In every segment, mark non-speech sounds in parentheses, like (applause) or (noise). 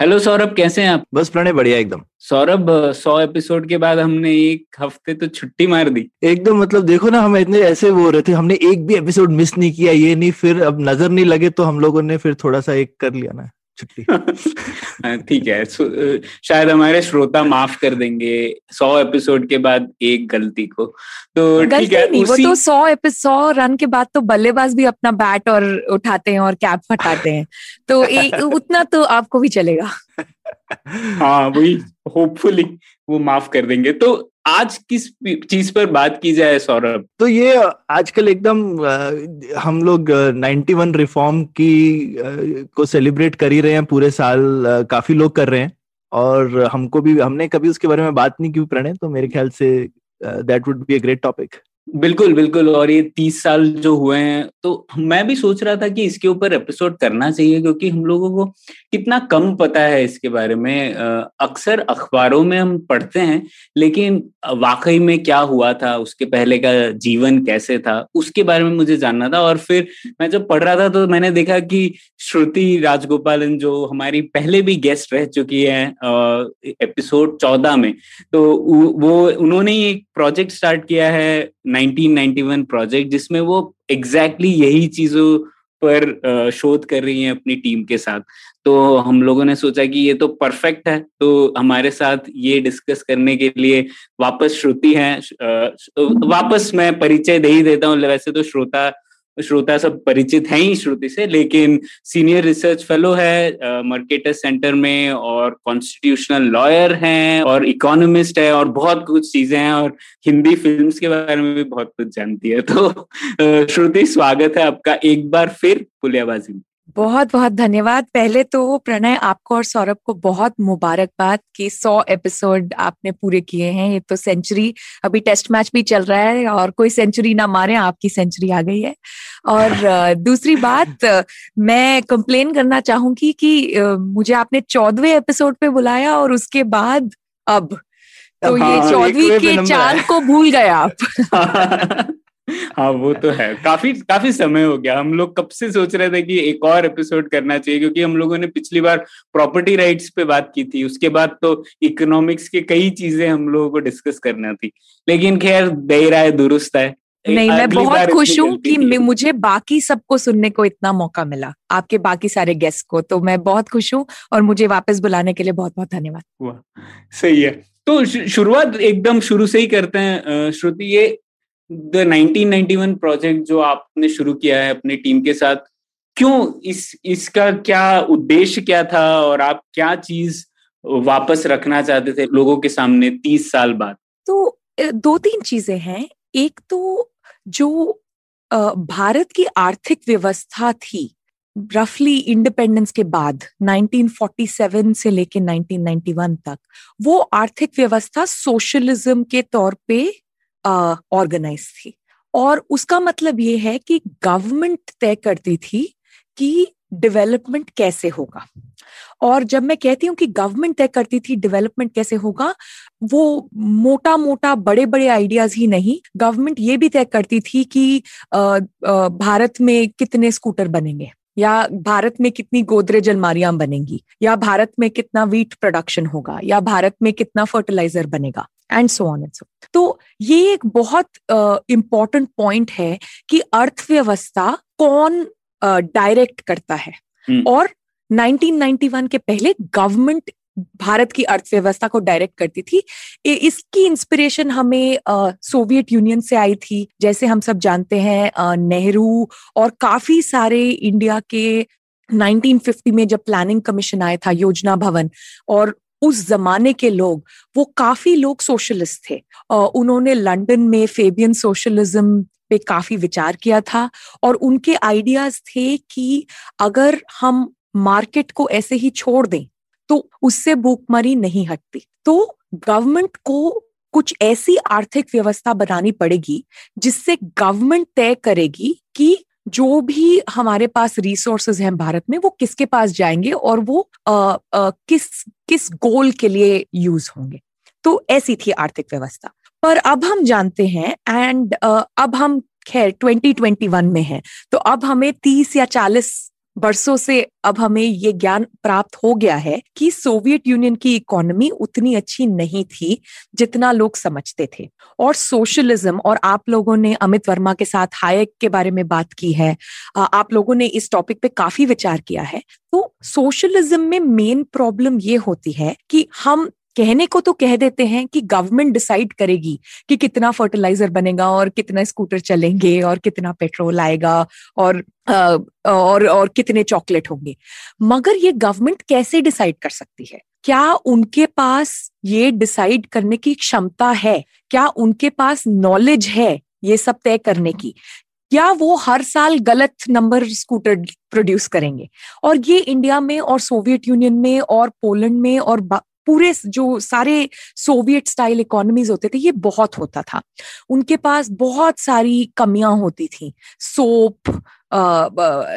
Hello Saurabh कैसे हैं आप? बस प्रणय बढ़िया एकदम। सौरभ सौ एपिसोड के बाद हमने एक हफ़्ते तो छुट्टी मार दी। एकदम मतलब देखो ना हम इतने ऐसे वो रहे थे हमने एक भी एपिसोड मिस नहीं किया ये नहीं फिर अब नज़र नहीं लगे तो हम लोगों ने फिर थोड़ा सा एक कर लिया ना। छुट्टी। (laughs) हाँ, ठीक है सो, शायद हमारे श्रोता माफ़ कर देंगे सौ एपिसोड के बाद एक गलती को। तो ठीक है नहीं उसी... वो तो सौ एपिसोड रन के बाद तो बल्लेबाज भी अपना बैट और उठाते हैं और कैप फटाते हैं। तो एक उतना तो आपको भी चलेगा। (laughs) हाँ वही होपफुली वो माफ़ कर देंगे। तो आज किस चीज़ पर बात की जाए सौरभ? तो ये आजकल एकदम हम लोग नाइन्टी वन रिफॉर्म की को सेलिब्रेट कर ही रहे हैं, पूरे साल काफ़ी लोग कर रहे हैं। और हमको भी, हमने कभी उसके बारे में बात नहीं की प्रणय तो मेरे ख्याल से that would be a great topic बिल्कुल बिल्कुल, और ये तीस साल जो हुए हैं तो मैं भी सोच रहा था कि इसके ऊपर एपिसोड करना चाहिए, क्योंकि हम लोगों को कितना कम पता है इसके बारे में। अक्सर अखबारों में हम पढ़ते हैं, लेकिन वाकई में क्या हुआ था, उसके पहले का जीवन कैसे था, उसके बारे में मुझे जानना था, और फिर मैं जब पढ़ रहा था तो मैंने देखा कि श्रुति राजगोपालन जो हमारी पहले भी गेस्ट रह चुकी है एपिसोड चौदह में तो वो, उन्होंने ही एक प्रोजेक्ट स्टार्ट किया है 1991 प्रोजेक्ट जिसमें वो एग्जैक्टली exactly यही चीज़ों पर शोध कर रही हैं अपनी टीम के साथ। तो हम लोगों ने सोचा कि ये तो परफेक्ट है तो हमारे साथ ये डिस्कस करने के लिए वापस श्रुति हैं वापस मैं परिचय दे ही देता हूँ। वैसे तो श्रोता श्रोता सब परिचित हैं ही श्रुति से, लेकिन सीनियर रिसर्च फेलो है मर्केटर सेंटर में और कॉन्स्टिट्यूशनल लॉयर हैं और इकोनॉमिस्ट है और बहुत कुछ चीज़ें हैं और हिंदी फिल्म्स के बारे में भी बहुत कुछ जानती है। तो श्रुति, स्वागत है आपका एक बार फिर पुलियाबाजी में। बहुत बहुत धन्यवाद। पहले तो प्रणय आपको और सौरभ को बहुत मुबारकबाद कि सौ एपिसोड आपने पूरे किए हैं। ये तो सेंचुरी अभी टेस्ट मैच भी चल रहा है और कोई सेंचुरी ना मारे आपकी सेंचुरी आ गई है। और (laughs) दूसरी बात मैं कंप्लेन करना चाहूँगी कि मुझे आपने चौदवे एपिसोड पे बुलाया और उसके बाद अब। तो ये हाँ, एकवे पे के चाल को भूल गए आप। (laughs) (laughs) हाँ वो तो है। काफ़ी काफ़ी समय हो गया। हम लोग कब से सोच रहे थे कि एक और एपिसोड करना चाहिए क्योंकि हम लोगों ने पिछली बार प्रॉपर्टी राइट्स पे बात की थी। उसके बाद तो इकोनॉमिक्स के कई चीज़ें हम लोगों को डिस्कस करना थी। लेकिन खैर देर आए दुरुस्त है। नहीं मैं बहुत खुश हूँ कि मुझे बाकी सबको सुनने को इतना मौका मिला आपके बाकी सारे गेस्ट को। तो मैं बहुत खुश हूँ और मुझे वापस बुलाने के लिए बहुत बहुत धन्यवाद। सही है। तो शुरुआत एकदम शुरू से ही करते हैं श्रुति। ये द 1991 प्रोजेक्ट जो आपने शुरू किया है अपनी टीम के साथ, क्यों इस, इसका क्या उद्देश्य क्या था और आप क्या चीज़ वापस रखना चाहते थे लोगों के सामने तीस साल बाद? तो दो तीन चीज़ें हैं। एक तो जो भारत की आर्थिक व्यवस्था थी, रफली इंडिपेंडेंस के बाद 1947 से लेके 1991 तक, वो आर्थिक व्यवस्था सोशलिज्म के तौर पे ऑर्गेनाइज थी। और उसका मतलब ये है कि गवर्नमेंट तय करती थी कि डेवलपमेंट कैसे होगा। और जब मैं कहती हूँ कि गवर्नमेंट तय करती थी डेवलपमेंट कैसे होगा, वो मोटा मोटा बड़े बड़े आइडियाज़ ही नहीं गवर्नमेंट ये भी तय करती थी कि भारत में कितने स्कूटर बनेंगे। या भारत में कितनी गोदरेज अलमारियाँ बनेंगी या भारत में कितना वीट प्रोडक्शन होगा या भारत में कितना फर्टिलाइज़र बनेगा and so on and so तो ये एक बहुत इम्पोर्टेंट पॉइंट है कि अर्थव्यवस्था कौन डायरेक्ट uh, करता है hmm. और 1991 के पहले गवर्नमेंट भारत की अर्थव्यवस्था को डायरेक्ट करती थी। इसकी इंस्पिरेशन हमें सोवियत यूनियन से आई थी। जैसे हम सब जानते हैं नेहरू और काफ़ी सारे इंडिया के 1950 में जब प्लानिंग कमीशन आया था, योजना भवन, और उस जमाने के लोग, वो काफ़ी लोग सोशलिस्ट थे। उन्होंने लंदन में फेबियन सोशलिज्म पे काफ़ी विचार किया था, और उनके आइडियाज़ थे कि अगर हम मार्केट को ऐसे ही छोड़ दें तो उससे भूखमरी नहीं हटती। तो गवर्नमेंट को कुछ ऐसी आर्थिक व्यवस्था बनानी पड़ेगी जिससे गवर्नमेंट तय करेगी कि जो भी हमारे पास रिसोर्सेज हैं भारत में वो किसके पास जाएँगे और वो आ, आ, किस किस गोल के लिए यूज़ होंगे। तो ऐसी थी आर्थिक व्यवस्था। पर अब हम जानते हैं एंड अब हम खैर 2021 में है तो अब हमें 30 या 40 वर्षों से अब हमें ये ज्ञान प्राप्त हो गया है कि सोवियत यूनियन की इकोनॉमी उतनी अच्छी नहीं थी जितना लोग समझते थे। और सोशलिज्म, और आप लोगों ने अमित वर्मा के साथ हायक के बारे में बात की है आप लोगों ने इस टॉपिक पे काफ़ी विचार किया है। तो सोशलिज्म में मेन प्रॉब्लम ये होती है कि हम कहने को तो कह देते हैं कि गवर्नमेंट डिसाइड करेगी कि कितना फर्टिलाइज़र बनेगा और कितना स्कूटर चलेंगे और कितना पेट्रोल आएगा और और और कितने चॉकलेट होंगे। मगर ये गवर्नमेंट कैसे डिसाइड कर सकती है? क्या उनके पास ये डिसाइड करने की क्षमता है? क्या उनके पास नॉलेज है ये सब तय करने की? क्या वो हर साल गलत नंबर स्कूटर प्रोड्यूस करेंगे? और ये इंडिया में और सोवियत यूनियन में और पोलैंड में और पूरे जो सारे सोवियत स्टाइल इकोनॉमीज होते थे ये बहुत होता था। उनके पास बहुत सारी कमियाँ होती थी। सोप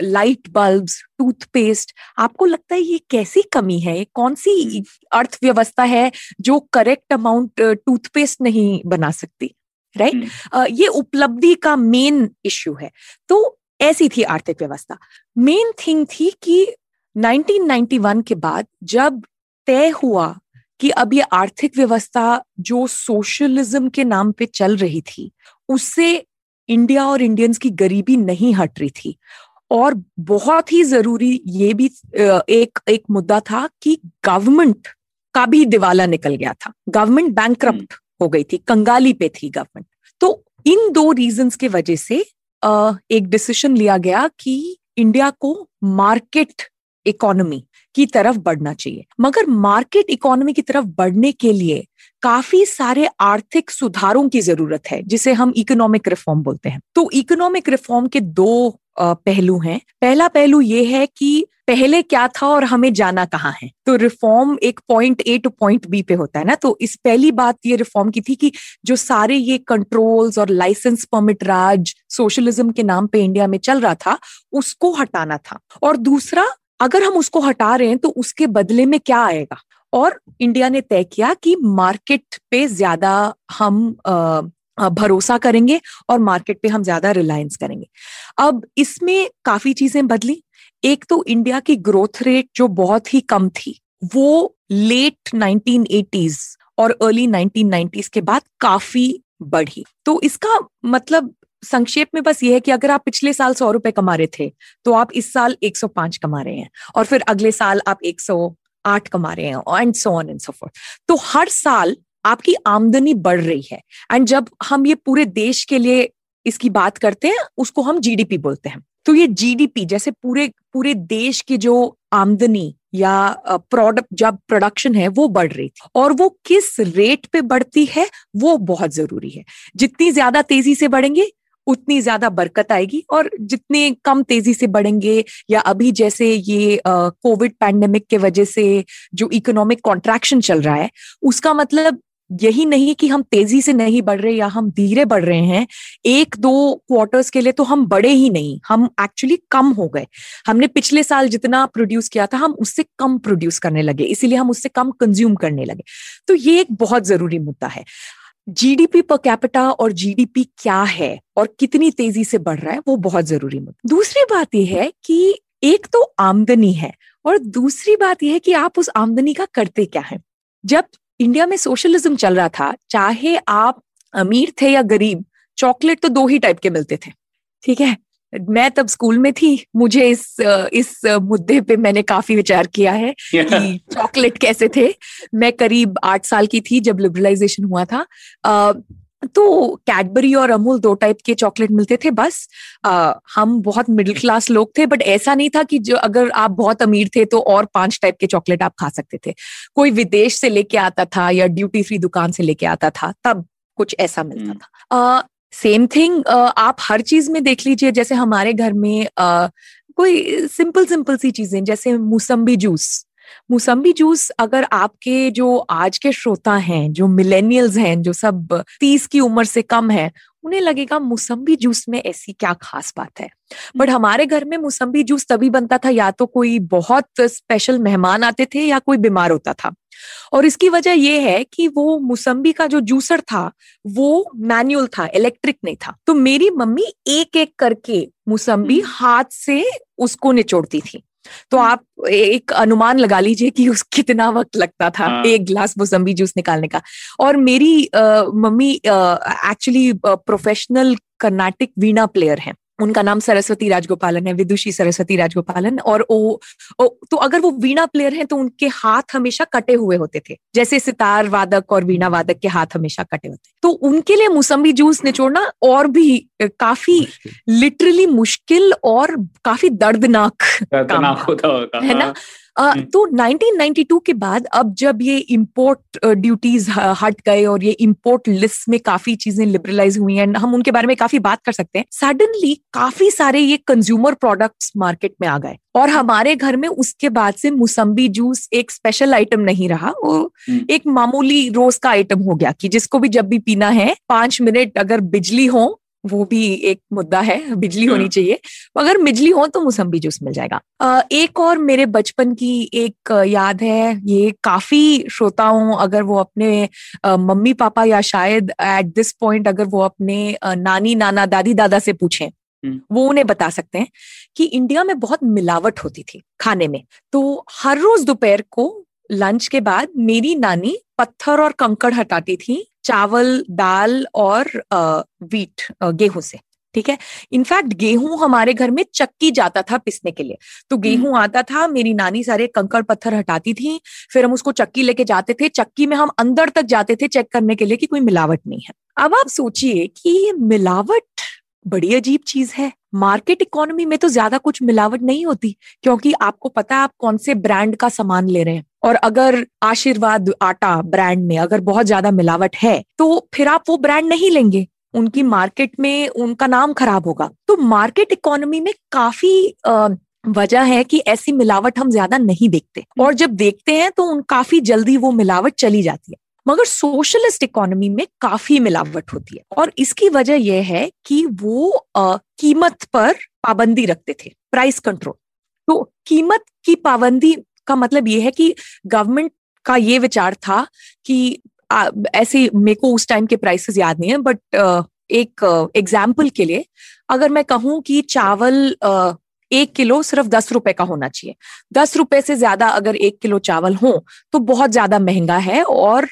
लाइट बल्ब टूथपेस्ट आपको लगता है ये कैसी कमी है? कौन सी अर्थव्यवस्था है जो करेक्ट अमाउंट टूथपेस्ट नहीं बना सकती राइट right? uh, ये उपलब्धि का मेन इश्यू है। तो ऐसी थी आर्थिक व्यवस्था। मेन थिंग थी कि 1991 के बाद जब तय हुआ कि अब ये आर्थिक व्यवस्था जो सोशलिज्म के नाम पे चल रही थी उससे इंडिया और इंडियंस की गरीबी नहीं हट रही थी। और बहुत ही ज़रूरी ये भी एक एक मुद्दा था कि गवर्नमेंट का भी दिवाला निकल गया था। Government bank hmm. हो गई थी कंगाली पे थी गवर्नमेंट। तो इन दो रीजंस के वजह से एक डिसीज़न लिया गया कि इंडिया को मार्केट इकोनॉमी की तरफ़ बढ़ना चाहिए। मगर मार्केट इकोनॉमी की तरफ़ बढ़ने के लिए काफ़ी सारे आर्थिक सुधारों की ज़रूरत है, जिसे हम इकोनॉमिक रिफॉर्म बोलते हैं। तो इकोनॉमिक रिफॉर्म के दो पहलू हैं। पहला पहलू ये है कि पहले क्या था और हमें जाना कहाँ है। तो रिफॉर्म एक point A to point B पे होता है ना तो इस पहली बात ये रिफॉर्म की थी कि जो सारे ये कंट्रोल्स और लाइसेंस परमिट राज, सोशलिज्म के नाम पे इंडिया में चल रहा था, उसको हटाना था। और दूसरा अगर हम उसको हटा रहे हैं तो उसके बदले में क्या आएगा? और इंडिया ने तय किया कि मार्केट पे ज़्यादा हम भरोसा करेंगे और मार्केट पे हम ज़्यादा रिलायंस करेंगे। अब इसमें काफ़ी चीज़ें बदली। एक तो इंडिया की ग्रोथ रेट जो बहुत ही कम थी, वो लेट 1980s और अर्ली 1990s के बाद काफ़ी बढ़ी। तो इसका मतलब संक्षेप में बस ये है कि अगर आप पिछले साल सौ रुपए कमा रहे थे तो आप इस साल 105 कमा रहे हैं और फिर अगले साल आप 108 कमा रहे हैं and so on and so forth तो हर साल आपकी आमदनी बढ़ रही है एंड जब हम ये पूरे देश के लिए इसकी बात करते हैं, उसको हम जीडीपी बोलते हैं। तो ये जीडीपी जैसे पूरे पूरे देश की जो आमदनी या प्रोडक्ट जब प्रोडक्शन है, वो बढ़ रही थी। और वो किस रेट पे बढ़ती है, वो बहुत ज़रूरी है। जितनी ज़्यादा तेज़ी से बढ़ेंगे उतनी ज़्यादा बरकत आएगी और जितने कम तेज़ी से बढ़ेंगे या अभी जैसे ये कोविड पैंडेमिक के वजह से जो इकोनॉमिक कॉन्ट्रैक्शन चल रहा है, उसका मतलब यही नहीं कि हम तेज़ी से नहीं बढ़ रहे या हम धीरे बढ़ रहे हैं। एक, दो क्वार्टर्स के लिए तो हम बढ़े ही नहीं, हम एक्चुअली कम हो गए। हमने पिछले साल जितना प्रोड्यूस किया था, हम उससे कम प्रोड्यूस करने लगे, इसीलिए हम उससे कम कंज्यूम करने लगे। तो ये एक बहुत ज़रूरी मुद्दा है। जीडीपी पर कैपिटा और जीडीपी क्या है और कितनी तेज़ी से बढ़ रहा है, वो बहुत ज़रूरी मुद्दा। दूसरी बात यह है कि एक तो आमदनी है और दूसरी बात यह है कि आप उस आमदनी का करते क्या है। जब इंडिया में सोशलिज्म चल रहा था, चाहे आप अमीर थे या गरीब, चॉकलेट तो दो ही टाइप के मिलते थे, ठीक है? मैं तब स्कूल में थी। मुझे इस इस मुद्दे पे मैंने काफ़ी विचार किया है yeah. कि चॉकलेट कैसे थे। मैं करीब आठ साल की थी जब लिबरलाइजेशन हुआ था। तो कैडबरी और अमूल दो टाइप के चॉकलेट मिलते थे बस। आ, हम बहुत मिडिल क्लास लोग थे बट ऐसा नहीं था कि जो अगर आप बहुत अमीर थे तो और पाँच टाइप के चॉकलेट आप खा सकते थे। कोई विदेश से लेके आता था या ड्यूटी फ्री दुकान से लेके आता था तब कुछ ऐसा मिलता था। था सेम थिंग आप हर चीज़ में देख लीजिए जैसे हमारे घर में कोई सिंपल सिंपल सी चीज़ें जैसे मौसम्बी जूस। मौसम्बी जूस अगर आपके जो आज के श्रोता हैं जो मिलेनियल्स हैं जो सब तीस की उम्र से कम है उन्हें लगेगा मौसम्बी जूस में ऐसी क्या खास बात है। बट हमारे घर में मौसम्बी जूस तभी बनता था या तो कोई बहुत स्पेशल मेहमान आते थे या कोई बीमार होता था। और इसकी वजह यह है कि वो मौसम्बी का जो जूसर था वो मैनुअल था इलेक्ट्रिक नहीं था। तो मेरी मम्मी एक एक करके मौसम्बी हाथ से उसको निचोड़ती थी। तो आप एक अनुमान लगा लीजिए कि उस कितना वक्त लगता था हाँ। एक गिलास मौसम्बी जूस निकालने का। और मेरी अ, mummy actually professional Carnatic veena player हैं। उनका नाम सरस्वती राजगोपालन है विदुषी सरस्वती राजगोपालन और ओ, ओ, तो अगर वो वीणा प्लेयर हैं तो उनके हाथ हमेशा कटे हुए होते थे। जैसे सितार वादक और वीणा वादक के हाथ हमेशा कटे होते तो उनके लिए मौसम्बी जूस निचोड़ना और भी काफ़ी लिटरली मुश्किल और काफ़ी दर्दनाक काम होता होगा है ना? हाँ। तो 1992 के बाद अब जब ये इम्पोर्ट ड्यूटीज़ हट गए और ये इम्पोर्ट लिस्ट में काफ़ी चीज़ें लिबरलाइज हुई हैं हम उनके बारे में काफ़ी बात कर सकते हैं सडनली काफ़ी सारे ये कंज्यूमर प्रोडक्ट्स मार्केट में आ गए और हमारे घर में उसके बाद से मौसम्बी जूस एक स्पेशल आइटम नहीं रहा वो हम्म। एक मामूली रोज का आइटम हो गया कि जिसको भी जब भी पीना है पाँच मिनट अगर बिजली हो वो भी एक मुद्दा है बिजली होनी हाँ। चाहिए अगर बिजली हो तो मौसम्बी जूस मिल जाएगा एक और मेरे बचपन की एक याद है ये काफ़ी श्रोताओं अगर वो अपने मम्मी पापा या शायद एट दिस पॉइंट अगर वो अपने नानी नाना दादी दादा से पूछें हम्म। वो उन्हें बता सकते हैं कि इंडिया में बहुत मिलावट होती थी खाने में तो हर रोज दोपहर को लंच के बाद मेरी नानी पत्थर और कंकड़ हटाती थी चावल दाल और वीट गेहूँ से ठीक है? इनफैक्ट गेहूँ हमारे घर में चक्की जाता था पिसने के लिए। तो गेहूँ आता था मेरी नानी सारे कंकड़ पत्थर हटाती थी फिर हम उसको चक्की लेके जाते थे। चक्की में हम अंदर तक जाते थे चेक करने के लिए कि कोई मिलावट नहीं है। अब आप सोचिए कि ये मिलावट बड़ी अजीब चीज़ है। मार्केट इकोनॉमी में तो ज़्यादा कुछ मिलावट नहीं होती क्योंकि आपको पता है आप कौन से ब्रांड का सामान ले रहे हैं। और अगर आशीर्वाद आटा ब्रांड में अगर बहुत ज़्यादा मिलावट है तो फिर आप वो ब्रांड नहीं लेंगे। उनकी मार्केट में उनका नाम खराब होगा। तो मार्केट इकोनॉमी में काफ़ी वजह है कि ऐसी मिलावट हम ज़्यादा नहीं देखते। और जब देखते हैं तो उन काफ़ी जल्दी वो मिलावट चली जाती है। मगर सोशलिस्ट इकोनॉमी में काफ़ी मिलावट होती है। और इसकी वजह यह है कि वो अ, कीमत पर पाबंदी रखते थे। प्राइस कंट्रोल तो कीमत की पाबंदी का मतलब ये है कि गवर्नमेंट का ये विचार था कि आ, ऐसे मेरे को उस टाइम के प्राइसेस याद नहीं है बट एक एग्ज़ाम्पल के लिए अगर मैं कहूँ कि चावल अ, एक किलो सिर्फ़ दस रुपए का होना चाहिए। दस रुपए से ज़्यादा अगर एक किलो चावल हो तो बहुत ज़्यादा महँगा है और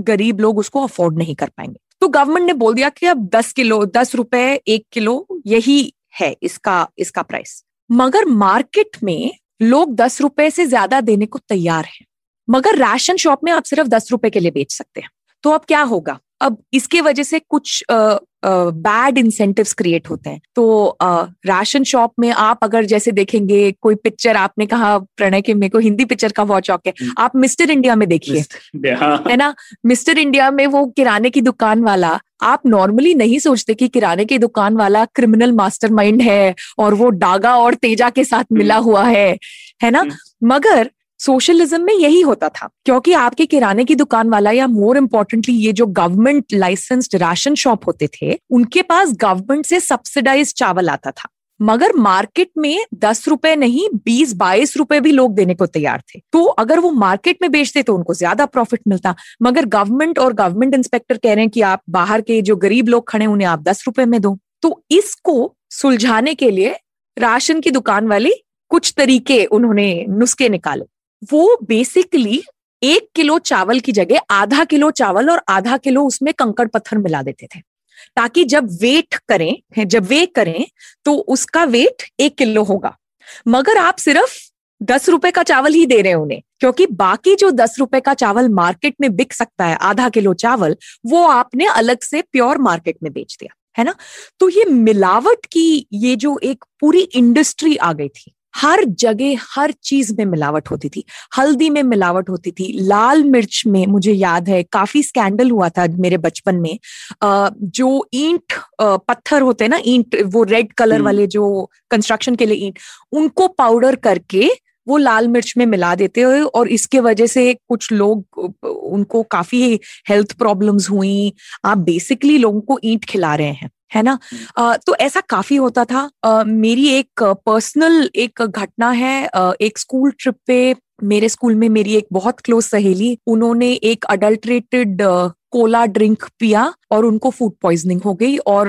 गरीब लोग उसको अफोर्ड नहीं कर पाएँगे। तो गवर्नमेंट ने बोल दिया कि अब दस किलो दस रुपए एक किलो यही है इसका इसका प्राइस मगर मार्केट में लोग दस रुपए से ज़्यादा देने को तैयार हैं, मगर राशन शॉप में आप सिर्फ़ दस रुपए के लिए बेच सकते हैं। तो अब क्या होगा? अब इसके वजह से कुछ बैड इंसेंटिव्स क्रिएट होते हैं। तो अ, राशन शॉप में आप अगर जैसे देखेंगे कोई पिक्चर आपने कहा प्रणय के मेरे को हिंदी पिक्चर का बहुत शौक है। हम्म। आप मिस्टर इंडिया में देखिए। हाँ, है ना? मिस्टर इंडिया में वो किराने की दुकान वाला आप नॉर्मली नहीं सोचते कि किराने की दुकान वाला क्रिमिनल मास्टरमाइंड है और वो डागा और तेजा के साथ मिला हुआ है। है ना? हम्म। मगर सोशलिज्म में यही होता था, क्योंकि आपके किराने की दुकान वाला या मोर इम्पोर्टेंटली ये जो गवर्नमेंट लाइसेंस्ड राशन शॉप होते थे, उनके पास गवर्नमेंट से सब्सिडाइज चावल आता था। मगर मार्केट में दस रुपए नहीं, बीस, बाईस रुपए भी लोग देने को तैयार थे। तो अगर वो मार्केट में बेचते तो उनको ज़्यादा प्रॉफिट मिलता। मगर गवर्नमेंट और गवर्नमेंट इंस्पेक्टर कह रहे हैं कि आप बाहर के जो गरीब लोग खड़े उन्हें आप दस रुपए में दो। तो इसको सुलझाने के लिए राशन की दुकान वाली कुछ तरीके उन्होंने नुस्खे निकाले। वो बेसिकली एक किलो चावल की जगह आधा किलो चावल और आधा किलो उसमें कंकड़ पत्थर मिला देते थे। ताकि जब वेट करें जब वे करें तो उसका वेट एक किलो होगा। मगर आप सिर्फ़ दस रुपए का चावल ही दे रहे हैं उन्हें, क्योंकि बाकी जो दस रुपए का चावल मार्केट में बिक सकता है, आधा किलो चावल, वो आपने अलग से प्योर मार्केट में बेच दिया, है ना? तो ये मिलावट की ये जो एक पूरी इंडस्ट्री आ गई थी हर जगह हर चीज़ में मिलावट होती थी। हल्दी में मिलावट होती थी। लाल मिर्च में मुझे याद है काफ़ी स्कैंडल हुआ था मेरे बचपन में। जो ईंट पत्थर होते हैं ना ईंट वो रेड कलर वाले जो कंस्ट्रक्शन के लिए ईंट उनको पाउडर करके वो लाल मिर्च में मिला देते हैं और इसके वजह से कुछ लोग उनको काफ़ी हेल्थ प्रॉब्लम्स हुई। आप बेसिकली लोगों को ईंट खिला रहे हैं। है ना? आ, तो ऐसा काफ़ी होता था। आ, मेरी एक पर्सनल एक घटना है। आ, एक स्कूल ट्रिप पे मेरे स्कूल में मेरी एक बहुत क्लोज सहेली उन्होंने एक अडल्ट्रेटेड कोला ड्रिंक पिया और उनको फ़ूड पॉइजनिंग हो गई और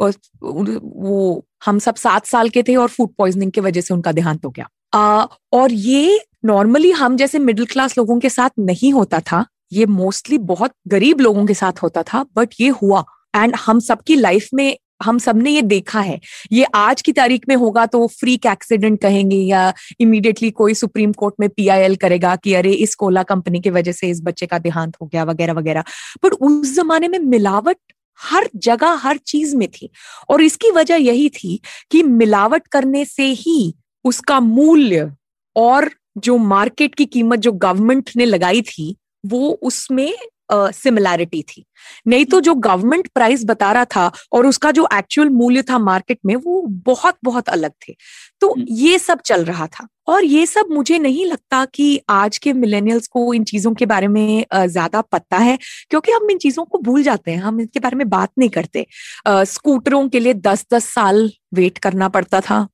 वो हम सब सात साल के थे और फ़ूड पॉइजनिंग की वजह से उनका देहांत हो गया। आ, और ये नॉर्मली हम जैसे मिडिल क्लास लोगों के साथ नहीं होता था। ये मोस्टली बहुत गरीब लोगों के साथ होता था बट ये हुआ। एंड हम सबकी लाइफ में, हम सबने ये देखा है। ये आज की तारीख में होगा तो फ्रीक एक्सीडेंट कहेंगे या इमीडिएटली कोई सुप्रीम कोर्ट में पीआईएल करेगा कि अरे इस कोला कंपनी की वजह से इस बच्चे का देहांत हो गया वगैरह वगैरह। बट उस जमाने में मिलावट हर जगह, हर चीज़ में थी। और इसकी वजह यही थी कि मिलावट करने से ही उसका मूल्य और जो मार्केट की कीमत जो गवर्नमेंट ने लगाई थी, वो उसमें सिमिलैरिटी uh, थी। नहीं तो जो गवर्नमेंट प्राइस बता रहा था और उसका जो एक्चुअल मूल्य था मार्केट में वो बहुत बहुत अलग थे। तो हम्म। ये सब चल रहा था। और ये सब मुझे नहीं लगता कि आज के मिलेनियल्स को इन चीज़ों के बारे में ज़्यादा पता है क्योंकि हम इन चीज़ों को भूल जाते हैं। हम इनके बारे में बात नहीं करते। स्कूटरों के लिए दस दस साल वेट करना पड़ता था।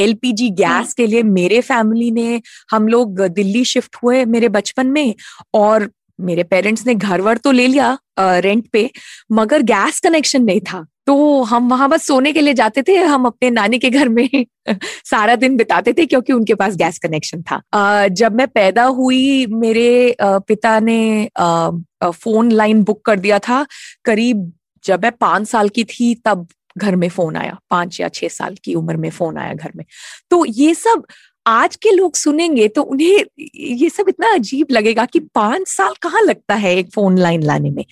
एलपीजी गैस हाँ। के लिए मेरे फैमिली ने हम लोग दिल्ली शिफ्ट हुए मेरे बचपन में और मेरे पेरेंट्स ने घर वर तो ले लिया रेंट पे, मगर गैस कनेक्शन नहीं था। तो हम वहाँ बस सोने के लिए जाते थे, हम अपने नानी के घर में (laughs) सारा दिन बिताते थे, क्योंकि उनके पास गैस कनेक्शन था। जब मैं पैदा हुई, मेरे पिता ने फ़ोन लाइन बुक कर दिया था। करीब जब मैं पाँच साल की थी, तब घर में फ़ोन आया। पाँच या छह साल की उम्र में फ़ोन आया घर में। तो ये सब आज के लोग सुनेंगे तो उन्हें ये सब इतना अजीब लगेगा कि पाँच साल कहाँ लगता है एक फ़ोन लाइन लाने में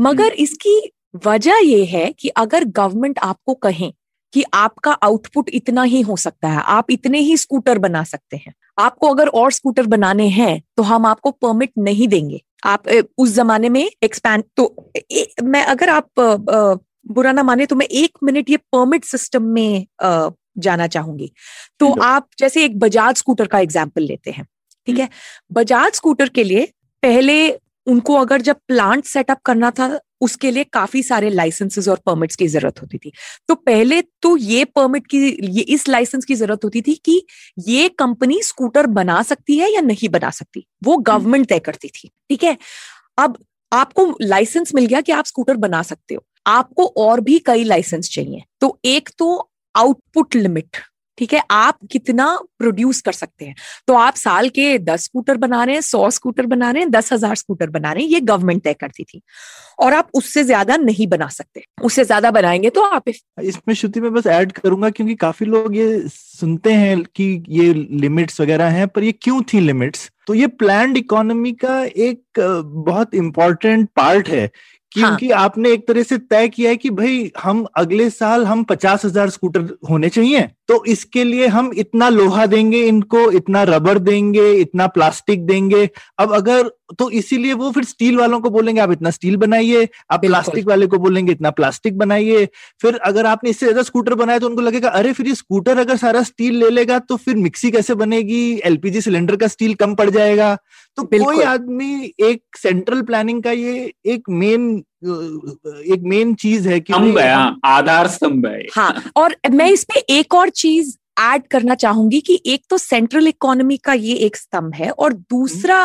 मगर हम्म। इसकी वजह यह है कि अगर गवर्नमेंट आपको कहें कि आपका आउटपुट इतना ही हो सकता है आप इतने ही स्कूटर बना सकते हैं आपको अगर और स्कूटर बनाने हैं तो हम आपको परमिट नहीं देंगे आप उस जमाने में एक्सपैंड तो ए, मैं अगर आप आ, बुरा ना माने तो मैं एक मिनट ये परमिट सिस्टम में आ, जाना चाहूँगी। तो आप जैसे एक बजाज स्कूटर का एग्ज़ाम्पल लेते हैं ठीक है? बजाज स्कूटर के लिए पहले उनको अगर जब प्लांट सेटअप करना था उसके लिए काफ़ी सारे लाइसेंसेस और परमिट्स की ज़रूरत होती थी। तो पहले तो ये परमिट की ये इस लाइसेंस की ज़रूरत होती थी कि ये कंपनी स्कूटर बना सकती है या नहीं बना सकती। वो गवर्नमेंट तय करती थी ठीक है? अब आपको लाइसेंस मिल गया कि आप स्कूटर बना सकते हो। आपको और भी कई लाइसेंस चाहिए। तो एक तो आउटपुट लिमिट, ठीक है? आप कितना प्रोड्यूस कर सकते हैं? तो आप साल के दस स्कूटर बना रहे हैं, सौ स्कूटर बना रहे हैं, दस हज़ार स्कूटर बना रहे हैं, ये गवर्नमेंट तय करती थी। और आप उससे ज़्यादा नहीं बना सकते। उससे ज़्यादा बनाएँगे तो आप इसमें श्रुति में बस ऐड करूँगा क्योंकि काफ़ी लोग ये सुनते हैं कि ये लिमिट्स वगैरह हैं, पर ये क्यों थी लिमिट्स तो ये प्लान इकोनॉमी का एक, बहुत इंपॉर्टेंट पार्ट है क्योंकि हाँ. आपने एक तरह से तय किया है कि भाई हम अगले साल हम पचास हज़ार स्कूटर होने चाहिए तो इसके लिए हम इतना लोहा देंगे इनको इतना रबर देंगे इतना प्लास्टिक देंगे। अब अगर तो इसीलिए वो फिर स्टील वालों को बोलेंगे आप इतना स्टील बनाइए आप प्लास्टिक वाले को बोलेंगे इतना प्लास्टिक बनाइए। फिर अगर आपने इससे ज़्यादा स्कूटर बनाया तो उनको लगेगा अरे फिर ये स्कूटर अगर सारा स्टील ले लेगा तो फिर मिक्सी कैसे बनेगी? एलपीजी सिलेंडर का स्टील कम पड़ जाएगा। तो कोई आदमी एक सेंट्रल प्लानिंग का ये एक मेन एक मेन चीज़ है कि स्तंभ है आधार स्तंभ है हाँ और मैं इसमें पे एक और चीज़ ऐड करना चाहूँगी कि एक तो सेंट्रल इकोनॉमी का ये एक स्तंभ है और दूसरा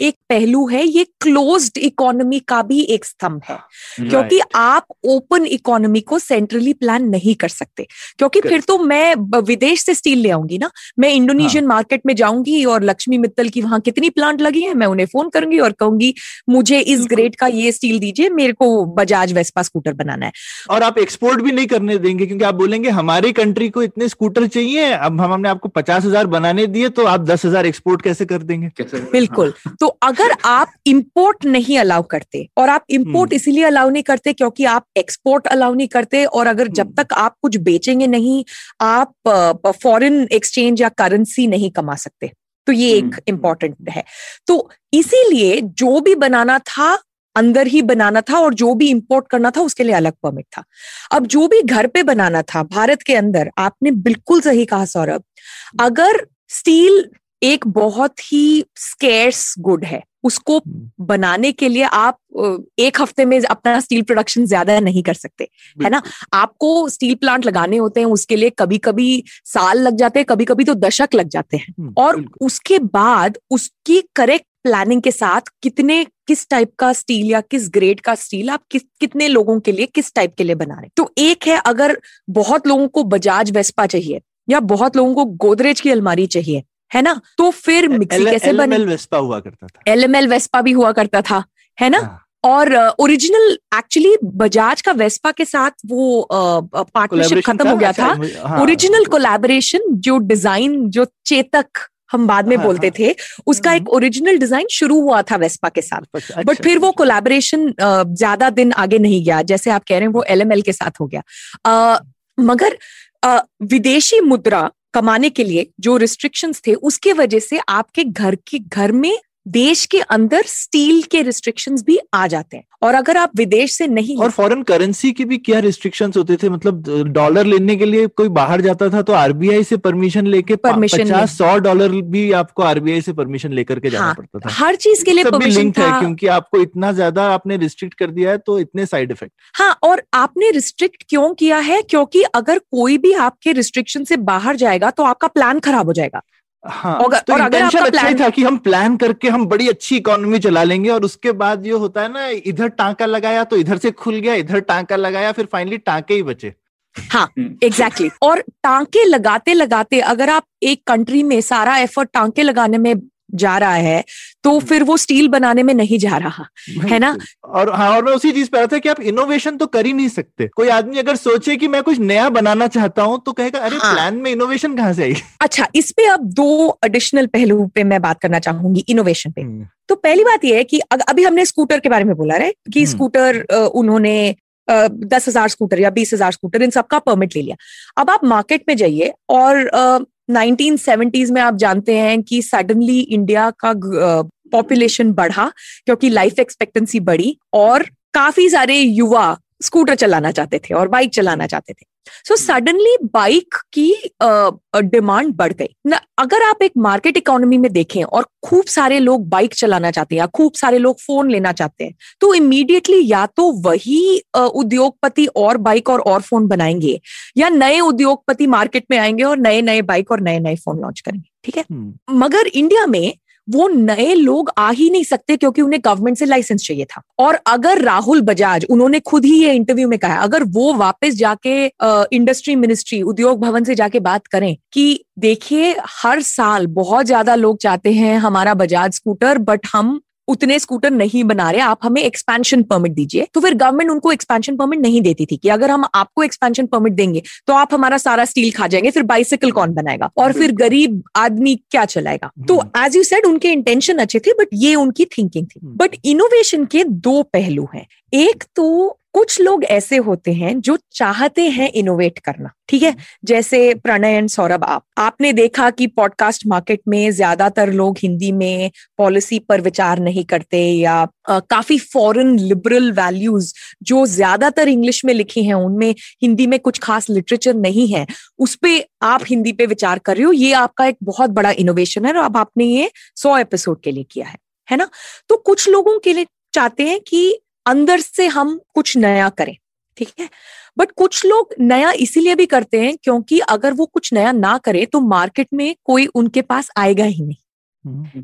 एक पहलू है ये क्लोज्ड इकोनॉमी का भी एक स्तंभ है। क्योंकि आप ओपन इकोनॉमी को सेंट्रली प्लान नहीं कर सकते। क्योंकि फिर तो मैं विदेश से स्टील ले आऊँगी ना। मैं इंडोनेशियन हाँ. मार्केट में जाऊँगी और लक्ष्मी मित्तल की वहाँ कितनी प्लांट लगी है मैं उन्हें फ़ोन करूँगी और कहूँगी मुझे इस ग्रेड का ये स्टील दीजिए मेरे को बजाज वेस्पा स्कूटर बनाना है। और आप एक्सपोर्ट भी नहीं करने देंगे क्योंकि आप बोलेंगे हमारी कंट्री को इतने स्कूटर चाहिए है अब हम हमने आपको पचास हज़ार बनाने दिए तो आप दस हज़ार एक्सपोर्ट कैसे कर देंगे कैसे बिल्कुल तो अगर आप इंपोर्ट नहीं अलाउ करते और आप इंपोर्ट हम्म। इसीलिए अलाउ नहीं करते क्योंकि आप एक्सपोर्ट अलाउ नहीं करते और अगर जब हम्म। तक आप कुछ बेचेंगे नहीं आप फॉरेन एक्सचेंज या करेंसी नहीं कमा सकते तो ये एक हम्म। इम्पोर्टेंट है तो इसीलिए जो भी बनाना था अंदर ही बनाना था और जो भी इंपोर्ट करना था उसके लिए अलग परमिट था। अब जो भी घर पे बनाना था भारत के अंदर आपने बिल्कुल सही कहा सौरभ अगर स्टील एक बहुत ही स्केर्स गुड है उसको हम्म। बनाने के लिए आप एक हफ़्ते में अपना स्टील प्रोडक्शन ज़्यादा नहीं कर सकते है ना? आपको स्टील प्लांट लगाने होते हैं उसके लिए कभी कभी साल लग जाते हैं कभी कभी तो दशक लग जाते हैं। हम्म, और उसके बाद उसकी करेक्ट प्लानिंग के साथ कितने किस टाइप का स्टील या किस ग्रेड का स्टील आप किस कितने लोगों के लिए किस टाइप के लिए बना रहे हैं? तो एक है अगर बहुत लोगों को बजाज वेस्पा चाहिए या बहुत लोगों को गोदरेज की अलमारी चाहिए है ना? तो फिर मिक्सी कैसे बने? वेस्पा हुआ करता था। एल एम एल वेस्पा भी हुआ करता था है ना? हाँ, और ओरिजिनल एक्चुअली बजाज का वेस्पा के साथ वो पार्टनरशिप खत्म हो गया अच्छा, था। हाँ, ओरिजिनल कोलैबोरेशन जो डिज़ाइन जो चेतक हम बाद में हाँ, बोलते हाँ। थे उसका एक ओरिजिनल डिज़ाइन शुरू हुआ था वेस्पा के साथ। अच्छा, बट फिर वो कोलैबोरेशन ज़्यादा दिन आगे नहीं गया जैसे आप कह रहे हैं वो एलएमएल के साथ हो गया। आ, मगर आ, विदेशी मुद्रा कमाने के लिए जो रिस्ट्रिक्शंस थे उसके वजह से आपके घर के घर में देश के अंदर स्टील के रिस्ट्रिक्शंस भी आ जाते हैं। और अगर आप विदेश से नहीं और फॉरेन करेंसी के भी क्या रिस्ट्रिक्शंस होते थे? मतलब डॉलर लेने के लिए कोई बाहर जाता था तो आरबीआई से परमिशन लेके ले- पचास सौ डॉलर भी आपको आरबीआई से परमिशन लेकर के जाना हाँ, पड़ता था। हर चीज़ के लिए परमिशन था। क्योंकि आपको इतना ज़्यादा आपने रिस्ट्रिक्ट कर दिया है तो इतने साइड इफ़ेक्ट हाँ और आपने रिस्ट्रिक्ट क्यों किया है? क्योंकि अगर कोई भी आपके रिस्ट्रिक्शन से बाहर जाएगा तो आपका प्लान खराब हो जाएगा। हाँ और- तो और अगर आपका अच्छा ही था कि हम प्लान करके हम बड़ी अच्छी इकोनॉमी चला लेंगे और उसके बाद ये होता है ना इधर टांका लगाया तो इधर से खुल गया इधर टांका लगाया फिर फाइनली टांके ही बचे हाँ एग्जैक्टली exactly. और टांके लगाते लगाते अगर आप एक कंट्री में सारा एफर्ट टांके लगाने में जा रहा है तो फिर वो स्टील बनाने में नहीं जा रहा है ना? और हाँ और मैं उसी चीज़ पे आ रहा था कि आप इनोवेशन तो कर ही नहीं सकते। कोई आदमी अगर सोचे कि मैं कुछ नया बनाना चाहता हूँ तो कहेगा अरे हाँ। प्लान में इनोवेशन कहाँ से आई अच्छा इस पे अब दो एडिशनल पहलू पे मैं बात करना चाहूँगी इनोवेशन पे। हम्म, तो पहली बात यह है कि अभी हमने स्कूटर के बारे में बोला रहे कि हम्म। स्कूटर उन्होंने दस हज़ार स्कूटर या बीस हज़ार स्कूटर इन सबका परमिट ले लिया। अब आप मार्केट में जाइए और नाइनटीन सेवेंटीज में आप जानते हैं कि सडनली इंडिया का पॉपुलेशन बढ़ा क्योंकि लाइफ एक्सपेक्टेंसी बढ़ी और काफ़ी सारे युवा स्कूटर चलाना चाहते थे और बाइक चलाना चाहते थे। सो सडनली बाइक की डिमांड uh, बढ़ गई। न अगर आप एक मार्केट इकोनॉमी में देखें और खूब सारे लोग बाइक चलाना चाहते हैं या खूब सारे लोग फ़ोन लेना चाहते हैं तो इमीडिएटली या तो वही अ, उद्योगपति और बाइक और और फ़ोन बनाएँगे या नए उद्योगपति मार्केट में आएँगे और नए नए बाइक और नए नए फ़ोन लॉन्च करेंगे। ठीक है? हम्म, मगर इंडिया में वो नए लोग आ ही नहीं सकते क्योंकि उन्हें गवर्नमेंट से लाइसेंस चाहिए था। और अगर राहुल बजाज, उन्होंने खुद ही ये इंटरव्यू में कहा, अगर वो वापस जाके इंडस्ट्री मिनिस्ट्री उद्योग भवन से जाके बात करें कि देखिए, हर साल बहुत ज़्यादा लोग चाहते हैं हमारा बजाज स्कूटर बट हम उतने स्कूटर नहीं बना रहे आप हमें एक्सपेंशन परमिट दीजिए। तो फिर गवर्नमेंट उनको एक्सपेंशन परमिट नहीं देती थी कि अगर हम आपको एक्सपेंशन परमिट देंगे तो आप हमारा सारा स्टील खा जाएँगे फिर बाइसिकल कौन बनाएगा? और फिर गरीब आदमी क्या चलाएगा? तो हम्म। एज यू सेड उनके इंटेंशन अच्छे थे बट ये उनकी थिंकिंग थी। हम्म। बट इनोवेशन के दो पहलू हैं। एक तो कुछ लोग ऐसे होते हैं जो चाहते हैं इनोवेट करना ठीक है? जैसे प्रणय एंड सौरभ आप आपने देखा कि पॉडकास्ट मार्केट में ज़्यादातर लोग हिंदी में पॉलिसी पर विचार नहीं करते या अ, काफ़ी फॉरेन लिबरल वैल्यूज़ जो ज़्यादातर इंग्लिश में लिखी हैं उनमें हिंदी में कुछ खास लिटरेचर नहीं है उस पर आप हिंदी पे विचार कर रहे हो ये आपका एक बहुत बड़ा इनोवेशन है और अब आपने ये सौ एपिसोड के लिए किया है है ना? तो कुछ लोगों के लिए चाहते हैं कि अंदर से हम कुछ नया करें, ठीक है? बट कुछ लोग नया इसीलिए भी करते हैं क्योंकि अगर वो कुछ नया ना करे तो मार्केट में कोई उनके पास आएगा ही नहीं।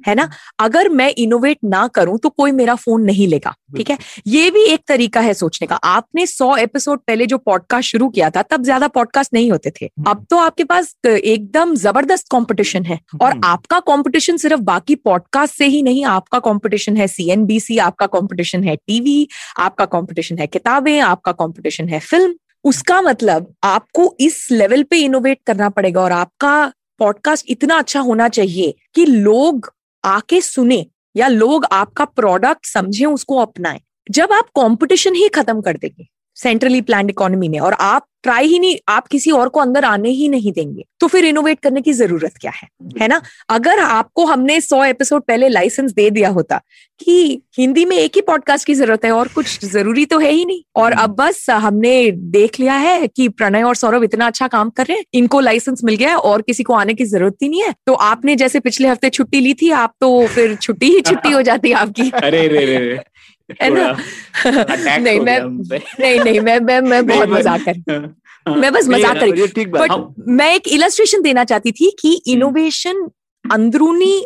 है ना? अगर मैं इनोवेट ना करूँ तो कोई मेरा फ़ोन नहीं लेगा ठीक है? ये भी एक तरीका है सोचने का। आपने सौ एपिसोड पहले जो पॉडकास्ट शुरू किया था तब ज़्यादा पॉडकास्ट नहीं होते थे। अब तो आपके पास एकदम ज़बरदस्त कंपटीशन है और हम्म। आपका कंपटीशन सिर्फ़ बाकी पॉडकास्ट से ही नहीं आपका कंपटीशन है सीएनबीसी आपका कंपटीशन है टीवी आपका कंपटीशन है किताबें आपका कंपटीशन है फ़िल्म उसका मतलब आपको इस लेवल पे इनोवेट करना पड़ेगा और आपका पॉडकास्ट इतना अच्छा होना चाहिए कि लोग आके सुने या लोग आपका प्रोडक्ट समझे, उसको अपनाएँ। जब आप कंपटीशन ही खत्म कर देंगे। सेंट्रली प्लान इकोनॉमी में और आप ट्राई ही नहीं आप किसी और को अंदर आने ही नहीं देंगे। तो फिर इनोवेट करने की ज़रूरत क्या है? है ना? अगर आपको हमने सौ एपिसोड पहले लाइसेंस दे दिया होता कि हिंदी में एक ही पॉडकास्ट की ज़रूरत है और कुछ ज़रूरी तो है ही नहीं। और अब बस हमने देख लिया है कि प्रणय और सौरभ इतना अच्छा काम कर रहे हैं इनको लाइसेंस मिल गया है और किसी को आने की ज़रूरत ही नहीं है। तो आपने जैसे पिछले हफ़्ते छुट्टी ली थी आप तो फिर छुट्टी ही छुट्टी हो जाती आपकी। (laughs) अरे रे रे रे। है ना? (laughs) नहीं मैं नहीं नहीं मैं मैं मैं (laughs) बहुत मज़ाक कर मैं बस मज़ाक कर बट मैं एक इलस्ट्रेशन देना चाहती थी कि इनोवेशन अंदरूनी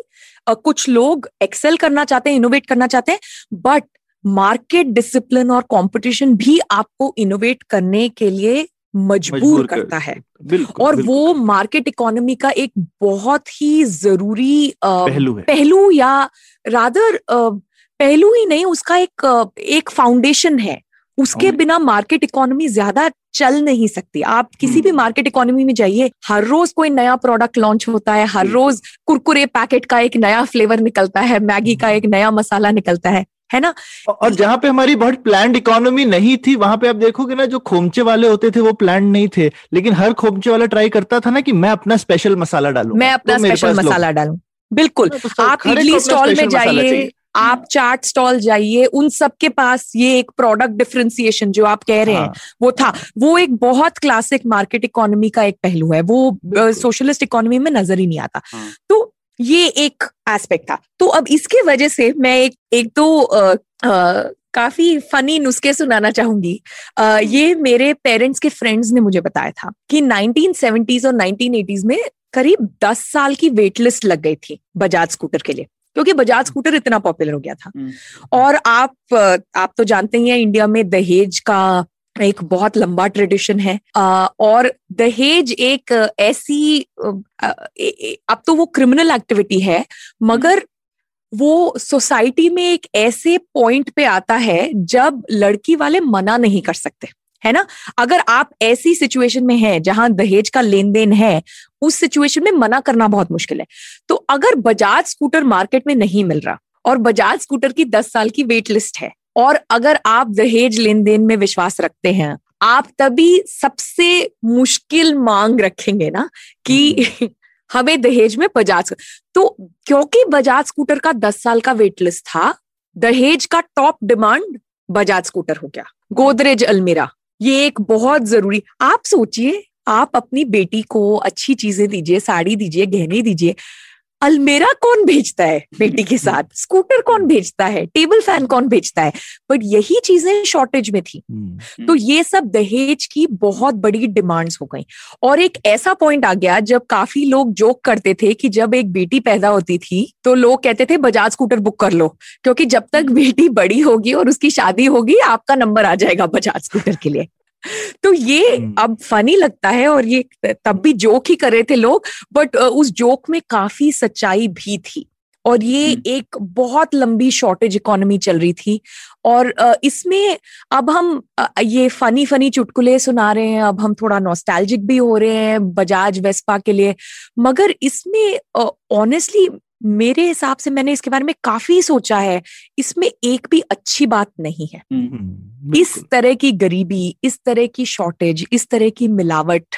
कुछ लोग एक्सेल करना चाहते हैं इनोवेट करना चाहते हैं बट मार्केट डिसिप्लिन और कंपटीशन भी आपको इनोवेट करने के लिए मजबूर मजबूर कर- करता है। बिल्कुल और बिल्कुल। वो मार्केट इकोनॉमी का एक बहुत ही ज़रूरी पहलू है। पहलू या रादर पहलू ही नहीं उसका एक एक फाउंडेशन है। उसके बिना मार्केट इकोनॉमी ज़्यादा चल नहीं सकती। आप किसी भी। मार्केट इकोनॉमी में जाइए हर रोज कोई नया प्रोडक्ट लॉन्च होता है हर रोज कुरकुरे पैकेट का एक नया फ्लेवर निकलता है मैगी का एक नया मसाला निकलता है है ना? और जहाँ पे हमारी बहुत प्लान्ड इकोनॉमी नहीं थी वहाँ पे आप देखोगे ना जो खोमचे वाले होते थे वो प्लान्ड नहीं थे। लेकिन हर खोमचे वाला ट्राई करता था ना कि मैं अपना स्पेशल मसाला डालू मैं अपना स्पेशल मसाला डालू। बिल्कुल। आप इडली स्टॉल में जाइए आप चाट स्टॉल जाइए उन सबके पास ये एक प्रोडक्ट डिफरेंशिएशन जो आप कह रहे हैं वो था। वो एक बहुत क्लासिक मार्केट इकोनॉमी का एक पहलू है। वो। सोशलिस्ट इकोनॉमी में नज़र ही नहीं आता। हाँ। तो ये एक एस्पेक्ट था। तो अब इसके वजह से मैं एक एक तो अ, अ, काफ़ी फनी नुस्खे सुनाना चाहूँगी। अ, ये मेरे पेरेंट्स के फ्रेंड्स ने मुझे बताया था कि 1970s और 1980s में करीब 10 साल की वेट लिस्ट लग गई थी बजाज स्कूटर के लिए। क्योंकि बजाज स्कूटर इतना पॉपुलर हो गया था। हम्म। और आप आप तो जानते ही हैं इंडिया में दहेज का एक बहुत लंबा ट्रेडिशन है। और दहेज एक ऐसी अब तो वो क्रिमिनल एक्टिविटी है मगर वो सोसाइटी में एक ऐसे पॉइंट पे आता है जब लड़की वाले मना नहीं कर सकते। है ना? अगर आप ऐसी सिचुएशन में हैं जहाँ दहेज का लेन देन है उस सिचुएशन में मना करना बहुत मुश्किल है। तो अगर बजाज स्कूटर मार्केट में नहीं मिल रहा और बजाज स्कूटर की दस साल की वेट लिस्ट है और अगर आप दहेज लेन देन में विश्वास रखते हैं आप तभी सबसे मुश्किल मांग रखेंगे ना कि (laughs) हमें दहेज में बजाज तो क्योंकि बजाज स्कूटर का दस साल का वेट लिस्ट था दहेज का टॉप डिमांड बजाज स्कूटर हो गया। गोदरेज अलमीरा। ये एक बहुत ज़रूरी, आप सोचिए, आप अपनी बेटी को अच्छी चीज़ें दीजिए, साड़ी दीजिए, गहने दीजिए अलमेरा कौन भेजता है बेटी के साथ? स्कूटर कौन भेजता है? टेबल फ़ैन कौन भेजता है? बट यही चीज़ें शॉर्टेज में थी। तो ये सब दहेज की बहुत बड़ी डिमांड्स हो गई। और एक ऐसा पॉइंट आ गया जब काफ़ी लोग जोक करते थे कि जब एक बेटी पैदा होती थी तो लोग कहते थे बजाज स्कूटर बुक कर लो। क्योंकि जब तक बेटी बड़ी होगी और उसकी शादी होगी आपका नंबर आ जाएगा बजाज स्कूटर के लिए। तो ये हम्म। अब फनी लगता है और ये तब भी जोक ही कर रहे थे लोग बट उस जोक में काफ़ी सच्चाई भी थी। और ये एक बहुत लंबी शॉर्टेज इकोनॉमी चल रही थी। और इसमें अब हम ये फनी फनी चुटकुले सुना रहे हैं अब हम थोड़ा नॉस्टैल्जिक भी हो रहे हैं बजाज वेस्पा के लिए। मगर इसमें ऑनेस्टली मेरे हिसाब से मैंने इसके बारे में काफ़ी सोचा है। इसमें एक भी अच्छी बात नहीं है। इस तरह की गरीबी इस तरह की शॉर्टेज इस तरह की मिलावट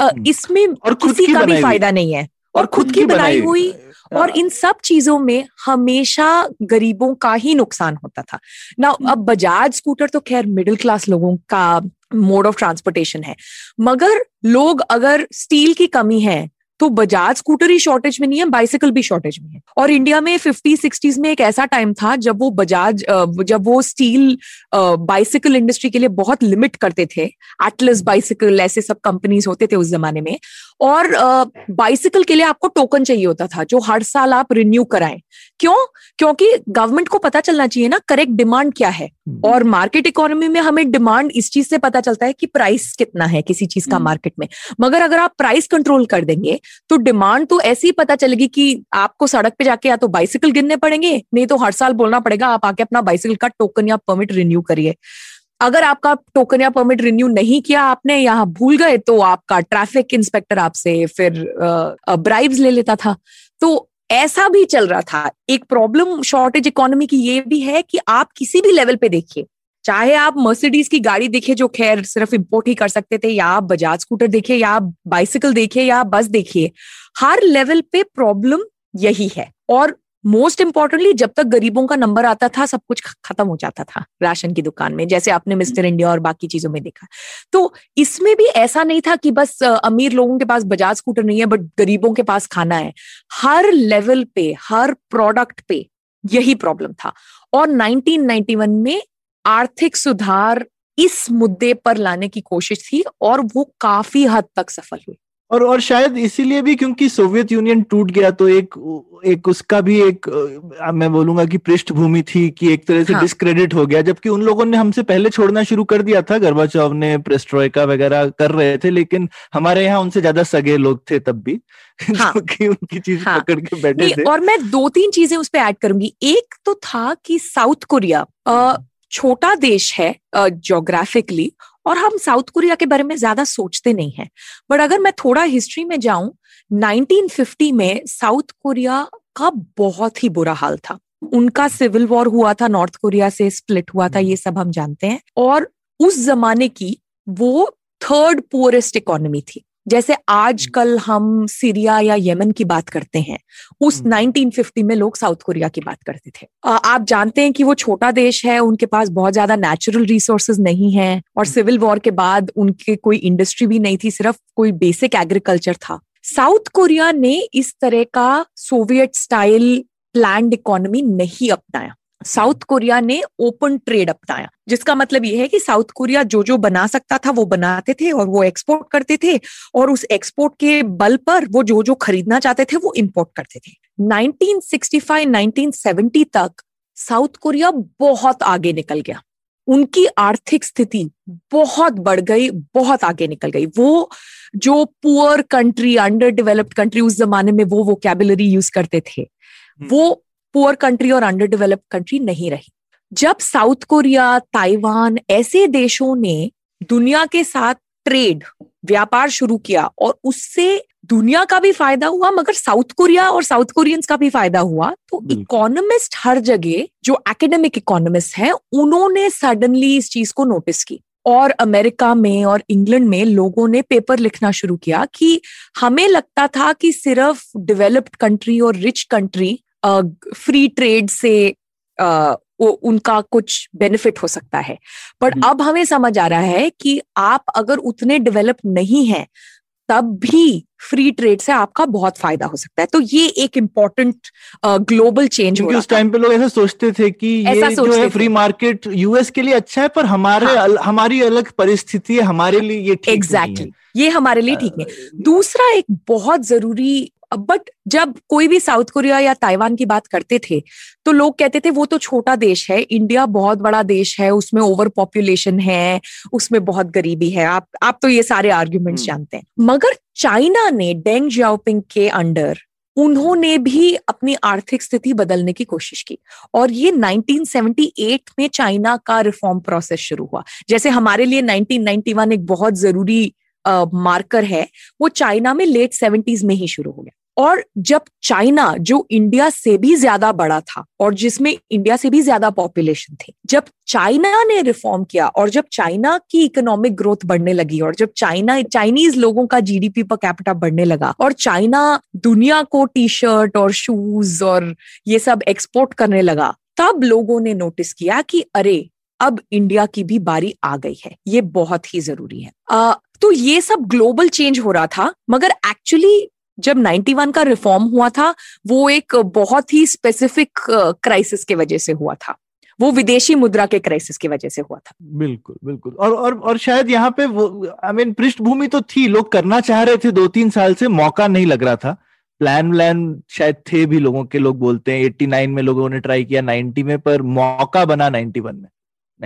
हम्म। इसमें और किसी का भी फ़ायदा नहीं है। और खुद की बनाई हुई और इन सब चीज़ों में हमेशा गरीबों का ही नुकसान होता था। ना अब बजाज स्कूटर तो खैर मिडिल क्लास लोगों का मोड ऑफ़ ट्रांसपोर्टेशन है। मगर लोग अगर स्टील की कमी है तो बजाज स्कूटर ही शॉर्टेज में नहीं है बाइसिकल भी शॉर्टेज में है। और इंडिया में फिफ्टी सिक्सटीज में एक ऐसा टाइम था जब वो बजाज जब वो स्टील बाइसिकल इंडस्ट्री के लिए बहुत लिमिट करते थे। एटलस बाइसिकल ऐसे सब कंपनीज़ होते थे उस जमाने में। और बाइसिकल के लिए आपको टोकन चाहिए होता था जो हर साल आप रिन्यू कराएँ। क्यों? क्योंकि गवर्नमेंट को पता चलना चाहिए ना करेक्ट डिमांड क्या है। और मार्केट इकोनॉमी में हमें डिमांड इस चीज़ से पता चलता है कि प्राइस कितना है किसी चीज़ का हम्म। मार्केट में। मगर अगर आप प्राइस कंट्रोल कर देंगे तो डिमांड तो ऐसे ही पता चलेगी कि आपको सड़क पे जाके या तो बाइसिकल गिनने पड़ेंगे नहीं तो हर साल बोलना पड़ेगा आप आके अपना बाइसिकल का टोकन या परमिट रिन्यू करिए। अगर आपका टोकन या परमिट रिन्यू नहीं किया आपने यहाँ भूल गए तो आपका ट्रैफ़िक इंस्पेक्टर आपसे फिर ब्राइब्स ले लेता था। तो ऐसा भी चल रहा था। एक प्रॉब्लम शॉर्टेज इकोनॉमी की ये भी है कि आप किसी भी लेवल पे देखिए। चाहे आप मर्सिडीज की गाड़ी देखिए जो खैर सिर्फ़ इंपोर्ट ही कर सकते थे, या आप बजाज स्कूटर देखिए या आप बाइसिकल देखिए या बस देखिए हर लेवल पे प्रॉब्लम यही है। और मोस्ट इंपॉर्टेंटली जब तक गरीबों का नंबर आता था सब कुछ खत्म हो जाता था राशन की दुकान में जैसे आपने मिस्टर इंडिया और बाकी चीज़ों में देखा। तो इसमें भी ऐसा नहीं था कि बस अमीर लोगों के पास बजाज स्कूटर नहीं है बट गरीबों के पास खाना है। हर लेवल पे हर प्रोडक्ट पे यही प्रॉब्लम था। और 1991 में आर्थिक सुधार इस मुद्दे पर लाने की कोशिश थी और वो काफ़ी हद तक सफल हुई। और और शायद इसीलिए भी क्योंकि सोवियत यूनियन टूट गया तो एक एक उसका भी एक मैं बोलूँगा कि पृष्ठभूमि थी कि एक तरह से हाँ. डिस्क्रेडिट हो गया जबकि उन लोगों ने हमसे पहले छोड़ना शुरू कर दिया था गर्बाचौव ने प्रेस्ट्रोइका वगैरह कर रहे थे लेकिन हमारे यहाँ उनसे ज़्यादा सगे लोग थे तब भी (laughs) हाँ. जो उनकी चीज़ हाँ. पकड़ के बैठे थे और मैं दो तीन चीज़ें उस पर ऐड करूँगी एक तो था कि साउथ कोरिया छोटा देश है जोग्राफिकली और हम साउथ कोरिया के बारे में ज़्यादा सोचते नहीं हैं। बट अगर मैं थोड़ा हिस्ट्री में जाऊँ 1950 में साउथ कोरिया का बहुत ही बुरा हाल था। उनका सिविल वॉर हुआ था नॉर्थ कोरिया से स्प्लिट हुआ था ये सब हम जानते हैं। और उस जमाने की वो थर्ड पुअरेस्ट इकोनॉमी थी। जैसे आजकल हम सीरिया या यमन की बात करते हैं उस 1950 हम्म। में लोग साउथ कोरिया की बात करते थे आप जानते हैं कि वो छोटा देश है उनके पास बहुत ज़्यादा नेचुरल रिसोर्सेज नहीं है और सिविल हम्म। वॉर के बाद उनके कोई इंडस्ट्री भी नहीं थी सिर्फ़ कोई बेसिक एग्रीकल्चर था साउथ कोरिया ने इस तरह का सोवियत स्टाइल प्लान इकोनॉमी नहीं अपनाया साउथ कोरिया ने ओपन ट्रेड अपनाया जिसका मतलब यह है कि साउथ कोरिया जो जो बना सकता था वो बनाते थे और वो एक्सपोर्ट करते थे और उस एक्सपोर्ट के बल पर वो जो जो खरीदना चाहते थे वो इंपोर्ट करते थे। 1965 1970 तक साउथ कोरिया बहुत आगे निकल गया। उनकी आर्थिक स्थिति बहुत बढ़ गई बहुत आगे निकल गई। वो जो poor country underdeveloped country उस जमाने में वो वो कैबिलरी यूज़ करते थे हम्म। वो पुअर कंट्री और अंडर डेवलप्ड कंट्री नहीं रही। जब साउथ कोरिया ताइवान ऐसे देशों ने दुनिया के साथ ट्रेड व्यापार शुरू किया और उससे दुनिया का भी फ़ायदा हुआ मगर साउथ कोरिया और साउथ कोरियंस का भी फ़ायदा हुआ तो इकोनॉमिस्ट हर जगह जो एकेडमिक इकोनॉमिस्ट हैं उन्होंने सडनली इस चीज़ को नोटिस की। और अमेरिका में और इंग्लैंड में लोगों ने पेपर लिखना शुरू किया कि हमें लगता था कि सिर्फ़ डेवलप्ड कंट्री और रिच कंट्री फ्री ट्रेड से uh, उनका कुछ बेनिफिट हो सकता है बट हम्म। अब हमें समझ आ रहा है कि आप अगर उतने डेवलप नहीं हैं तब भी फ्री ट्रेड से आपका बहुत फ़ायदा हो सकता है तो ये एक इम्पोर्टेंट ग्लोबल चेंज हो उस टाइम पे लोग ऐसा सोचते थे कि ये जो है फ्री मार्केट यूएस के लिए अच्छा है पर हमारे हाँ. अल, हमारी अलग परिस्थिति है हमारे लिए ये ठीक exactly. ये हमारे लिए ठीक नहीं दूसरा एक बहुत ज़रूरी बट जब कोई भी साउथ कोरिया या ताइवान की बात करते थे तो लोग कहते थे वो तो छोटा देश है इंडिया बहुत बड़ा देश है उसमें ओवर पॉपुलेशन है उसमें बहुत गरीबी है। आप आप तो ये सारे आर्ग्यूमेंट्स हम्म। जानते हैं। मगर चाइना ने डेंग जियाओपिंग के अंडर उन्होंने भी अपनी आर्थिक स्थिति बदलने की कोशिश की। और ये 1978 में चाइना का रिफॉर्म प्रोसेस शुरू हुआ। जैसे हमारे लिए 1991 एक बहुत ज़रूरी मार्कर है वो चाइना में लेट सेवेंटीज में ही शुरू हो गया। और जब चाइना जो इंडिया से भी ज़्यादा बड़ा था और जिसमें इंडिया से भी ज़्यादा पॉपुलेशन थी जब चाइना ने रिफॉर्म किया और जब चाइना की इकोनॉमिक ग्रोथ बढ़ने लगी और जब चाइना चाइनीज़ लोगों का जीडीपी पर कैपिटा बढ़ने लगा और चाइना दुनिया को टी शर्ट और शूज़ और ये सब एक्सपोर्ट करने लगा तब लोगों ने नोटिस किया कि अरे अब इंडिया की भी बारी आ गई है। ये बहुत ही ज़रूरी है। आ, तो ये सब ग्लोबल चेंज हो रहा था मगर एक्चुअली जब 91 का रिफॉर्म हुआ था, वो एक बहुत ही स्पेसिफिक क्राइसिस के वजह से हुआ था। वो विदेशी मुद्रा के क्राइसिस की वजह से हुआ था। बिल्कुल बिल्कुल। और और और शायद यहाँ पे वो आई मीन पृष्ठभूमि तो थी, लोग करना चाह रहे थे दो तीन साल से मौका नहीं लग रहा था। प्लान व्लान शायद थे भी, लोगों के लोग बोलते हैं 89 में लोगों ने ट्राई किया 90 में, पर मौका बना 91 में।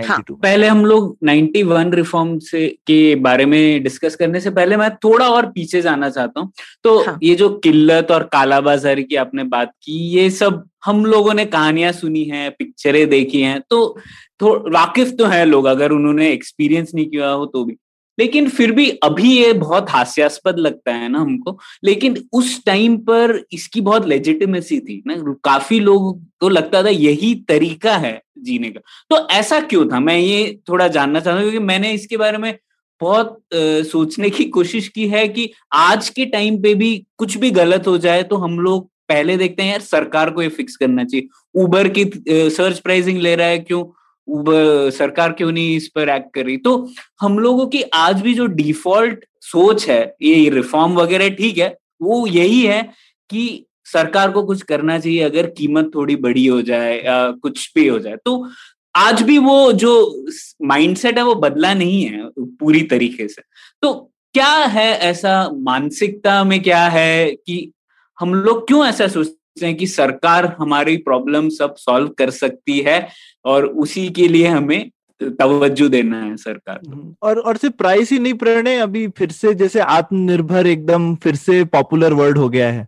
हाँ, पहले हम लोग 91 रिफॉर्म से के बारे में डिस्कस करने से पहले मैं थोड़ा और पीछे जाना चाहता हूँ। तो हाँ. ये जो किल्लत और कालाबाजारी की आपने बात की ये सब हम लोगों ने कहानियाँ सुनी हैं पिक्चरें देखी हैं तो तो वाकिफ तो है लोग अगर उन्होंने एक्सपीरियंस नहीं किया हो तो भी। लेकिन फिर भी अभी ये बहुत हास्यास्पद लगता है ना हमको। लेकिन उस टाइम पर इसकी बहुत लेजिटिमेसी थी ना। काफ़ी लोग को लगता था यही तरीका है जीने का। तो ऐसा क्यों था? मैं ये थोड़ा जानना चाहता हूँ क्योंकि मैंने इसके बारे में बहुत आ, सोचने की कोशिश की है कि आज के टाइम पे भी कुछ भी गलत हो जाए तो हम लोग पहले देखते हैं यार सरकार को ये फिक्स करना चाहिए। उबर की सर्च प्राइसिंग ले रहा है क्यों? सरकार क्यों नहीं इस पर एक्ट कर रही? तो हम लोगों की आज भी जो डिफ़ॉल्ट सोच है, ये रिफॉर्म वगैरह ठीक है, वो यही है कि सरकार को कुछ करना चाहिए, अगर कीमत थोड़ी बड़ी हो जाए, या कुछ भी हो जाए। तो आज भी वो जो माइंडसेट है, वो बदला नहीं है पूरी तरीके से। तो क्या है ऐसा मानसिकता में क्या है कि हम लोग क्यों ऐसा सोचते हैं कि सरकार हमारी प्रॉब्लम सब सॉल्व कर सकती है? और उसी के लिए हमें तवज्जो देना है सरकार को। हम्म, और और सिर्फ़ प्राइस ही नहीं प्रणय अभी फिर से जैसे आत्मनिर्भर एकदम फिर से पॉपुलर वर्ड हो गया है।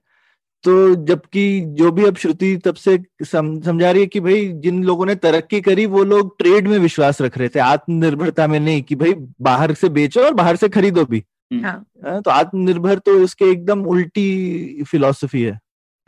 तो जबकि जो भी अब श्रुति तब से सम, समझा रही है कि भाई जिन लोगों ने तरक्की करी वो लोग ट्रेड में विश्वास रख रहे थे। आत्मनिर्भरता में नहीं कि भाई बाहर से बेचो और बाहर से खरीदो भी। हम्म। हाँ. हाँ, तो आत्मनिर्भर तो उसके एकदम उल्टी फिलोसफी है।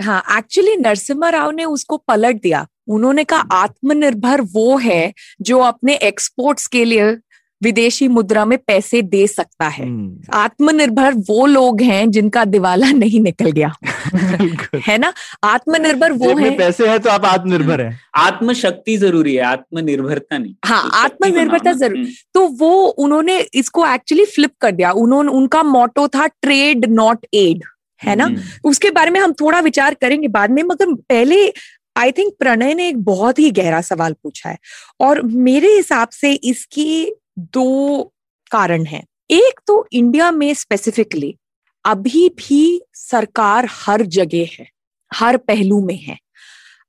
हाँ एक्चुअली नरसिम्हा राव ने उसको पलट दिया। उन्होंने कहा आत्मनिर्भर वो है जो अपने एक्सपोर्ट्स के लिए विदेशी मुद्रा में पैसे दे सकता है। हम्म। आत्मनिर्भर वो लोग हैं जिनका दिवाला नहीं निकल गया। (laughs) है ना? आत्मनिर्भर वो है। पैसे है तो आप आत्मनिर्भर है। आत्मशक्ति ज़रूरी है आत्मनिर्भरता नहीं। हाँ तो आत्मनिर्भरता ज़रूर। हम्म। तो वो उन्होंने इसको एक्चुअली फ्लिप कर दिया। उन्होंने उनका मोटो था ट्रेड नॉट एड है ना? हम्म। उसके बारे में हम थोड़ा विचार करेंगे बाद में मगर पहले आई थिंक प्रणय ने एक बहुत ही गहरा सवाल पूछा है और मेरे हिसाब से इसकी दो कारण हैं। एक तो इंडिया में स्पेसिफिकली अभी भी सरकार हर जगह है, हर पहलू में है।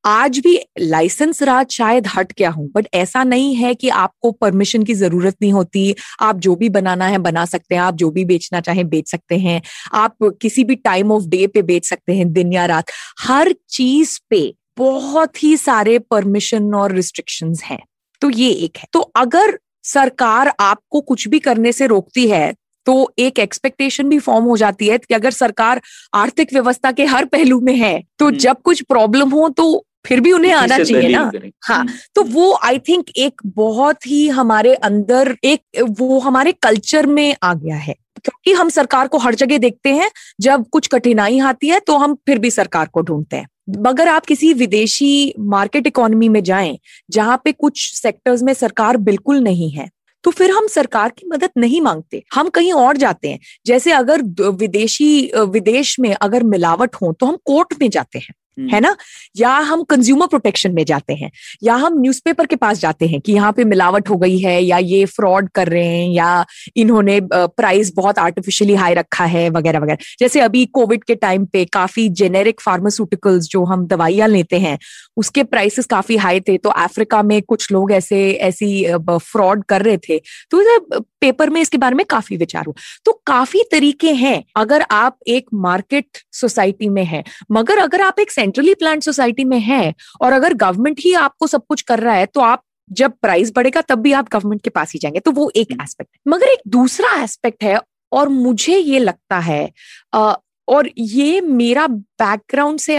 आज भी लाइसेंस राज शायद हट गया हूँ बट ऐसा नहीं है कि आपको परमिशन की ज़रूरत नहीं होती। आप जो भी बनाना है, बना सकते हैं, आप जो भी बेचना चाहें, बेच सकते हैं। आप किसी भी टाइम ऑफ़ डे पे बेच सकते हैं, दिन या रात। हर चीज़ पे बहुत ही सारे परमिशन और रिस्ट्रिक्शंस हैं। तो ये एक है। तो अगर सरकार आपको कुछ भी करने से रोकती है तो एक एक्सपेक्टेशन भी फॉर्म हो जाती है कि अगर सरकार आर्थिक व्यवस्था के हर पहलू में है तो हम्म। जब कुछ प्रॉब्लम हो तो फिर भी उन्हें आना चाहिए ना। हाँ हम्म। तो वो आई थिंक एक बहुत ही हमारे अंदर एक वो हमारे कल्चर में आ गया है। क्योंकि हम सरकार को हर जगह देखते हैं जब कुछ कठिनाई आती है तो हम फिर भी सरकार को ढूंढते हैं। अगर आप किसी विदेशी मार्केट इकोनॉमी में जाएँ, जहाँ पे कुछ सेक्टर्स में सरकार बिल्कुल नहीं है तो फिर हम सरकार की मदद नहीं मांगते हम कहीं और जाते हैं जैसे अगर विदेशी विदेश में अगर मिलावट हो तो हम कोर्ट में जाते हैं। है ना? या हम कंज्यूमर प्रोटेक्शन में जाते हैं या हम न्यूज़पेपर के पास जाते हैं कि यहाँ पे मिलावट हो गई है या ये फ्रॉड कर रहे हैं या इन्होंने प्राइस बहुत आर्टिफिशियली हाई रखा है वगैरह वगैरह। जैसे अभी कोविड के टाइम पे काफ़ी जेनेरिक फार्मास्यूटिकल्स जो हम दवाइयाँ लेते हैं उसके प्राइसेस काफ़ी हाई थे तो अफ्रीका में कुछ लोग ऐसे ऐसी फ्रॉड कर रहे थे तो पेपर में इसके बारे में काफ़ी विचार हुआ। तो काफ़ी तरीके हैं अगर आप एक मार्केट सोसाइटी में है मगर अगर आप एक सेंट्रली प्लान सोसाइटी में है और अगर गवर्नमेंट ही आपको सब कुछ कर रहा है तो आप जब प्राइस बढ़ेगा तब भी आप गवर्नमेंट के पास ही जाएँगे। तो वो एक एस्पेक्ट हम्म। है। मगर एक दूसरा एस्पेक्ट है और मुझे ये लगता है आ, और ये मेरा बैकग्राउंड से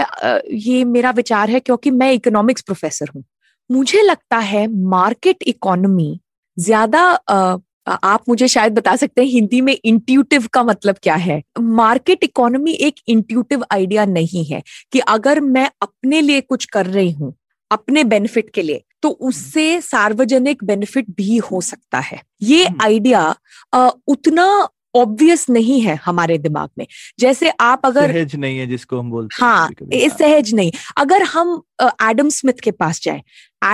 ये मेरा विचार है क्योंकि मैं इकोनॉमिक्स प्रोफेसर हूँ। मुझे लगता है मार्केट इकोनॉमी ज़्यादा आप मुझे शायद बता सकते हैं हिंदी में इंट्यूटिव का मतलब क्या है? मार्केट इकोनॉमी एक इंट्यूटिव आइडिया नहीं है कि अगर मैं अपने लिए कुछ कर रही हूँ अपने बेनिफिट के लिए तो उससे सार्वजनिक बेनिफिट भी हो सकता है। ये आइडिया हम्म। उतना ऑब्वियस नहीं है हमारे दिमाग में। जैसे आप अगर सहज नहीं है जिसको हम बोलते हाँ सहज नहीं। अगर हम एडम स्मिथ के पास जाए।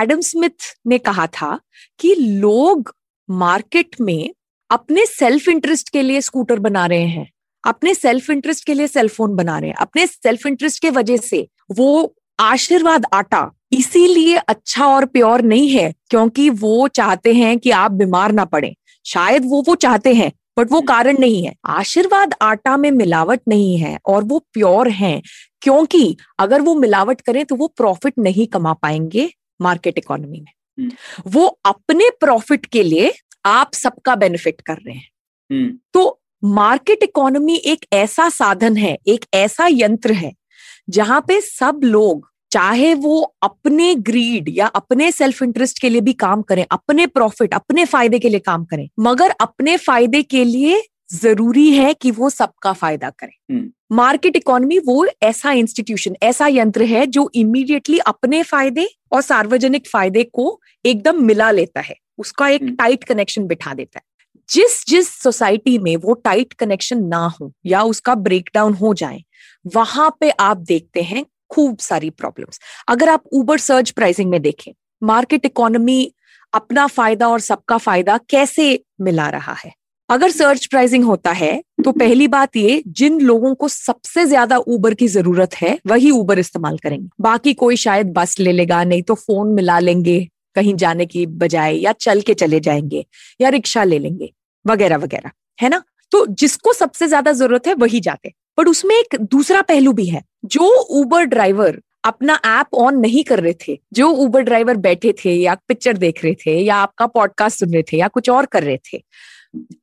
एडम स्मिथ ने कहा था कि लोग मार्केट में अपने सेल्फ इंटरेस्ट के लिए स्कूटर बना रहे हैं, अपने सेल्फ इंटरेस्ट के लिए सेलफोन बना रहे हैं, अपने सेल्फ इंटरेस्ट के वजह से वो आशीर्वाद आटा इसीलिए अच्छा और प्योर नहीं है क्योंकि वो चाहते हैं कि आप बीमार ना पड़े। शायद वो वो चाहते हैं बट वो कारण नहीं है। आशीर्वाद आटा में मिलावट नहीं है और वो प्योर हैं क्योंकि अगर वो मिलावट करें तो वो प्रॉफिट नहीं कमा पाएँगे मार्केट इकोनॉमी में। वो अपने प्रॉफिट के लिए आप सबका बेनिफिट कर रहे हैं। तो मार्केट इकोनॉमी एक ऐसा साधन है एक ऐसा यंत्र है जहाँ पे सब लोग चाहे वो अपने ग्रीड या अपने सेल्फ इंटरेस्ट के लिए भी काम करें अपने प्रॉफिट अपने फ़ायदे के लिए काम करें मगर अपने फ़ायदे के लिए ज़रूरी है कि वो सबका फ़ायदा करें। मार्केट इकोनॉमी वो ऐसा इंस्टीट्यूशन ऐसा यंत्र है जो इमीडिएटली अपने फ़ायदे और सार्वजनिक फ़ायदे को एकदम मिला लेता है। उसका एक टाइट कनेक्शन बिठा देता है। जिस जिस सोसाइटी में वो टाइट कनेक्शन ना हो या उसका ब्रेकडाउन हो जाए वहाँ पे आप देखते हैं खूब सारी प्रॉब्लम्स अगर आप ऊबर सर्च प्राइसिंग में देखें मार्केट इकोनॉमी अपना फ़ायदा और सबका फ़ायदा कैसे मिला रहा है? अगर सर्च प्राइसिंग होता है तो पहली बात ये, जिन लोगों को सबसे ज़्यादा ऊबर की ज़रूरत है, वही ऊबर इस्तेमाल करेंगे। बाकी कोई शायद बस ले लेगा, नहीं तो फ़ोन मिला लेंगे कहीं जाने की बजाय या चल के चले जाएँगे या रिक्शा ले लेंगे, वगैरह वगैरह, है ना? तो जिसको सबसे ज़्यादा ज़रूरत है, वही जाते बट उसमें एक दूसरा पहलू भी है, जो ऊबर ड्राइवर अपना ऐप ऑन नहीं कर रहे थे, जो ऊबर ड्राइवर बैठे थे या पिक्चर देख रहे थे या आपका पॉडकास्ट सुन रहे थे या कुछ और कर रहे थे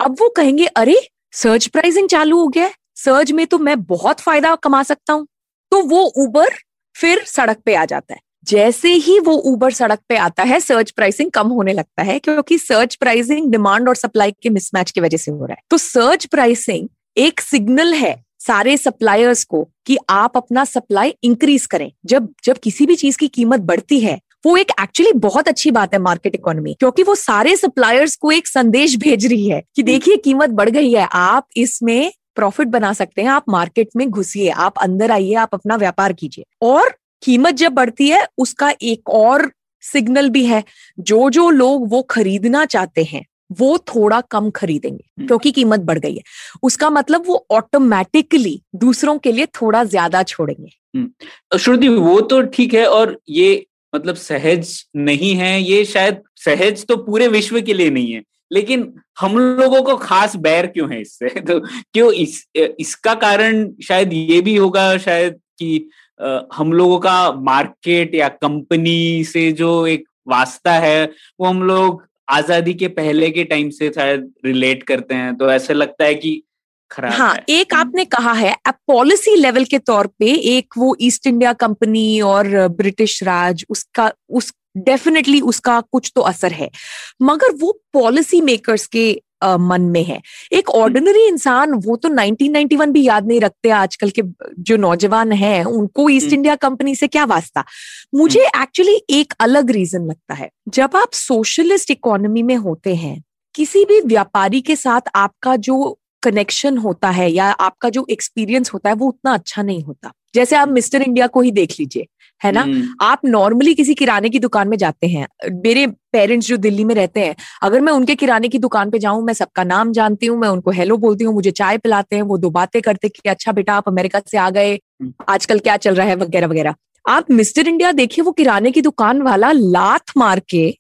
अब वो कहेंगे, अरे सर्च प्राइसिंग चालू हो गया है। सर्च में तो मैं बहुत फ़ायदा कमा सकता हूँ। तो वो ऊबर फिर सड़क पे आ जाता है। जैसे ही वो ऊबर सड़क पे आता है सर्च प्राइसिंग कम होने लगता है, क्योंकि सर्च प्राइसिंग डिमांड और सप्लाई के मिसमैच की वजह से हो रहा है। तो सर्च प्राइसिंग एक सिग्नल है सारे सप्लायर्स को कि आप अपना सप्लाई इंक्रीज करें। जब जब किसी भी चीज़ की कीमत बढ़ती है वो एक एक्चुअली बहुत अच्छी बात है मार्केट इकोनॉमी क्योंकि वो सारे सप्लायर्स को एक संदेश भेज रही है कि देखिए कीमत बढ़ गई है आप इसमें प्रॉफिट बना सकते हैं आप मार्केट में घुसिए आप अंदर आइए आप अपना व्यापार कीजिए। और कीमत जब बढ़ती है उसका एक और सिग्नल भी है जो जो लोग वो खरीदना चाहते हैं वो थोड़ा कम खरीदेंगे क्योंकि कीमत बढ़ गई है। उसका मतलब वो ऑटोमेटिकली दूसरों के लिए थोड़ा ज़्यादा छोड़ेंगे। श्रुति वो तो ठीक है और ये मतलब सहज नहीं है, ये शायद सहज तो पूरे विश्व के लिए नहीं है, लेकिन हम लोगों को खास बैर क्यों है इससे? (laughs) तो क्यों इस, इसका कारण शायद ये भी होगा शायद कि हम लोगों का मार्केट या कंपनी से जो एक वास्ता है, वो हम लोग आज़ादी के पहले के टाइम से शायद रिलेट करते हैं। तो ऐसे लगता है कि खराब हाँ है। एक आपने कहा है पॉलिसी लेवल के तौर पे एक वो ईस्ट इंडिया कंपनी और ब्रिटिश राज उसका उस डेफिनेटली उसका कुछ तो असर है मगर वो पॉलिसी मेकर्स के आ, मन में है एक ऑर्डिनरी हम्म। इंसान वो तो 1991 भी याद नहीं रखते आजकल के जो नौजवान हैं उनको ईस्ट इंडिया हम्म। कंपनी से क्या वास्ता मुझे एक्चुअली हम्म। एक अलग रीजन लगता है जब आप सोशलिस्ट इकोनॉमी में होते हैं किसी भी व्यापारी के साथ आपका जो कनेक्शन होता है या आपका जो एक्सपीरियंस होता है वो उतना अच्छा नहीं होता जैसे आप मिस्टर इंडिया को ही देख लीजिए है ना हम्म। आप नॉर्मली किसी किराने की दुकान में जाते हैं मेरे पेरेंट्स जो दिल्ली में रहते हैं अगर मैं उनके किराने की दुकान पे जाऊँ मैं सबका नाम जानती हूँ मैं उनको हेलो बोलती हूँ मुझे चाय पिलाते हैं वो दो बातें करते कि अच्छा बेटा आप अमेरिका से आ गए हम्म। आजकल क्या चल रहा है वगैरह वगैरह आप मिस्टर इंडिया देखिए वो किराने की दुकान वाला लात मार के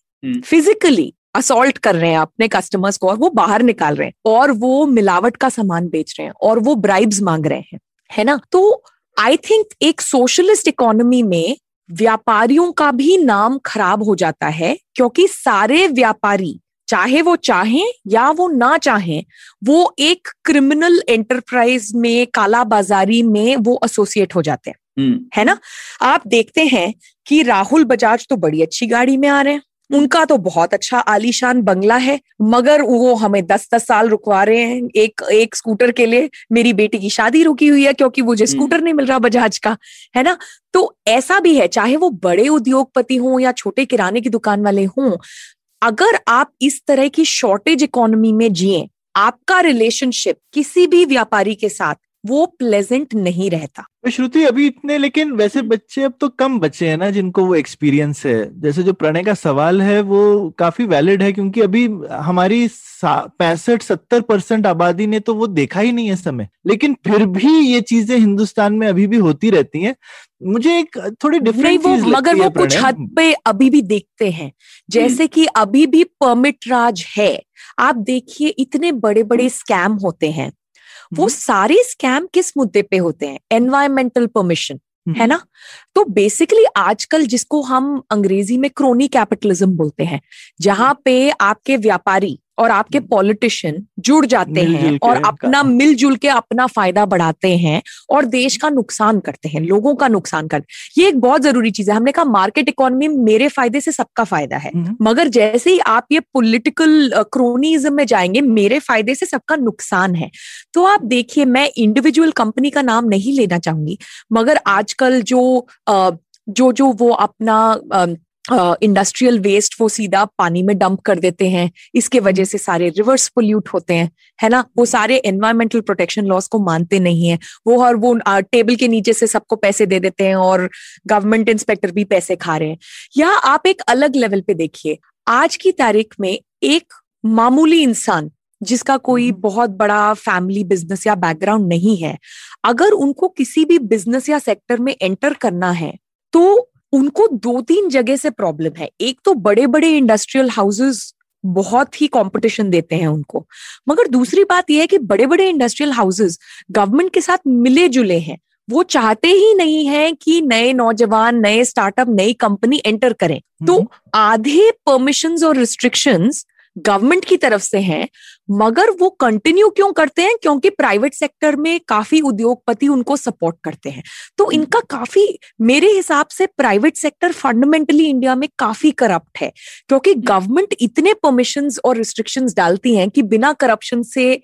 फिजिकली हम्म। असॉल्ट कर रहे हैं अपने कस्टमर्स को और वो बाहर निकाल रहे हैं और वो मिलावट का सामान बेच रहे हैं और वो ब्राइब्स मांग रहे हैं है ना? तो आई थिंक एक सोशलिस्ट इकोनॉमी में व्यापारियों का भी नाम खराब हो जाता है क्योंकि सारे व्यापारी चाहे वो चाहें या वो ना चाहें वो एक क्रिमिनल एंटरप्राइज में काला बाजारी में वो एसोसिएट हो जाते हैं हम्म। है ना? आप देखते हैं कि राहुल बजाज तो बड़ी अच्छी गाड़ी में आ रहे हैं। उनका तो बहुत अच्छा आलीशान बंगला है मगर वो हमें दस दस साल रुकवा रहे हैं एक एक स्कूटर के लिए मेरी बेटी की शादी रुकी हुई है क्योंकि मुझे हम्म। स्कूटर नहीं मिल रहा बजाज का है ना तो ऐसा भी है चाहे वो बड़े उद्योगपति हों या छोटे किराने की दुकान वाले हों अगर आप इस तरह की शॉर्टेज इकोनॉमी में जिए आपका रिलेशनशिप किसी भी व्यापारी के साथ वो प्लेजेंट नहीं रहता श्रुति अभी इतने लेकिन वैसे बच्चे अब तो कम बच्चे हैं ना जिनको वो एक्सपीरियंस है। जैसे जो प्रणय का सवाल है वो काफ़ी वैलिड है क्योंकि अभी हमारी पैंसठ सत्तर परसेंट आबादी ने तो वो देखा ही नहीं है समय। लेकिन फिर भी ये चीज़ें हिंदुस्तान में अभी भी होती रहती हैं। मुझे एक थोड़ी डिफरेंट वो मगर वो कुछ हद पे अभी भी देखते हैं। जैसे कि अभी भी परमिट राज है। आप देखिए इतने बड़े बड़े स्कैम होते हैं। वो हम्म। सारे स्कैम किस मुद्दे पे होते हैं एनवायरमेंटल परमिशन है हम्म। ना तो बेसिकली आजकल जिसको हम अंग्रेज़ी में क्रोनी कैपिटलिज्म बोलते हैं जहाँ पे आपके व्यापारी और आपके पॉलिटिशियन हम्म। जुड़ जाते हैं और अपना मिलजुल के अपना फ़ायदा बढ़ाते हैं और देश का नुकसान करते हैं लोगों का नुकसान करते ये एक बहुत ज़रूरी चीज़ है हमने कहा मार्केट इकोनॉमी मेरे फ़ायदे से सबका फ़ायदा है हम्म। मगर जैसे ही आप ये पॉलिटिकल क्रोनिज्म में जाएँगे मेरे फ़ायदे से सबका नुकसान है तो आप देखिए मैं इंडिविजुअल कंपनी का नाम नहीं लेना चाहूँगी मगर आजकल जो जो जो वो अपना इंडस्ट्रियल वेस्ट वो सीधा पानी में डंप कर देते हैं इसके वजह। से सारे रिवर्स पोल्यूट होते हैं है ना वो सारे एनवायरमेंटल प्रोटेक्शन लॉस को मानते नहीं है वो हर वो टेबल के नीचे से सबको पैसे दे देते हैं और गवर्नमेंट इंस्पेक्टर भी पैसे खा रहे हैं या आप एक अलग लेवल पे देखिए आज की तारीख में एक मामूली इंसान जिसका कोई हम्म। बहुत बड़ा फैमिली बिज़नेस या बैकग्राउंड नहीं है अगर उनको किसी भी बिज़नेस या सेक्टर में एंटर करना है तो उनको दो तीन जगह से प्रॉब्लम है। एक तो बड़े बड़े इंडस्ट्रियल हाउसेस बहुत ही कंपटीशन देते हैं उनको। मगर दूसरी बात यह है कि बड़े बड़े इंडस्ट्रियल हाउसेस गवर्नमेंट के साथ मिले जुले हैं। वो चाहते ही नहीं है कि नए नौजवान नए स्टार्टअप नई कंपनी एंटर करें। तो हम्म। आधे परमिशन और रिस्ट्रिक्शंस गवर्नमेंट की तरफ़ से हैं मगर वो कंटिन्यू क्यों करते हैं क्योंकि प्राइवेट सेक्टर में काफ़ी उद्योगपति उनको सपोर्ट करते हैं तो हम्म। इनका काफ़ी मेरे हिसाब से प्राइवेट सेक्टर फंडामेंटली इंडिया में काफ़ी करप्ट है क्योंकि गवर्नमेंट हम्म। इतने परमिशन और रिस्ट्रिक्शंस डालती है कि बिना करप्शन से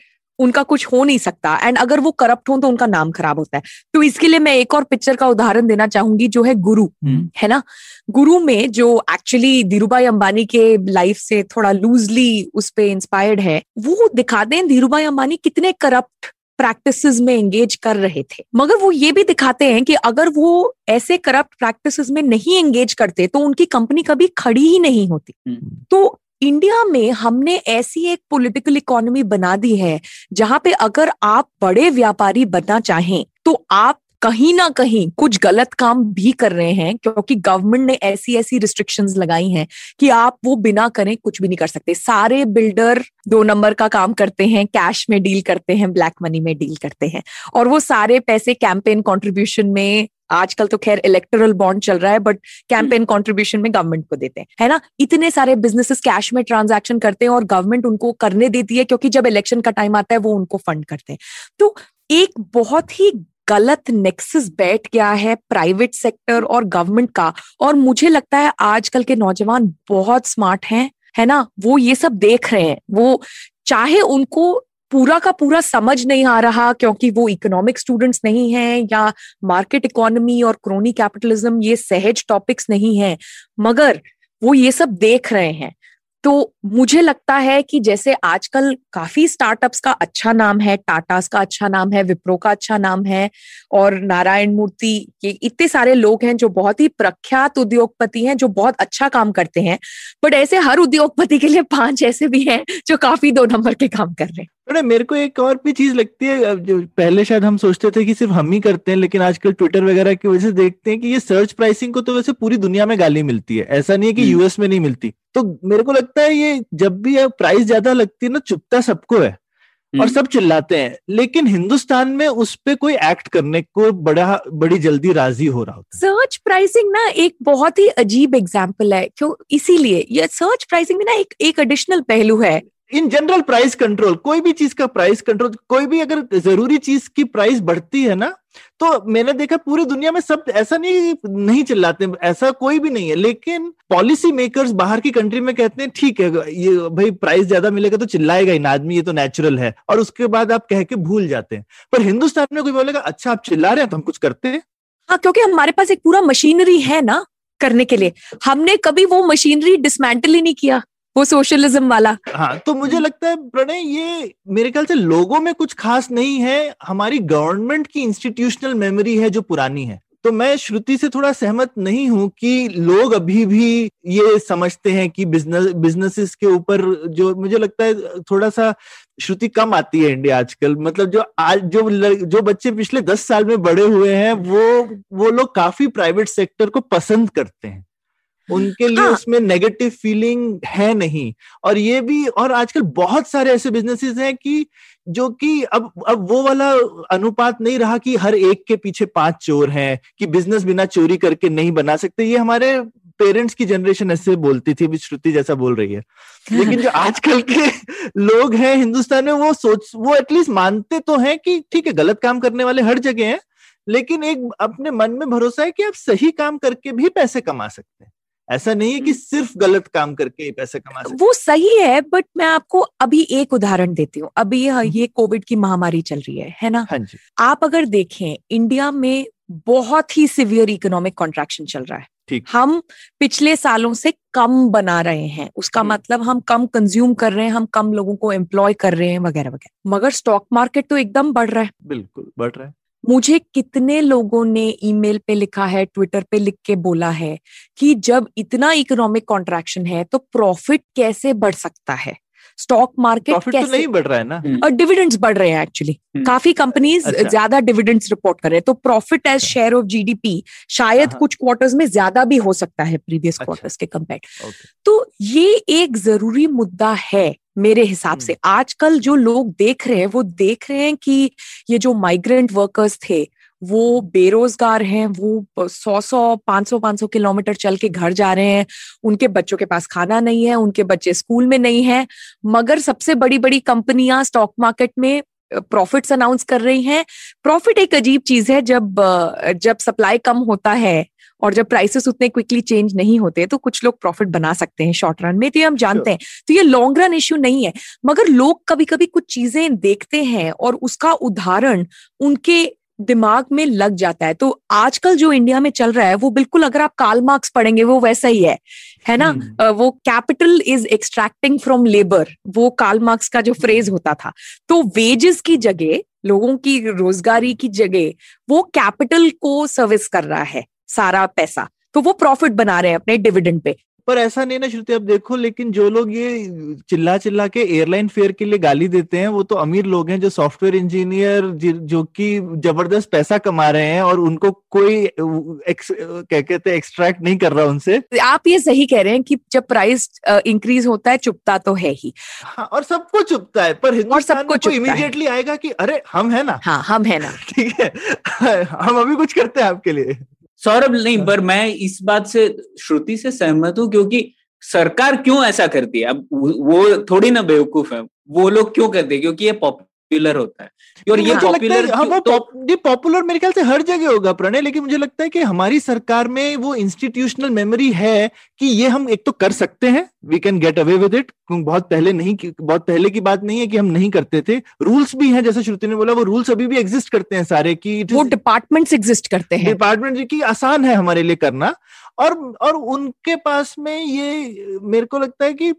उनका कुछ हो नहीं सकता। एंड अगर वो करप्ट हो तो उनका नाम खराब होता है। तो इसके लिए मैं एक और पिक्चर का उदाहरण देना चाहूँगी जो है गुरु हम्म। है ना? गुरु में जो एक्चुअली धीरूभाई अंबानी के लाइफ से थोड़ा लूजली उस पर इंस्पायर्ड है वो दिखाते हैं धीरूभाई अंबानी कितने करप्ट प्रैक्टिसेस में एंगेज कर रहे थे। मगर वो ये भी दिखाते हैं कि अगर वो ऐसे करप्ट प्रैक्टिसेस में नहीं एंगेज करते तो उनकी कंपनी कभी खड़ी ही नहीं होती। हम्म। तो इंडिया में हमने ऐसी एक पॉलिटिकल इकोनॉमी बना दी है, जहाँ पे अगर आप बड़े व्यापारी बनना चाहें तो आप कहीं ना कहीं कुछ गलत काम भी कर रहे हैं, क्योंकि गवर्नमेंट ने ऐसी ऐसी रिस्ट्रिक्शंस लगाई हैं कि आप वो बिना करें कुछ भी नहीं कर सकते। सारे बिल्डर दो नंबर का काम करते हैं कैश में डील करते हैं ब्लैक मनी में डील करते हैं, और वो सारे पैसे कैंपेन कंट्रीब्यूशन में आजकल तो खैर इलेक्टोरल बॉन्ड चल रहा है बट कैंपेन कंट्रीब्यूशन में गवर्नमेंट को देते हैं। है ना? इतने सारे बिजनेसेस कैश में ट्रांजैक्शन करते हैं और गवर्नमेंट उनको करने देती है क्योंकि जब इलेक्शन का टाइम आता है, वो उनको फंड करते हैं। तो एक बहुत ही गलत नेक्सस बैठ गया है प्राइवेट सेक्टर और गवर्नमेंट का। और मुझे लगता है आजकल के नौजवान बहुत स्मार्ट हैं, है ना? वो ये सब देख रहे हैं। वो चाहे उनको पूरा का पूरा समझ नहीं आ रहा क्योंकि वो इकोनॉमिक स्टूडेंट्स नहीं हैं या मार्केट इकोनॉमी और क्रोनी कैपिटलिज्म ये सहज टॉपिक्स नहीं है। मगर वो ये सब देख रहे हैं। तो मुझे लगता है कि जैसे आजकल काफ़ी स्टार्टअप्स का अच्छा नाम है टाटास का अच्छा नाम है विप्रो का अच्छा नाम है और नारायण मूर्ति, ये इतने सारे लोग हैं जो बहुत ही प्रख्यात उद्योगपति हैं जो बहुत अच्छा काम करते हैं। बट ऐसे हर उद्योगपति के लिए पाँच ऐसे भी हैं जो काफ़ी दो नंबर के काम कर रहे हैं। अरे मेरे को एक और भी चीज़ लगती है जो पहले शायद हम सोचते थे कि सिर्फ़ हम ही करते हैं लेकिन आजकल ट्विटर वगैरह की वजह से देखते हैं कि ये सर्च प्राइसिंग को तो वैसे पूरी दुनिया में गाली मिलती है। ऐसा नहीं है कि यूएस। में नहीं मिलती। तो मेरे को लगता है ये जब भी प्राइस ज़्यादा लगती है ना चुपता सबको है और हम्म। सब चिल्लाते हैं। लेकिन हिंदुस्तान में उस पर कोई एक्ट करने को बड़ा बड़ी जल्दी राज़ी हो रहा होता सर्च प्राइसिंग ना एक बहुत ही अजीब एग्ज़ाम्पल है क्यों? इसीलिए ये सर्च प्राइसिंग में ना एक एक एडिशनल पहलू है। इन जनरल प्राइस कंट्रोल कोई भी चीज़ का प्राइस कंट्रोल कोई भी अगर ज़रूरी चीज़ की प्राइस बढ़ती है ना तो मैंने देखा पूरी दुनिया में सब ऐसा नहीं नहीं चिल्लाते, ऐसा कोई भी नहीं है। लेकिन पॉलिसी मेकर्स बाहर की कंट्री में कहते हैं, ठीक है, ये भाई प्राइस ज़्यादा मिलेगा तो चिल्लाएगा इन आदमी, ये तो नेचुरल है। और उसके बाद आप कह के भूल जाते हैं। पर हिंदुस्तान में कोई बोलेगा अच्छा आप चिल्ला रहे हैं तो हम कुछ करते हैं? हाँ क्योंकि हमारे पास एक पूरा मशीनरी है ना करने के लिए। हमने कभी वो मशीनरी डिसमेंटल ही नहीं किया। वो सोशलिज्म वाला। हाँ तो मुझे लगता है प्रणय ये मेरे ख्याल से लोगों में कुछ खास नहीं है। हमारी गवर्नमेंट की इंस्टीट्यूशनल मेमोरी है जो पुरानी है। तो मैं श्रुति से थोड़ा सहमत नहीं हूँ कि लोग अभी भी ये समझते हैं कि बिज़नेस बिजनेसेस के ऊपर जो मुझे लगता है थोड़ा सा श्रुति कम आती है इंडिया आजकल। मतलब जो आज जो जो बच्चे पिछले दस साल में बड़े हुए हैं वो वो लोग काफ़ी प्राइवेट सेक्टर को पसंद करते हैं। उनके लिए हाँ. उसमें नेगेटिव फीलिंग है नहीं। और ये भी और आजकल बहुत सारे ऐसे बिजनेसेस हैं कि जो कि अब अब वो वाला अनुपात नहीं रहा कि हर एक के पीछे पाँच चोर हैं कि बिज़नेस बिना चोरी करके नहीं बना सकते। ये हमारे पेरेंट्स की जनरेशन ऐसे बोलती थी श्रुति जैसा बोल रही है। लेकिन जो (laughs) आजकल के लोग हैं हिंदुस्तान में वो सोच वो एटलीस्ट मानते तो हैं कि ठीक है गलत काम करने वाले हर जगह हैं लेकिन एक अपने मन में भरोसा है कि आप सही काम करके भी पैसे कमा सकते हैं। ऐसा नहीं है कि। सिर्फ़ गलत काम करके पैसे कमा सकते। वो सही है बट मैं आपको अभी एक उदाहरण देती हूँ। अभी हम्म। ये कोविड की महामारी चल रही है है ना? हाँ जी। आप अगर देखें इंडिया में बहुत ही सिवियर इकोनॉमिक कॉन्ट्रैक्शन चल रहा है। ठीक। हम पिछले सालों से कम बना रहे हैं। उसका हम्म। मतलब हम कम कंज्यूम कर रहे हैं हम कम लोगों को एम्प्लॉय कर रहे हैं वगैरह वगैरह। मगर स्टॉक मार्केट तो एकदम बढ़ रहा है। बिल्कुल बढ़ रहा है। मुझे कितने लोगों ने ईमेल पे लिखा है ट्विटर पे लिख के बोला है कि जब इतना इकोनॉमिक कॉन्ट्रैक्शन है तो प्रॉफिट कैसे बढ़ सकता है स्टॉक मार्केट तो कैसे तो नहीं बढ़ रहा है ना और डिविडेंड्स बढ़ रहे हैं एक्चुअली हम्म। काफ़ी कंपनीज़ अच्छा। ज़्यादा डिविडेंड्स रिपोर्ट कर रहे हैं तो profit as share of GDP शायद हाँ। कुछ क्वार्टर्स में ज़्यादा भी हो सकता है प्रीवियस अच्छा। क्वार्टर्स के कंपेयर तो ये एक ज़रूरी मुद्दा है मेरे हिसाब से। हम्म। आजकल जो लोग देख रहे हैं वो देख रहे हैं कि ये जो माइग्रेंट वर्कर्स थे वो बेरोजगार हैं वो सौ सौ पाँच सौ पाँच सौ किलोमीटर चल के घर जा रहे हैं। उनके बच्चों के पास खाना नहीं है उनके बच्चे स्कूल में नहीं है मगर सबसे बड़ी बड़ी कंपनियाँ स्टॉक मार्केट में प्रॉफिट्स अनाउंस कर रही हैं। प्रॉफिट एक अजीब चीज़ है जब जब सप्लाई कम होता है और जब प्राइसेस उतने क्विकली चेंज नहीं होते तो कुछ लोग प्रॉफिट बना सकते हैं शॉर्ट रन में। तो ये हम जानते हैं। तो ये लॉन्ग रन इश्यू नहीं है। मगर लोग कभी कभी कुछ चीज़ें देखते हैं और उसका उदाहरण उनके दिमाग में लग जाता है। तो आजकल जो इंडिया में चल रहा है वो बिल्कुल अगर आप काल मार्क्स पढ़ेंगे वो वैसा ही है। है ना? Hmm. वो capital is extracting from labour वो काल मार्क्स का जो फ्रेज होता था। तो वेजेस की जगह लोगों की रोजगारी की जगह वो कैपिटल को सर्विस कर रहा है। सारा पैसा। तो वो प्रॉफिट बना रहे हैं अपने डिविडेंड पे। पर ऐसा नहीं ना श्रुति अब देखो लेकिन जो लोग ये चिल्ला चिल्ला के एयरलाइन फेयर के लिए गाली देते हैं वो तो अमीर लोग हैं जो सॉफ्टवेयर इंजीनियर जो कि ज़बरदस्त पैसा कमा रहे हैं और उनको कोई क्या कहते हैं एक्सट्रैक्ट नहीं कर रहा उनसे। आप ये सही कह रहे हैं कि जब प्राइस इंक्रीज होता है चुपता तो है ही। हाँ और सबको चुपता है पर और सबको इमीडिएटली आएगा कि अरे हम है ना? हाँ हम है ना। (laughs) ठीक है हम अभी कुछ करते हैं आपके लिए। सौरभ नहीं। पर मैं इस बात से श्रुति से सहमत हूँ क्योंकि सरकार क्यों ऐसा करती है? अब वो थोड़ी ना बेवकूफ़ है। वो लोग क्यों करते हैं? क्योंकि ये पॉपुलर होता है। और ये पॉपुलर हाँ, तो, ये पॉपुलर मेरे ख्याल से हर जगह होगा प्रणय लेकिन मुझे लगता है कि हमारी सरकार में वो इंस्टीट्यूशनल मेमोरी है कि ये हम एक तो कर सकते हैं we can get away with it बहुत पहले नहीं बहुत पहले की बात नहीं है कि हम नहीं करते थे। रूल्स भी हैं जैसे श्रुति ने बोला वो रूल्स अभी भी एग्जिस्ट करते हैं सारे की वो डिपार्टमेंट्स एग्जिस्ट करते हैं। डिपार्टमेंट की आसान है हमारे लिए करना। और और उनके पास में ये मेरे को लगता है कि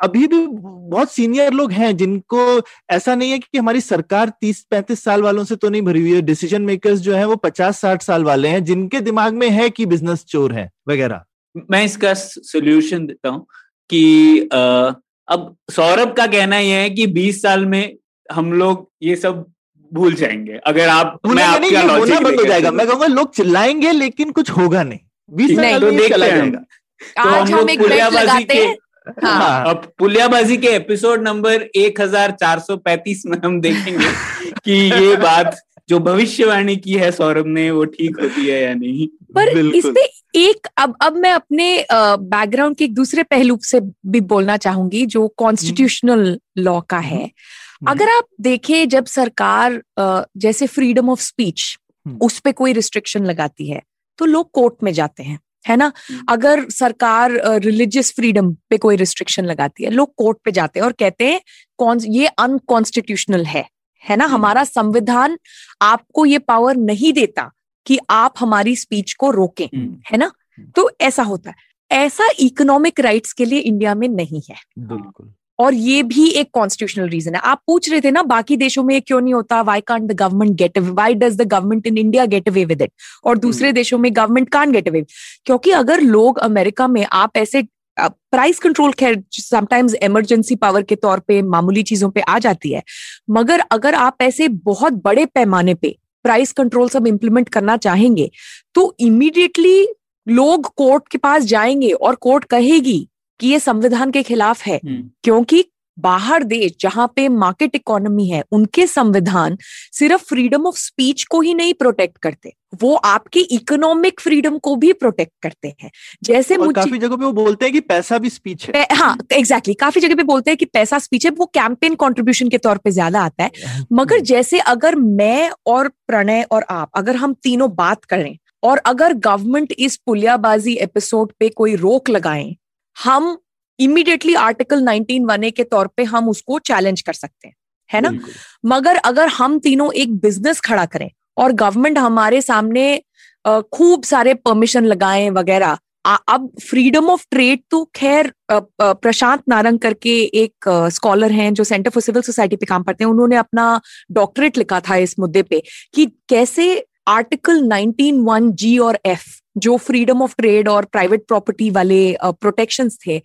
अभी भी बहुत सीनियर लोग हैं जिनको ऐसा नहीं है कि हमारी सरकार तीस पैंतीस साल वालों से तो नहीं भरी हुई है। डिसीज़न मेकर्स जो है वो पचास साठ साल वाले हैं जिनके दिमाग में है कि बिज़नेस चोर है वगैरह। मैं इसका सोल्यूशन देता हूँ कि आ, अब सौरभ का कहना यह है कि 20 साल में हम लोग ये सब भूल जाएँगे। अगर आप मैं आपका लॉजिक बंद हो जाएगा। मैं कहूँगा लोग चिल्लाएँगे लेकिन कुछ होगा नहीं। बीस साल तो देखते हैं तो हम लोग पुलियाबाजी के हाँ।, हाँ। अब पुलियाबाजी के एपिसोड नंबर 1435 में हम देखेंगे कि ये बात जो भविष्यवाणी की है सौरभ ने वो ठीक होती है या नहीं पर इसमें एक अब अब मैं अपने बैकग्राउंड के एक दूसरे पहलू से भी बोलना चाहूँगी जो कॉन्स्टिट्यूशनल लॉ का है हम्म। अगर आप देखें जब सरकार जैसे फ्रीडम ऑफ़ स्पीच उस पर कोई रिस्ट्रिक्शन लगाती है तो लोग कोर्ट में जाते हैं है ना? हम्म। अगर सरकार रिलीजियस फ्रीडम पे कोई रिस्ट्रिक्शन लगाती है लोग कोर्ट पे जाते हैं और कहते हैं कौन ये अनकॉन्स्टिट्यूशनल है है ना? हम्म। हमारा संविधान आपको ये पावर नहीं देता कि आप हमारी स्पीच को रोकें हम्म। है ना? तो ऐसा होता है। ऐसा इकोनॉमिक राइट्स के लिए इंडिया में नहीं है। बिल्कुल। और ये भी एक कॉन्स्टिट्यूशनल रीजन है। आप पूछ रहे थे ना बाकी देशों में क्यों नहीं होता? Why can't the government get away why does the government in India get away with it और दूसरे देशों में गवर्नमेंट कान गेट अवे क्योंकि अगर लोग अमेरिका में आप ऐसे प्राइस कंट्रोल खैर समटाइम्स इमरजेंसी पावर के तौर पे मामूली चीज़ों पे आ जाती है। मगर अगर आप ऐसे बहुत बड़े पैमाने पे प्राइस कंट्रोल सब इंप्लीमेंट करना चाहेंगे तो इमीडिएटली लोग कोर्ट के पास जाएँगे और कोर्ट कहेगी कि ये संविधान के खिलाफ है। क्योंकि बाहर देश जहाँ पे मार्केट इकोनॉमी है उनके संविधान सिर्फ़ फ्रीडम ऑफ़ स्पीच को ही नहीं प्रोटेक्ट करते। वो आपके इकोनॉमिक फ्रीडम को भी प्रोटेक्ट करते हैं। जैसे मुझे काफ़ी जगह पे वो बोलते हैं कि पैसा भी स्पीच है। हाँ एग्जैक्टली exactly, काफ़ी जगह पे बोलते हैं कि पैसा स्पीच है वो कैंपेन कंट्रीब्यूशन के तौर पे ज़्यादा आता है। मगर जैसे अगर मैं और प्रणय और आप अगर हम तीनों बात करें और अगर गवर्नमेंट इस पुलियाबाजी एपिसोड पे कोई रोक लगाएँ हम इमीडिएटली आर्टिकल 19 वन के तौर पे हम उसको चैलेंज कर सकते हैं है ना? मगर अगर हम तीनों एक बिज़नेस खड़ा करें और गवर्नमेंट हमारे सामने खूब सारे परमिशन लगाए वगैरह अब फ्रीडम ऑफ़ ट्रेड तो खैर प्रशांत नारंग करके एक स्कॉलर हैं जो सेंटर फॉर सिविल सोसाइटी पे काम करते हैं उन्होंने अपना डॉक्टरेट लिखा था इस मुद्दे पे कि कैसे आर्टिकल 19 वन जी और एफ़ जो फ्रीडम ऑफ़ ट्रेड और प्राइवेट प्रॉपर्टी वाले प्रोटेक्शन थे,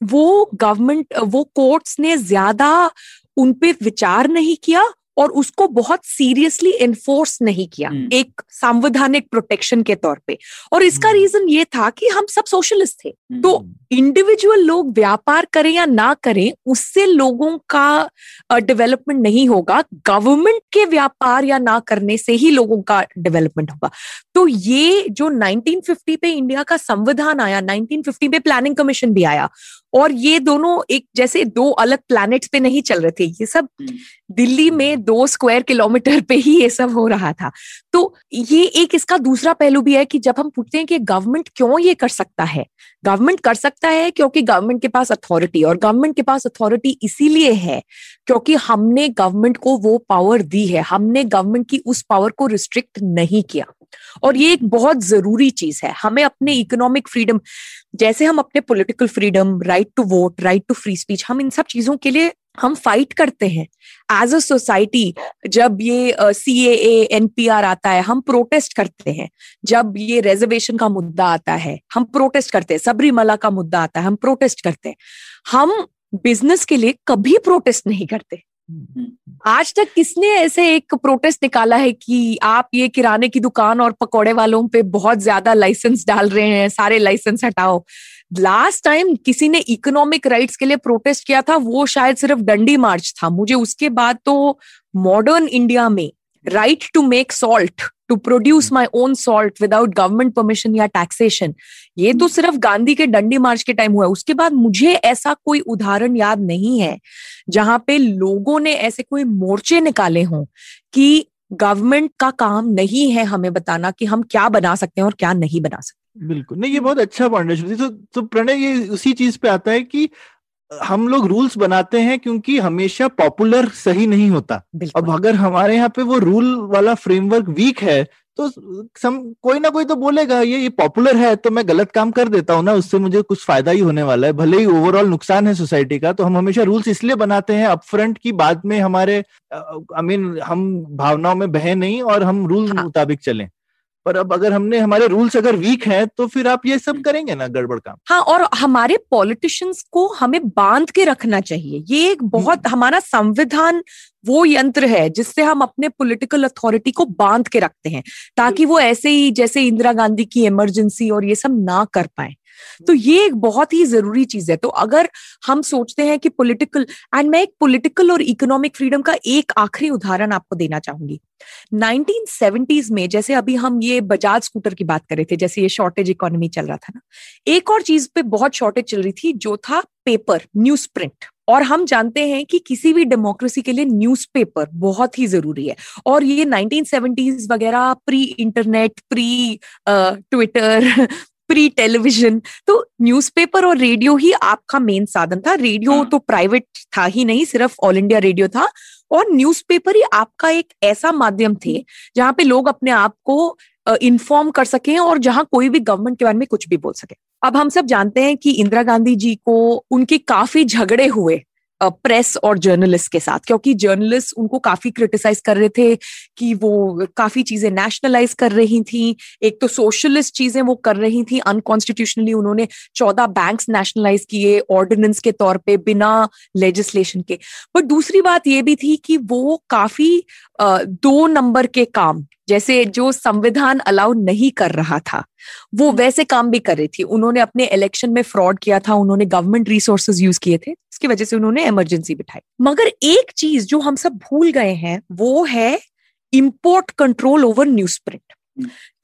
वो गवर्नमेंट वो कोर्ट्स ने ज़्यादा उनपे विचार नहीं किया और उसको बहुत सीरियसली एनफोर्स नहीं किया। हम्म। एक संवैधानिक प्रोटेक्शन के तौर पे। और इसका हम्म। रीजन ये था कि हम सब सोशलिस्ट थे। तो इंडिविजुअल लोग व्यापार करें या ना करें उससे लोगों का डेवलपमेंट नहीं होगा। गवर्नमेंट के व्यापार या ना करने से ही लोगों का डेवलपमेंट होगा। तो ये जो 1950 पे इंडिया का संविधान आया 1950 पे प्लानिंग कमीशन भी आया और ये दोनों एक जैसे दो अलग प्लैनेट्स पे नहीं चल रहे थे ये सब हम्म। दिल्ली में दो स्क्वायर किलोमीटर पे ही ये सब हो रहा था। तो ये एक इसका दूसरा पहलू भी है कि जब हम पूछते हैं कि गवर्नमेंट क्यों ये कर सकता है? गवर्नमेंट कर सकता है क्योंकि गवर्नमेंट के पास अथॉरिटी और गवर्नमेंट के पास अथॉरिटी इसीलिए है क्योंकि हमने गवर्नमेंट को वो पावर दी है हमने गवर्नमेंट की उस पावर को रिस्ट्रिक्ट नहीं किया। और ये एक बहुत ज़रूरी चीज़ है। हमें अपने इकोनॉमिक फ्रीडम जैसे हम अपने political freedom right to vote right to free speech हम इन सब चीज़ों के लिए हम फाइट करते हैं। एज अ सोसाइटी जब ये C A N P R आता है, हम प्रोटेस्ट करते हैं। जब ये रिजर्वेशन का मुद्दा आता है, हम प्रोटेस्ट करते हैं। सबरीमला का मुद्दा आता है, हम प्रोटेस्ट करते हैं। हम बिज़नेस के लिए कभी प्रोटेस्ट नहीं करते। आज तक किसने ऐसे एक प्रोटेस्ट निकाला है कि आप ये किराने की दुकान और पकौड़े वालों पे बहुत ज़्यादा लाइसेंस डाल रहे हैं, सारे लाइसेंस हटाओ। लास्ट टाइम किसी ने इकोनॉमिक राइट्स के लिए प्रोटेस्ट किया था, वो शायद सिर्फ़ डंडी मार्च था। मुझे उसके बाद तो मॉडर्न इंडिया में right to make salt to produce my own salt without government permission या टैक्सेशन ये तो सिर्फ़ गांधी के डंडी मार्च के टाइम हुआ उसके बाद मुझे ऐसा कोई उदाहरण याद नहीं है जहाँ पे लोगों ने ऐसे कोई मोर्चे निकाले हों कि गवर्नमेंट का काम नहीं है हमें बताना कि हम क्या बना सकते हैं और क्या नहीं बना सकते। बिल्कुल। नहीं ये बहुत अच्छा पॉइंट है। तो तो प्रणय ये उसी चीज़ पे आता है कि हम लोग रूल्स बनाते हैं क्योंकि हमेशा पॉपुलर सही नहीं होता। अब अगर हमारे यहाँ पे वो रूल वाला फ्रेमवर्क वीक है तो सम कोई ना कोई तो बोलेगा ये ये पॉपुलर है तो मैं गलत काम कर देता हूँ ना उससे मुझे कुछ फ़ायदा ही होने वाला है भले ही ओवरऑल नुकसान है सोसाइटी का तो हम हमेशा रूल्स इसलिए बनाते हैं अपफ्रंट की बाद में हमारे आई मीन हम भावनाओं में बहे नहीं और हम रूल हाँ। मुताबिक चलें पर अब अगर हमने हमारे रूल्स अगर वीक हैं तो फिर आप ये सब करेंगे ना गड़बड़ काम। हाँ और हमारे पॉलिटिशियंस को हमें बाँध के रखना चाहिए। ये एक बहुत हमारा संविधान वो यंत्र है जिससे हम अपने पॉलिटिकल अथॉरिटी को बाँध के रखते हैं ताकि वो ऐसे ही जैसे इंदिरा गांधी की इमरजेंसी और ये सब ना कर पाए। तो ये एक बहुत ही ज़रूरी चीज़ है। तो अगर हम सोचते हैं कि पॉलिटिकल एंड मैं एक पॉलिटिकल और इकोनॉमिक फ्रीडम का एक आखिरी उदाहरण आपको देना चाहूँगी। 1970s में जैसे अभी हम ये बजाज स्कूटर की बात कर रहे थे, जैसे ये शॉर्टेज इकोनॉमी चल रहा था ना, एक और चीज़ पे बहुत शॉर्टेज चल रही थी, जो था पेपर न्यूज़ प्रिंट और हम जानते हैं कि किसी भी डेमोक्रेसी के लिए न्यूज़पेपर बहुत ही ज़रूरी है। और ये 1970s वगैरह pre internet pre Twitter pre television तो न्यूज़पेपर और रेडियो ही आपका मेन साधन था। रेडियो हाँ। तो प्राइवेट था ही नहीं सिर्फ़ ऑल इंडिया रेडियो था। और न्यूज़पेपर ही आपका एक ऐसा माध्यम थे जहाँ पे लोग अपने आप को इन्फॉर्म कर सके और जहाँ कोई भी गवर्नमेंट के बारे में कुछ भी बोल सके। अब हम सब जानते हैं कि इंदिरा गांधी जी को उनके काफ़ी झगड़े हुए। प्रेस और जर्नलिस्ट के साथ, क्योंकि जर्नलिस्ट उनको काफ़ी क्रिटिसाइज कर रहे थे कि वो काफ़ी चीज़ें नेशनलाइज कर रही थी। एक तो सोशलिस्ट चीज़ें वो कर रही थी। अनकॉन्स्टिट्यूशनली उन्होंने चौदह बैंक्स नेशनलाइज किए ऑर्डिनेंस के तौर पे बिना लेजिस्लेशन के। बट दूसरी बात ये भी थी कि वो काफ़ी दो नंबर के काम जैसे जो संविधान अलाउ नहीं कर रहा था वो हम्म। वैसे काम भी कर रही थी। उन्होंने अपने इलेक्शन में फ्रॉड किया था उन्होंने गवर्नमेंट रिसोर्सेज यूज़ किए थे इसकी वजह से उन्होंने इमरजेंसी बिठाई। मगर एक चीज़ जो हम सब भूल गए हैं वो है import control over news print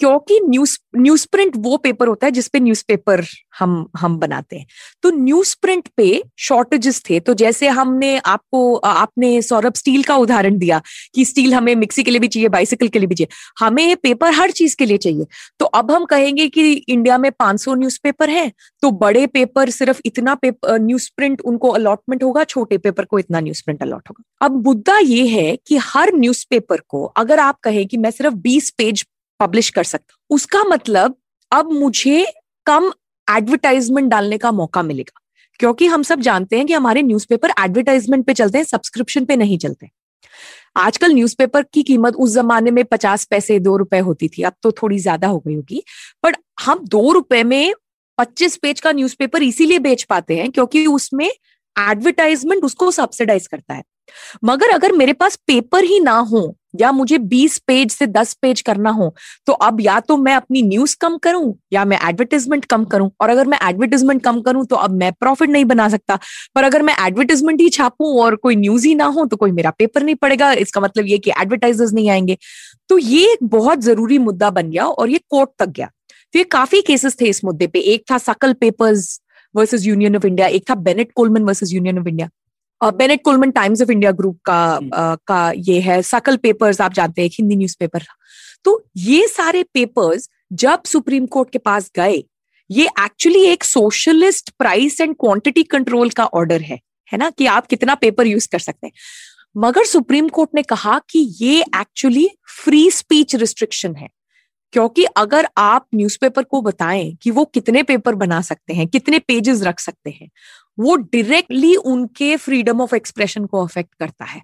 क्योंकि न्यूज़ न्यूज़ प्रिंट वो पेपर होता है जिसपे न्यूज़ पेपर हम हम बनाते हैं। तो न्यूज़ प्रिंट पे शॉर्टेजेस थे तो जैसे हमने आपको, आपने सौरभ स्टील का उदाहरण दिया कि स्टील हमें मिक्सी के लिए भी चाहिए बाइसिकल के लिए भी चाहिए। हमें पेपर हर चीज़ के लिए चाहिए। तो अब हम कहेंगे कि इंडिया में 500 न्यूज़पेपर है तो बड़े पेपर सिर्फ़ इतना पेपर न्यूज़ प्रिंट उनको अलॉटमेंट होगा, छोटे पेपर को इतना न्यूज़ प्रिंट अलॉट होगा। अब मुद्दा ये है कि हर न्यूज़पेपर को अगर आप कहें कि मैं सिर्फ़ बीस पेज पब्लिश कर सकता उसका मतलब अब मुझे कम एडवर्टाइजमेंट डालने का मौका मिलेगा, क्योंकि हम सब जानते हैं कि हमारे न्यूज़पेपर एडवर्टाइजमेंट पे चलते हैं सब्सक्रिप्शन पे नहीं चलते। आजकल न्यूज़पेपर की कीमत उस जमाने में पचास पैसे, दो रुपए होती थी, अब तो थोड़ी ज़्यादा हो गई होगी। पर हम दो रुपए में पच्चीस पेज का न्यूज़पेपर इसीलिए बेच पाते हैं, क्योंकि उसमें एडवर्टाइजमेंट उसको सब्सिडाइज करता है। मगर अगर मेरे पास पेपर ही ना हो या मुझे 20 पेज से 10 पेज करना हो तो अब या तो मैं अपनी न्यूज़ कम करूँ या मैं एडवर्टीजमेंट कम करूँ। और अगर मैं एडवर्टीजमेंट कम करूँ तो अब मैं प्रॉफिट नहीं बना सकता। पर अगर मैं एडवर्टीजमेंट ही छापूं और कोई न्यूज़ ही ना हो तो कोई मेरा पेपर नहीं पड़ेगा। इसका मतलब ये कि एडवर्टाइजर्स नहीं आएँगे। तो ये एक बहुत ज़रूरी मुद्दा बन गया और ये कोर्ट तक गया। तो ये काफ़ी केसेस थे इस मुद्दे पे। एक था Sakal papers versus Union of India, एक था Bennett Coleman versus Union of India. Bennett Coleman Times of India group का uh, का ये है सकल पेपर्स आप जानते हैं हिंदी न्यूज़पेपर तो ये सारे पेपर्स जब सुप्रीम कोर्ट के पास गए ये एक्चुअली एक socialist price and quantity control का ऑर्डर है है ना कि आप कितना पेपर यूज़ कर सकते हैं। मगर सुप्रीम कोर्ट ने कहा कि ये एक्चुअली फ्री स्पीच रिस्ट्रिक्शन है। क्योंकि अगर आप न्यूज़पेपर को बताएँ कि वो कितने पेपर बना सकते हैं, कितने पेजेस रख सकते हैं, वो डायरेक्टली उनके फ्रीडम ऑफ़ एक्सप्रेशन को अफेक्ट करता है।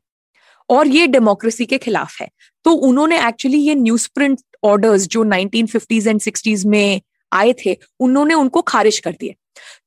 और ये डेमोक्रेसी के खिलाफ है। तो उन्होंने एक्चुअली ये न्यूज़ प्रिंट ऑर्डर्स जो 1950s एंड 60s में आए थे, उन्होंने उनको खारिज कर दिए।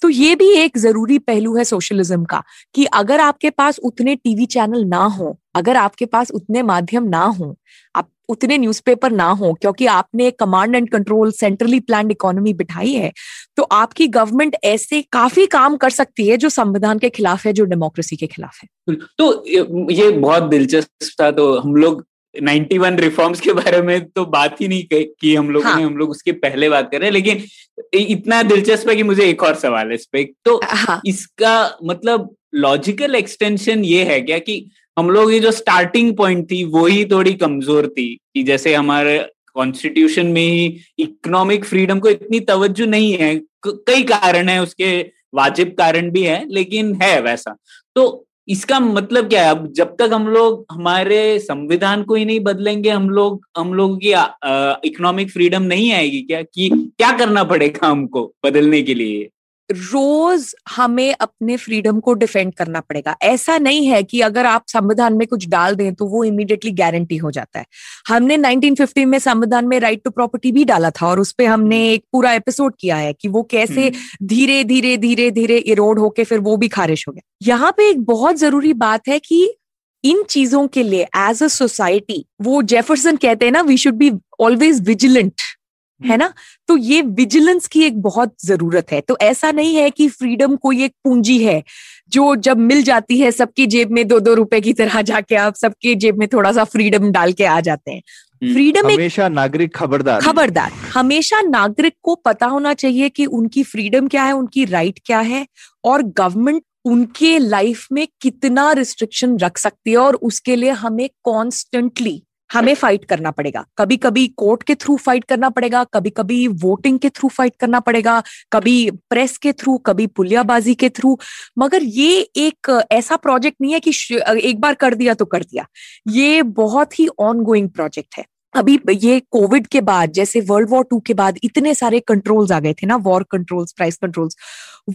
तो ये भी एक ज़रूरी पहलू है सोशलिज्म का, कि अगर आपके पास उतने टीवी चैनल ना हो, अगर आपके पास उतने माध्यम ना हो, आप उतने न्यूज़पेपर ना हो, क्योंकि आपने command and control centrally plan economy बिठाई है तो आपकी गवर्नमेंट ऐसे काफ़ी काम कर सकती है जो संविधान के खिलाफ है, जो डेमोक्रेसी के खिलाफ है। तो ये बहुत दिलचस्प था तो हम लोग 91 रिफॉर्म्स के बारे में तो बात ही नहीं की हम लोगों हाँ. ने हम लोग उसके पहले बात कर रहे हैं लेकिन इतना दिलचस्प है कि मुझे एक और सवाल है इस पे तो हाँ. इसका मतलब लॉजिकल एक्सटेंशन ये है क्या कि हम लोग ये जो स्टार्टिंग पॉइंट थी वो ही थोड़ी कमज़ोर थी कि जैसे हमारे कॉन्स्टिट्यूशन में ही इकोनॉमिक फ्रीडम को इतनी तवज्जो नहीं है कई कारण है उसके वाजिब कारण भी है लेकिन है वैसा तो इसका मतलब क्या है? अब जब तक हम लोग, हमारे संविधान को ही नहीं बदलेंगे, हम लोग, हम लोगों की इकोनॉमिक फ्रीडम नहीं आएगी क्या? कि क्या करना पड़ेगा हमको बदलने के लिए? रोज हमें अपने फ्रीडम को डिफेंड करना पड़ेगा। ऐसा नहीं है कि अगर आप संविधान में कुछ डाल दें तो वो इमीडिएटली गारंटी हो जाता है। हमने 1950 में संविधान में राइट टू प्रॉपर्टी भी डाला था और उस पर हमने एक पूरा एपिसोड किया है कि वो कैसे हम्म। धीरे धीरे धीरे धीरे इरोड होके फिर वो भी खारिज हो गया। यहाँ पे एक बहुत ज़रूरी बात है कि इन चीज़ों के लिए एज अ सोसाइटी वो जेफरसन कहते हैं ना we should be always vigilant है ना? तो ये विजिलेंस की एक बहुत ज़रूरत है। तो ऐसा नहीं है कि फ्रीडम कोई एक पूंजी है जो जब मिल जाती है सबकी जेब में दो दो रुपए की तरह जाके आप सबके जेब में थोड़ा सा फ्रीडम डाल के आ जाते हैं। फ्रीडम हम्म, हमेशा नागरिक खबरदार। खबरदार। हमेशा नागरिक को पता होना चाहिए कि उनकी फ्रीडम क्या है उनकी राइट क्या है और गवर्नमेंट उनके लाइफ में कितना रिस्ट्रिक्शन रख सकती है और उसके लिए हमें कॉन्स्टेंटली हमें फाइट करना पड़ेगा। कभी कभी कोर्ट के थ्रू फाइट करना पड़ेगा कभी कभी वोटिंग के थ्रू फाइट करना पड़ेगा, कभी प्रेस के थ्रू कभी पुलियाबाजी के थ्रू मगर ये एक ऐसा प्रोजेक्ट नहीं है कि एक बार कर दिया तो कर दिया। ये बहुत ही ऑन गोइंग प्रोजेक्ट है। अभी ये कोविड के बाद, जैसे वर्ल्ड वॉर टू के बाद इतने सारे कंट्रोल्स आ गए थे ना वॉर कंट्रोल्स प्राइस कंट्रोल्स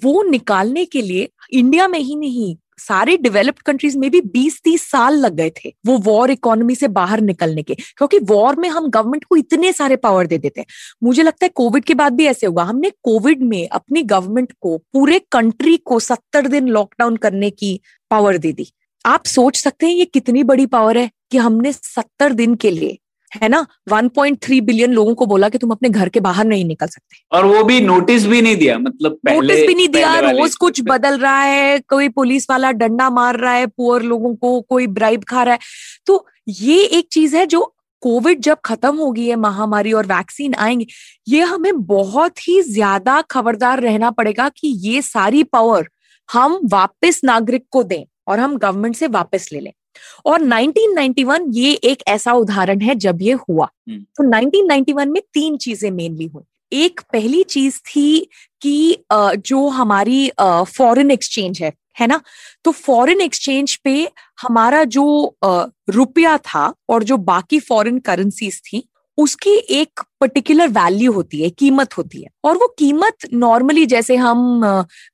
वो निकालने के लिए इंडिया में ही नहीं सारे डेवलप्ड कंट्रीज़ में भी 20-30 साल लग गए थे वो वॉर इकोनॉमी से बाहर निकलने के। क्योंकि वॉर में हम गवर्नमेंट को इतने सारे पावर दे देते हैं। मुझे लगता है कोविड के बाद भी ऐसे होगा हमने कोविड में अपनी गवर्नमेंट को, पूरे कंट्री को सत्तर दिन लॉकडाउन करने की पावर दे दी। आप सोच सकते हैं ये कितनी बड़ी पावर है कि हमने सत्तर दिन के लिए है ना 1.3 बिलियन लोगों को बोला कि तुम अपने घर के बाहर नहीं निकल सकते। और वो भी नोटिस भी नहीं दिया मतलब पहले नोटिस भी नहीं दिया रोज कुछ बदल रहा है कोई पुलिस वाला डंडा मार रहा है पुअर लोगों को कोई ब्राइब खा रहा है। तो ये एक चीज़ है जो कोविड जब खत्म होगी है महामारी और वैक्सीन आएँगे ये हमें बहुत ही ज़्यादा खबरदार रहना पड़ेगा कि ये सारी पावर हम वापस नागरिक को दें और हम गवर्नमेंट से वापस ले लें। और 1991 ये एक ऐसा उदाहरण है जब ये हुआ। हम्म। तो 1991 में तीन चीज़ें मेनली हुई। एक पहली चीज़ थी कि जो हमारी फॉरेन एक्सचेंज है है ना? तो फॉरेन एक्सचेंज पे हमारा जो रुपया था और जो बाकी फॉरेन करेंसीज थी उसकी एक पर्टिकुलर वैल्यू होती है, कीमत होती है। और वो कीमत नॉर्मली जैसे हम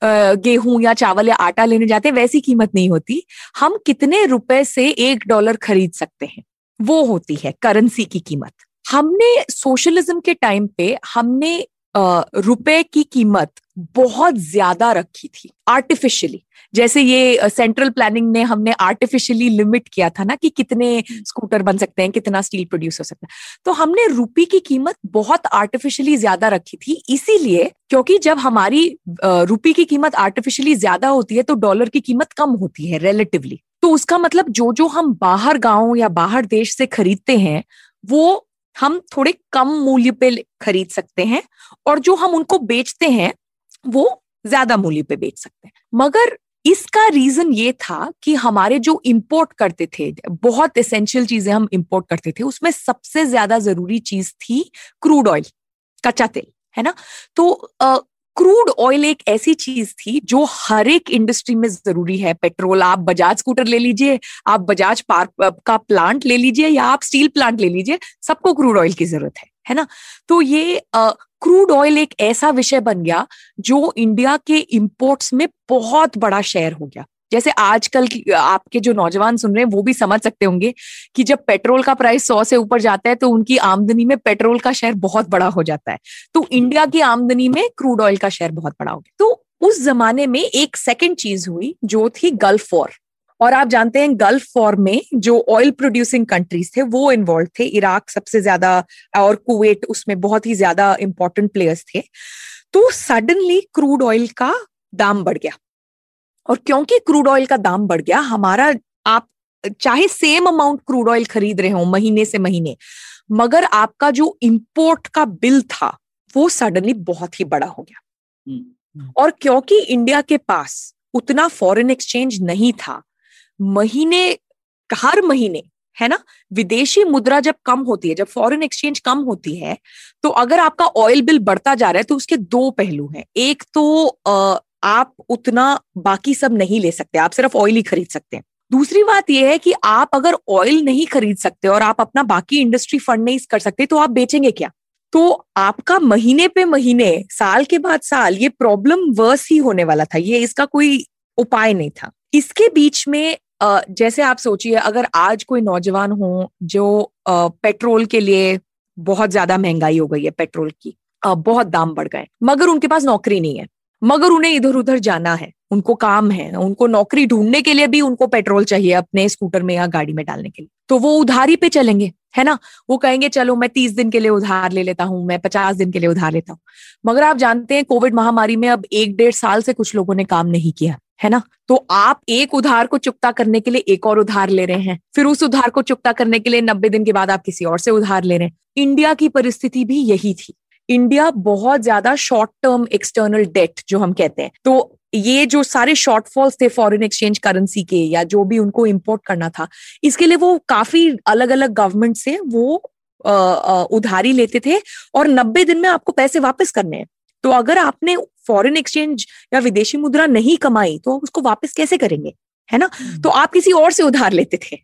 गेहूँ या चावल या आटा लेने जाते हैं, वैसी कीमत नहीं होती। हम कितने रुपए से एक डॉलर खरीद सकते हैं? वो होती है करेंसी की कीमत। हमने सोशलिज्म के टाइम पे, हमने रुपए की कीमत बहुत ज़्यादा रखी थी आर्टिफिशियली जैसे ये सेंट्रल प्लानिंग ने हमने आर्टिफिशियली लिमिट किया था ना कि कितने स्कूटर बन सकते हैं, कितना स्टील प्रोड्यूस हो सकता है। तो हमने रुपी की कीमत बहुत आर्टिफिशियली ज़्यादा रखी थी, इसीलिए क्योंकि जब हमारी रुपी की कीमत आर्टिफिशियली ज़्यादा होती है तो डॉलर की कीमत कम होती है रिलेटिवली तो उसका मतलब जो जो हम बाहर गाँव या बाहर देश से खरीदते हैं, वो हम थोड़े कम मूल्य पे खरीद सकते हैं और जो हम उनको बेचते हैं, वो ज़्यादा मूल्य पे बेच सकते हैं। मगर इसका रीजन ये था कि हमारे जो इंपोर्ट करते थे, बहुत एसेंशियल चीज़ें हम इंपोर्ट करते थे, उसमें सबसे ज़्यादा ज़रूरी चीज़ थी क्रूड ऑयल कच्चा तेल, है ना? तो क्रूड ऑयल एक ऐसी चीज़ थी जो हर एक इंडस्ट्री में ज़रूरी है। पेट्रोल, आप बजाज स्कूटर ले लीजिए, आप बजाज पार्क का प्लांट ले लीजिए या आप स्टील प्लांट ले लीजिए, सबको क्रूड ऑयल की ज़रूरत है है ना? तो ये क्रूड ऑयल एक ऐसा विषय बन गया जो इंडिया के इंपोर्ट्स में बहुत बड़ा शेयर हो गया। जैसे आजकल की, आपके जो नौजवान सुन रहे हैं, वो भी समझ सकते होंगे कि जब पेट्रोल का प्राइस सौ से ऊपर जाता है तो उनकी आमदनी में पेट्रोल का शेयर बहुत बड़ा हो जाता है। तो इंडिया की आमदनी में क्रूड ऑयल का शेयर बहुत बड़ा हो गया। तो उस जमाने में एक सेकेंड चीज़ हुई, जो थी गल्फ वॉर और आप जानते हैं गल्फ वॉर में जो ऑयल प्रोड्यूसिंग कंट्रीज़ थे, वो इन्वॉल्व थे। इराक सबसे ज़्यादा, और कुवैत उसमें बहुत ही ज़्यादा इंपॉर्टेंट प्लेयर्स थे। तो सडनली क्रूड ऑयल का दाम बढ़ गया। और क्योंकि क्रूड ऑयल का दाम बढ़ गया हमारा आप चाहे सेम अमाउंट क्रूड ऑयल खरीद रहे हो महीने से महीने मगर आपका जो इंपोर्ट का बिल था वो सडनली बहुत ही बड़ा हो गया। और क्योंकि इंडिया के पास उतना फॉरेन एक्सचेंज नहीं था महीने हर महीने है ना? विदेशी मुद्रा जब कम होती है जब फॉरेन एक्सचेंज कम होती है तो अगर आपका ऑयल बिल बढ़ता जा रहा है तो उसके दो पहलू हैं। एक तो आप उतना बाकी सब नहीं ले सकते, आप सिर्फ़ ऑयल ही खरीद सकते हैं। दूसरी बात यह है कि आप अगर ऑयल नहीं खरीद सकते और आप अपना बाकी इंडस्ट्री फंड नहीं कर सकते तो आप बेचेंगे क्या? तो आपका महीने पे महीने, साल के बाद साल, ये प्रॉब्लम वर्स ही होने वाला था, ये इसका कोई उपाय नहीं था। इसके बीच में जैसे आप सोचिए, अगर आज कोई नौजवान हो जो पेट्रोल के लिए बहुत ज़्यादा महँगाई हो गई है, पेट्रोल की बहुत दाम बढ़ गए, मगर उनके पास नौकरी नहीं है मगर उन्हें इधर उधर जाना है। उनको काम है, उनको नौकरी ढूँढने के लिए भी उनको पेट्रोल चाहिए अपने स्कूटर में या गाड़ी में डालने के लिए। तो वो उधारी पे चलेंगे, है ना? वो कहेंगे, चलो, मैं तीस दिन के लिए उधार ले लेता हूँ, मैं पचास दिन के लिए उधार लेता हूँ। मगर आप जानते हैं, कोविड महामारी में अब एक डेढ़ साल से कुछ लोगों ने काम नहीं किया, है ना? तो आप एक उधार को चुकता करने के लिए एक और उधार ले रहे हैं, फिर उस उधार को चुकता करने के लिए नब्बे दिन के बाद आप किसी और से उधार ले रहे हैं। इंडिया की परिस्थिति भी यही थी। इंडिया बहुत ज़्यादा शॉर्ट टर्म एक्सटर्नल डेट जो हम कहते हैं। तो ये जो सारे शॉर्टफॉल्स थे फॉरेन एक्सचेंज करेंसी के या जो भी उनको इंपोर्ट करना था इसके लिए वो काफ़ी अलग अलग गवर्नमेंट से वो आ, आ, उधारी लेते थे और नब्बे दिन में आपको पैसे वापस करने हैं। तो अगर आपने फॉरेन एक्सचेंज या विदेशी मुद्रा नहीं कमाई तो उसको वापस कैसे करेंगे? है ना? तो आप किसी और से उधार लेते थे।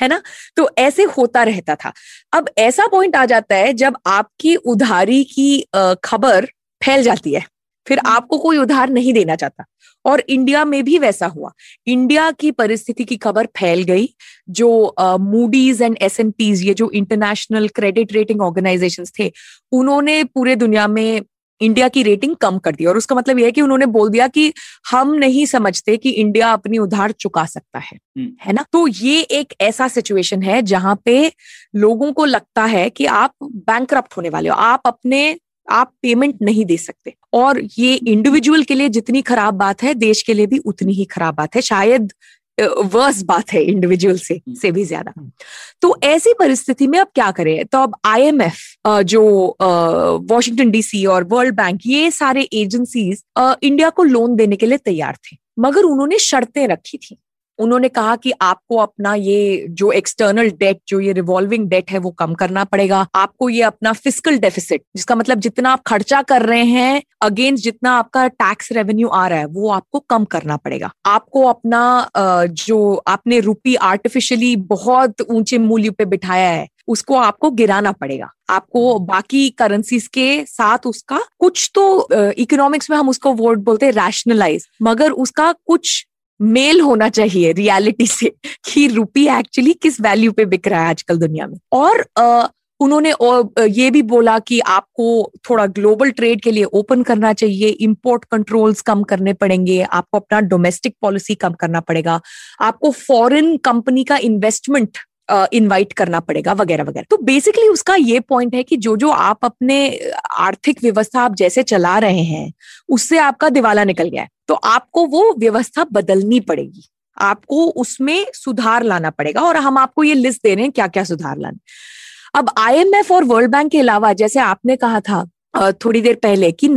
है ना? तो ऐसे होता रहता था। अब ऐसा पॉइंट आ जाता है जब आपकी उधारी की खबर फैल जाती है। फिर आपको कोई उधार नहीं देना चाहता। और इंडिया में भी वैसा हुआ। इंडिया की परिस्थिति की खबर फैल गई जो Moody's and S and P's ये जो इंटरनेशनल क्रेडिट रेटिंग ऑर्गेनाइजेशन थे उन्होंने पूरे दुनिया में इंडिया की रेटिंग कम कर दी। और उसका मतलब यह है कि उन्होंने बोल दिया कि हम नहीं समझते कि इंडिया अपनी उधार चुका सकता है। हम्म। है ना? तो ये एक ऐसा सिचुएशन है जहाँ पे लोगों को लगता है कि आप बैंक होने वाले हो। आप अपने आप पेमेंट नहीं दे सकते। और ये इंडिविजुअल के लिए जितनी खराब बात है देश के लिए भी उतनी ही खराब बात है। शायद वर्स बात है इंडिविजुअल से हम्म। से भी ज़्यादा हम्म। तो ऐसी परिस्थिति में अब क्या करें तो अब आईएमएफ जो वॉशिंगटन डीसी और वर्ल्ड बैंक ये सारे एजेंसीज इंडिया को लोन देने के लिए तैयार थे मगर उन्होंने शर्तें रखी थी उन्होंने कहा कि आपको अपना ये जो एक्सटर्नल डेट जो ये रिवॉल्विंग डेट है, वो कम करना पड़ेगा। आपको ये अपना फ़िज़िकल डेफिसिट जिसका मतलब जितना आप खर्चा कर रहे हैं अगेंस्ट जितना आपका टैक्स रेवेन्यू आ रहा है, वो आपको कम करना पड़ेगा। आपको अपना जो आपने रुपी आर्टिफिशियली बहुत ऊँचे मूल्य पे बिठाया है, उसको आपको गिराना पड़ेगा। आपको बाकी करेंसीज के साथ उसका कुछ तो इकोनॉमिक्स में हम उसको वर्ड बोलते हैं रैशनलाइज मगर उसका कुछ मेल होना चाहिए रियलिटी से कि रुपी एक्चुअली किस वैल्यू पे बिक रहा है आजकल दुनिया में। और उन्होंने ये भी बोला कि आपको थोड़ा ग्लोबल ट्रेड के लिए ओपन करना चाहिए इंपोर्ट कंट्रोल्स कम करने पड़ेंगे, आपको अपना डोमेस्टिक पॉलिसी कम करना पड़ेगा। आपको फॉरेन कंपनी का इन्वेस्टमेंट इनवाइट करना पड़ेगा, वगैरह वगैरह। तो बेसिकली उसका ये पॉइंट है कि जो जो आप अपने आर्थिक व्यवस्था आप जैसे चला रहे हैं, उससे आपका दिवाला निकल गया है। तो आपको वो व्यवस्था बदलनी पड़ेगी। आपको उसमें सुधार लाना पड़ेगा और हम आपको ये लिस्ट दे रहे हैं क्या क्या सुधार लाने अब आईएमएफ और वर्ल्ड बैंक के अलावा, जैसे आपने कहा था थोड़ी देर पहले कि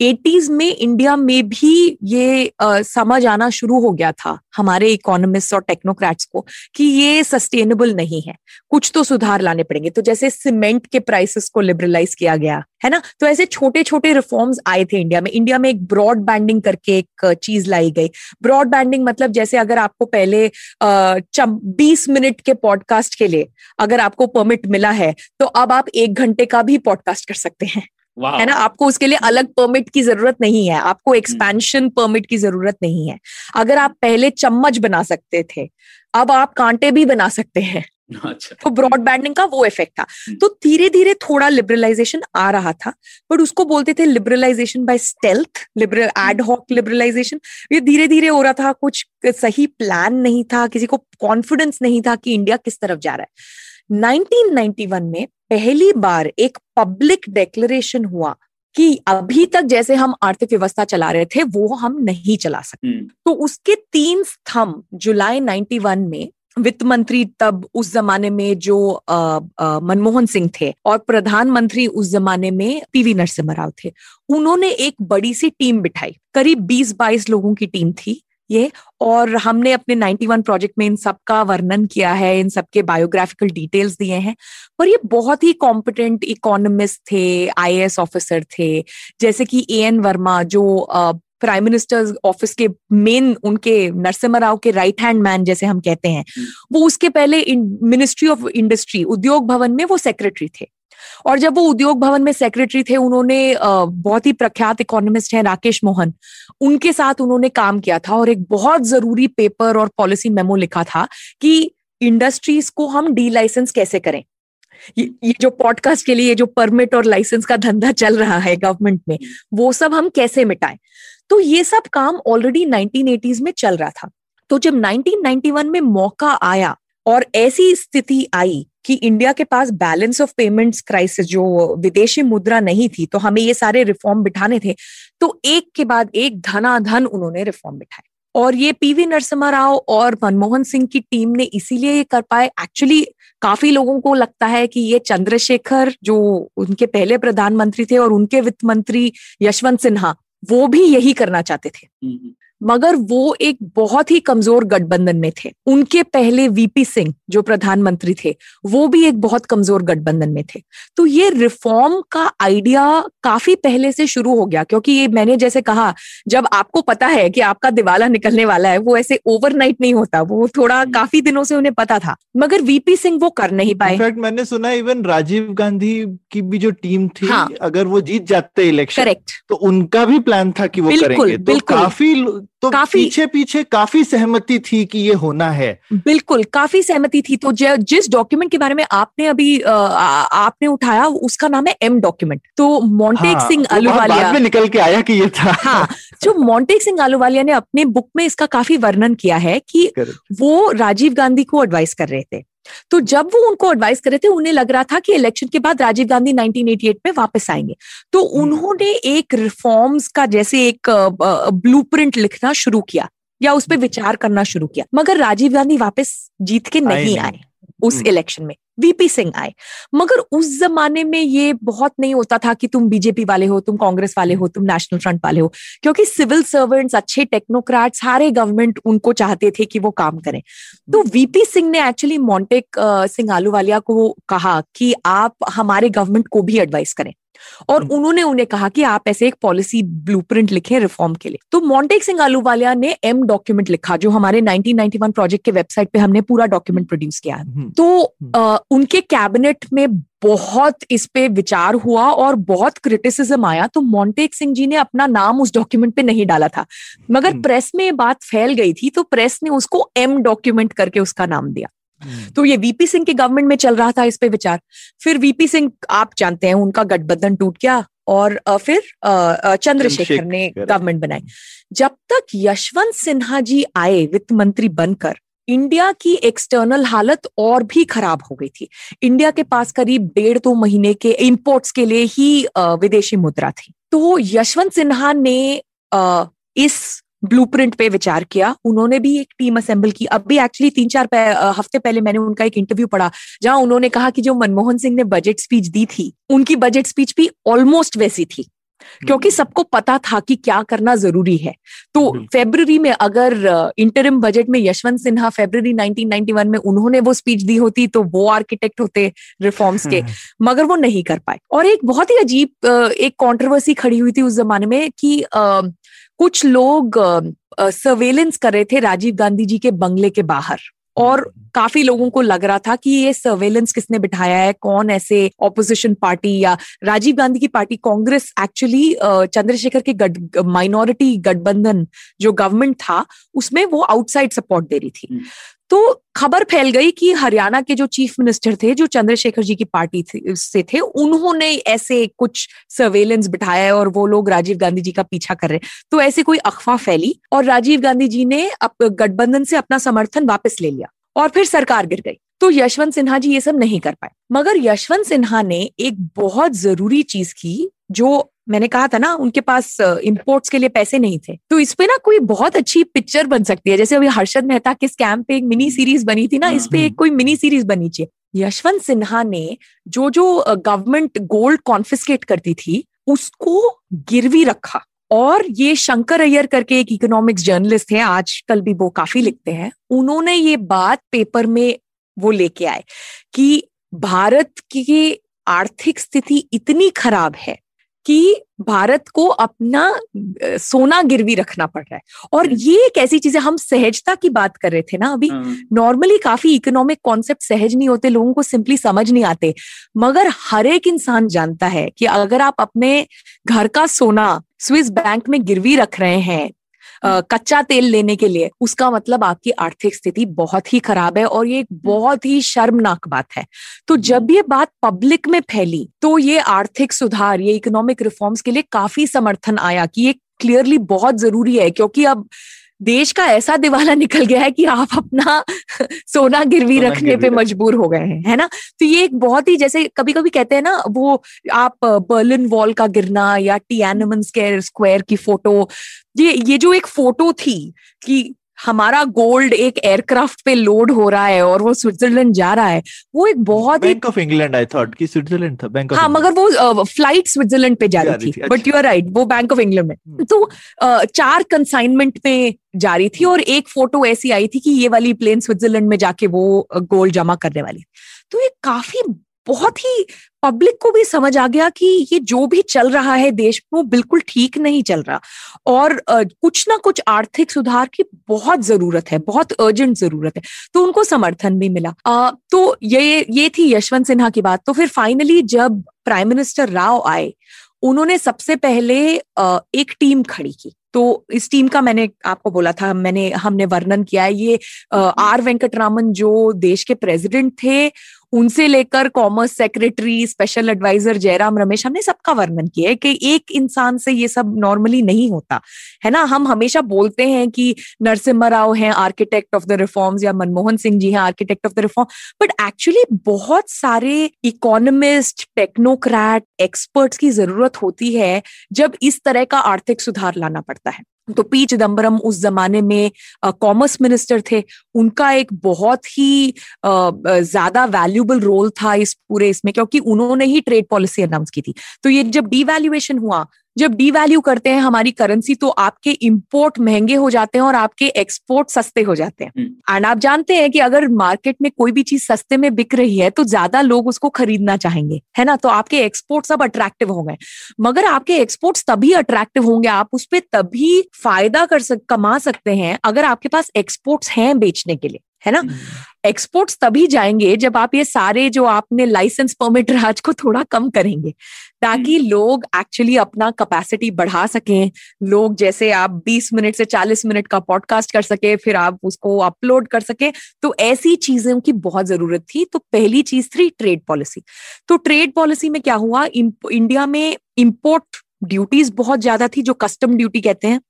एटीज में इंडिया में भी ये समझ आना शुरू हो गया था हमारे इकोनॉमिस्ट और टेक्नोक्रेट्स को कि ये सस्टेनेबल नहीं है। कुछ तो सुधार लाने पड़ेंगे। तो जैसे सीमेंट के प्राइसेस को लिबरलाइज किया गया, है ना? तो ऐसे छोटे छोटे रिफॉर्म्स आए थे इंडिया में। इंडिया में एक ब्रॉड बैंडिंग करके एक चीज़ लाई गई। ब्रॉड बैंडिंग मतलब जैसे अगर आपको पहले बीस मिनट के पॉडकास्ट के लिए अगर आपको परमिट मिला है तो अब आप एक घंटे का भी पॉडकास्ट कर सकते हैं। है ना? आपको उसके लिए अलग परमिट की ज़रूरत नहीं है। आपको एक्सपेंशन हम्म। परमिट की ज़रूरत नहीं है। अगर आप पहले चम्मच बना सकते थे अब आप कांटे भी बना सकते हैं। (laughs) अच्छा। तो ब्रॉडबैंडिंग का वो इफ़ेक्ट था। हम्म। तो धीरे धीरे थोड़ा लिबरलाइजेशन आ रहा था बट उसको बोलते थे liberalisation by stealth liberal ad hoc liberalisation ये धीरे धीरे हो रहा था कुछ सही प्लान नहीं था किसी को कॉन्फिडेंस नहीं था कि इंडिया किस तरफ़ जा रहा है। 1991 में पहली बार एक पब्लिक डेक्लेरेशन हुआ कि अभी तक जैसे हम आर्थिक व्यवस्था चला रहे थे वो हम नहीं चला सकते हम्म। तो उसके तीन स्तंभ जुलाई 91 में वित्त मंत्री तब उस जमाने में जो मनमोहन सिंह थे और प्रधानमंत्री उस जमाने में पीवी नरसिम्हा राव थे। उन्होंने एक बड़ी सी टीम बिठाई। करीब 20-22 लोगों की टीम थी। ये और हमने अपने 91 प्रोजेक्ट में इन सब का वर्णन किया है इन सब के बायोग्राफिकल डिटेल्स दिए हैं। पर ये बहुत ही कॉम्पिटेंट इकोनॉमिस्ट थे आईएएस ऑफिसर थे जैसे कि ए एन वर्मा जो प्राइम मिनिस्टर ऑफ़िस के मेन उनके नरसिम्हा राव के राइट हैंड मैन जैसे हम कहते हैं। हम्म। वो उसके पहले मिनिस्ट्री ऑफ़ इंडस्ट्री उद्योग भवन में वो सेक्रेटरी थे। और जब वो उद्योग भवन में सेक्रेटरी थे उन्होंने बहुत ही प्रख्यात इकोनॉमिस्ट हैं राकेश मोहन उनके साथ उन्होंने काम किया था और एक बहुत ज़रूरी पेपर और पॉलिसी मेमो लिखा था कि इंडस्ट्रीज़ को हम डी लाइसेंस कैसे करें। ये, ये जो पॉडकास्ट के लिए जो परमिट और लाइसेंस का धंधा चल रहा है गवर्नमेंट में वो सब हम कैसे मिटाएँ? तो ये सब काम ऑलरेडी 1980s में चल रहा था। तो जब 1991 में मौका आया और ऐसी स्थिति आई कि इंडिया के पास बैलेंस ऑफ़ पेमेंट्स क्राइसिस जो विदेशी मुद्रा नहीं थी तो हमें ये सारे रिफॉर्म बिठाने थे। तो एक के बाद एक धनाधन उन्होंने रिफॉर्म बिठाए। और ये पीवी नरसिम्हा राव और मनमोहन सिंह की टीम ने इसीलिए ये कर पाए। एक्चुअली काफ़ी लोगों को लगता है कि ये चंद्रशेखर जो उनके पहले प्रधानमंत्री थे और उनके वित्त मंत्री यशवंत सिन्हा वो भी यही करना चाहते थे। हम्म, हम्म। मगर वो एक बहुत ही कमज़ोर गठबंधन में थे। उनके पहले वीपी सिंह जो प्रधानमंत्री थे वो भी एक बहुत कमज़ोर गठबंधन में थे तो ये रिफॉर्म का आइडिया काफ़ी पहले से शुरू हो गया क्योंकि ये मैंने जैसे कहा जब आपको पता है कि आपका दिवाला निकलने वाला है वो ऐसे ओवरनाइट नहीं होता वो थोड़ा हम्म। काफ़ी दिनों से उन्हें पता था मगर वीपी सिंह वो कर नहीं पाए इनफैक्ट मैंने सुना इवन राजीव गांधी की भी जो टीम थी हाँ। अगर वो जीत जाते इलेक्शन करेक्ट तो उनका भी प्लान था कि वो बिल्कुल, करेंगे तो बिल्कुल। काफ़ी तो काफी- पीछे पीछे काफ़ी सहमति थी कि ये होना है बिल्कुल काफ़ी सहमति थी तो जिस डॉक्यूमेंट के बारे में आपने अभी आ- आपने उठाया उसका नाम है एम डॉक्यूमेंट तो मोन्टेक हाँ, सिंह बाद में निकल के आया कि ये था। हाँ जो मोन्टेक सिंह अहलूवालिया ने अपने बुक में इसका काफ़ी वर्णन किया है कि वो राजीव गांधी को एडवाइस कर रहे थे। तो जब वो उनको एडवाइस कर रहे थे उन्हें लग रहा था कि इलेक्शन के बाद राजीव गांधी 1988 में वापस आएँगे। तो उन्होंने एक रिफॉर्म्स का जैसे एक ब्लूप्रिंट लिखना शुरू किया। या उस पर विचार करना शुरू किया। मगर राजीव गांधी वापस जीत के नहीं। आए उस हम्म। इलेक्शन में। वीपी सिंह आए। मगर उस जमाने में ये बहुत नहीं होता था कि तुम बीजेपी वाले हो तुम कांग्रेस वाले हो तुम नेशनल फ्रंट वाले हो। क्योंकि सिविल सर्वेंट्स अच्छे टेक्नोक्रेट सारे गवर्नमेंट उनको चाहते थे कि वो काम करें। तो वीपी सिंह ने एक्चुअली मोन्टेक सिंह आलूवालिया को कहा कि आप हमारे गवर्नमेंट को भी एडवाइस करें। और हम्म। उन्होंने उन्हें कहा कि आप ऐसे एक पॉलिसी ब्लूप्रिंट लिखें रिफॉर्म के लिए। तो मोन्टेक सिंह आलूवालिया ने एम डॉक्यूमेंट लिखा जो हमारे 1991 प्रोजेक्ट के वेबसाइट पे हमने पूरा डॉक्यूमेंट प्रोड्यूस किया है। हम्म, तो अ, उनके कैबिनेट में बहुत इस पे विचार हुआ और बहुत क्रिटिसिज्म आया। तो मोन्टेक सिंह जी ने अपना नाम उस डॉक्यूमेंट पे नहीं डाला था। मगर हम्म। प्रेस में बात फैल गई थी तो प्रेस ने उसको एम डॉक्यूमेंट करके उसका नाम दिया। हम्म, तो ये वीपी सिंह के गवर्नमेंट में चल रहा था इस पे विचार। फिर वीपी सिंह आप जानते हैं उनका गठबंधन टूट गया और फिर चंद्रशेखर ने गवर्नमेंट बनाई। जब तक यशवंत सिन्हा जी आए वित्त मंत्री बनकर इंडिया की एक्सटर्नल हालत और भी खराब हो गई थी। इंडिया के पास करीब डेढ़ दो महीने के इंपोर्ट्स के लिए ही विदेशी मुद्रा थी। तो यशवंत सिन्हा ने इस ब्लूप्रिंट पे विचार किया। उन्होंने भी एक टीम असेंबल की। अभी एक्चुअली तीन चार हफ़्ते पहले मैंने उनका एक इंटरव्यू पढ़ा जहाँ उन्होंने कहा कि जो मनमोहन सिंह ने बजट स्पीच दी थी उनकी बजट स्पीच भी ऑलमोस्ट वैसी थी। क्योंकि सबको पता था कि क्या करना ज़रूरी है। तो। फेब्रुवरी में अगर इंटरिम बजट में यशवंत सिन्हा फेब्रुवरी 1991 में उन्होंने वो स्पीच दी होती तो वो आर्किटेक्ट होते रिफॉर्म्स के। (laughs) मगर वो नहीं कर पाए। और एक बहुत ही अजीब एक कंट्रोवर्सी खड़ी हुई थी उस जमाने में कि कुछ लोग सर्वेलेंस कर रहे थे राजीव गांधी जी के बंगले के बाहर और काफ़ी लोगों को लग रहा था कि ये सर्वेलेंस किसने बिठाया है कौन ऐसे ऑपोजिशन पार्टी या राजीव गांधी की पार्टी कांग्रेस एक्चुअली चंद्रशेखर के गठ माइनॉरिटी गठबंधन जो गवर्नमेंट था उसमें वो आउटसाइड सपोर्ट दे रही थी हम्म। तो खबर फैल गई कि हरियाणा के जो चीफ मिनिस्टर थे, जो चंद्रशेखर जी की पार्टी से थे, उन्होंने ऐसे कुछ सर्वेलेंस बिठाया और वो लोग राजीव गांधी जी का पीछा कर रहे तो ऐसे कोई अफवाह फैली और राजीव गांधी जी ने गठबंधन से अपना समर्थन वापस ले लिया और फिर सरकार गिर गई। तो यशवंत सिन्हा जी ये सब नहीं कर पाए। मगर यशवंत सिन्हा ने एक बहुत ज़रूरी चीज़ की, जो मैंने कहा था ना उनके पास इम्पोर्ट्स के लिए पैसे नहीं थे। तो इस पे ना कोई बहुत अच्छी पिक्चर बन सकती है। जैसे अभी हर्षद मेहता के स्कैम पे एक मिनी सीरीज़ बनी थी ना इस पे एक कोई मिनी सीरीज़ बनी चाहिए यशवंत सिन्हा ने जो जो गवर्नमेंट गोल्ड कॉन्फिस्केट करती थी उसको गिरवी रखा। और ये शंकर अय्यर करके एक इकोनॉमिक्स जर्नलिस्ट है आजकल भी वो काफ़ी लिखते हैं उन्होंने ये बात पेपर में वो लेके आए कि भारत की आर्थिक स्थिति इतनी खराब है कि भारत को अपना सोना गिरवी रखना पड़ रहा है। और ये एक ऐसी चीज़ है हम सहजता की बात कर रहे थे ना अभी। हाँ, नॉर्मली काफ़ी इकोनॉमिक कॉन्सेप्ट सहज नहीं होते लोगों को सिंपली समझ नहीं आते। मगर हर एक इंसान जानता है कि अगर आप अपने घर का सोना स्विस बैंक में गिरवी रख रहे हैं कच्चा तेल लेने के लिए उसका मतलब आपकी आर्थिक स्थिति बहुत ही खराब है और ये एक बहुत ही शर्मनाक बात है। तो जब ये बात पब्लिक में फैली तो ये आर्थिक सुधार ये इकोनॉमिक रिफॉर्म्स के लिए काफ़ी समर्थन आया कि ये क्लियरली बहुत ज़रूरी है क्योंकि अब देश का ऐसा दिवाला निकल गया है कि आप अपना सोना गिरवी सोना रखने गिरवी पे मजबूर हो गए हैं है ना? तो ये एक बहुत ही जैसे कभी कभी कहते हैं ना वो आप बर्लिन वॉल का गिरना या टी एनमन स्क्वायर की फ़ोटो ये ये जो एक फ़ोटो थी कि हमारा गोल्ड एक एयरक्राफ्ट पे लोड हो रहा है और वो स्विट्जरलैंड जा रहा है वो एक बहुत bank of England I thought कि स्विट्जरलैंड था बैंक ऑफ़ हाँ मगर वो फ़्लाइट स्विट्जरलैंड पे जा रही थी बट। यू आर राइट वो बैंक ऑफ़ इंग्लैंड में हम्म। तो चार कंसाइनमेंट में जा रही थी और एक फ़ोटो ऐसी आई थी कि ये वाली प्लेन स्विट्जरलैंड में जाके वो गोल्ड जमा करने वाली तो ये काफ़ी बहुत ही पब्लिक को भी समझ आ गया कि ये जो भी चल रहा है देश में वो बिल्कुल ठीक नहीं चल रहा। और कुछ ना कुछ आर्थिक सुधार की बहुत ज़रूरत है बहुत अर्जेंट ज़रूरत है। तो उनको समर्थन भी मिला। अ, तो ये ये थी यशवंत सिन्हा की बात। तो फिर फाइनली जब प्राइम मिनिस्टर राव आए उन्होंने सबसे पहले एक टीम खड़ी की। तो इस टीम का मैंने आपको बोला था मैंने हमने वर्णन किया है। ये अ, आर वेंकटरामन जो देश के प्रेसिडेंट थे उनसे लेकर commerce secretary special adviser Jairam Ramesh, हमने सबका वर्णन किया है कि एक इंसान से ये सब नॉर्मली नहीं होता, है ना? हम हमेशा बोलते हैं कि नरसिम्हा राव हैं आर्किटेक्ट ऑफ़ द रिफॉर्म्स या मनमोहन सिंह जी हैं architect of the reform but actually बहुत सारे इकोनॉमिस्ट टेक्नोक्रेट एक्सपर्ट्स की ज़रूरत होती है जब इस तरह का आर्थिक सुधार लाना पड़ता है। तो पी चिदम्बरम उस जमाने में कॉमर्स मिनिस्टर थे। उनका एक बहुत ही ज़्यादा वैल्यूबल रोल था इस पूरे इसमें, क्योंकि उन्होंने ही ट्रेड पॉलिसी अनाउंस की थी। तो ये जब डीवैल्यूएशन हुआ जब डीवैल्यू करते हैं हमारी करेंसी तो आपके इंपोर्ट महँगे हो जाते हैं और आपके एक्सपोर्ट सस्ते हो जाते हैं। एंड आप जानते हैं कि अगर मार्केट में कोई भी चीज़ सस्ते में बिक रही है तो ज़्यादा लोग उसको खरीदना चाहेंगे है ना? तो आपके एक्सपोर्ट सब अट्रैक्टिव हो गए। मगर आपके एक्सपोर्ट्स तभी अट्रैक्टिव होंगे आप उस पर तभी फ़ायदा कर सक कमा सकते हैं अगर आपके पास एक्सपोर्ट्स हैं बेचने के लिए। है ना? एक्सपोर्ट्स तभी जाएँगे जब आप ये सारे जो आपने लाइसेंस परमिट राज को थोड़ा कम करेंगे ताकि लोग एक्चुअली अपना कैपेसिटी बढ़ा सकें। लोग जैसे आप 20 मिनट से 40 मिनट का पॉडकास्ट कर सके फिर आप उसको अपलोड कर सके। तो ऐसी चीज़ों की बहुत ज़रूरत थी। तो पहली चीज़ थी ट्रेड पॉलिसी तो ट्रेड पॉलिसी में क्या हुआ? इंडिया में इंपोर्ट ड्यूटीज़ बहुत ज़्यादा थी जो कस्टम ड्यूटी कहते हैं।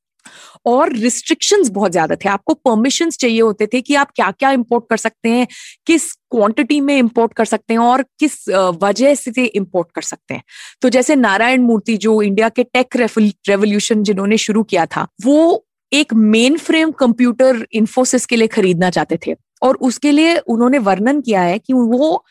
और रिस्ट्रिक्शंस बहुत ज़्यादा थे। आपको परमिशन चाहिए होते थे कि आप क्या क्या इंपोर्ट कर सकते हैं, किस क्वांटिटी में इंपोर्ट कर सकते हैं और किस वजह से इंपोर्ट कर सकते हैं। तो जैसे नारायण मूर्ति जो इंडिया के टेक रेवोल्यूशन जिन्होंने शुरू किया था, वो एक मेन फ्रेम कंप्यूटर इंफोसिस के लिए खरीदना चाहते थे और उसके लिए उन्होंने वर्णन किया है कि वो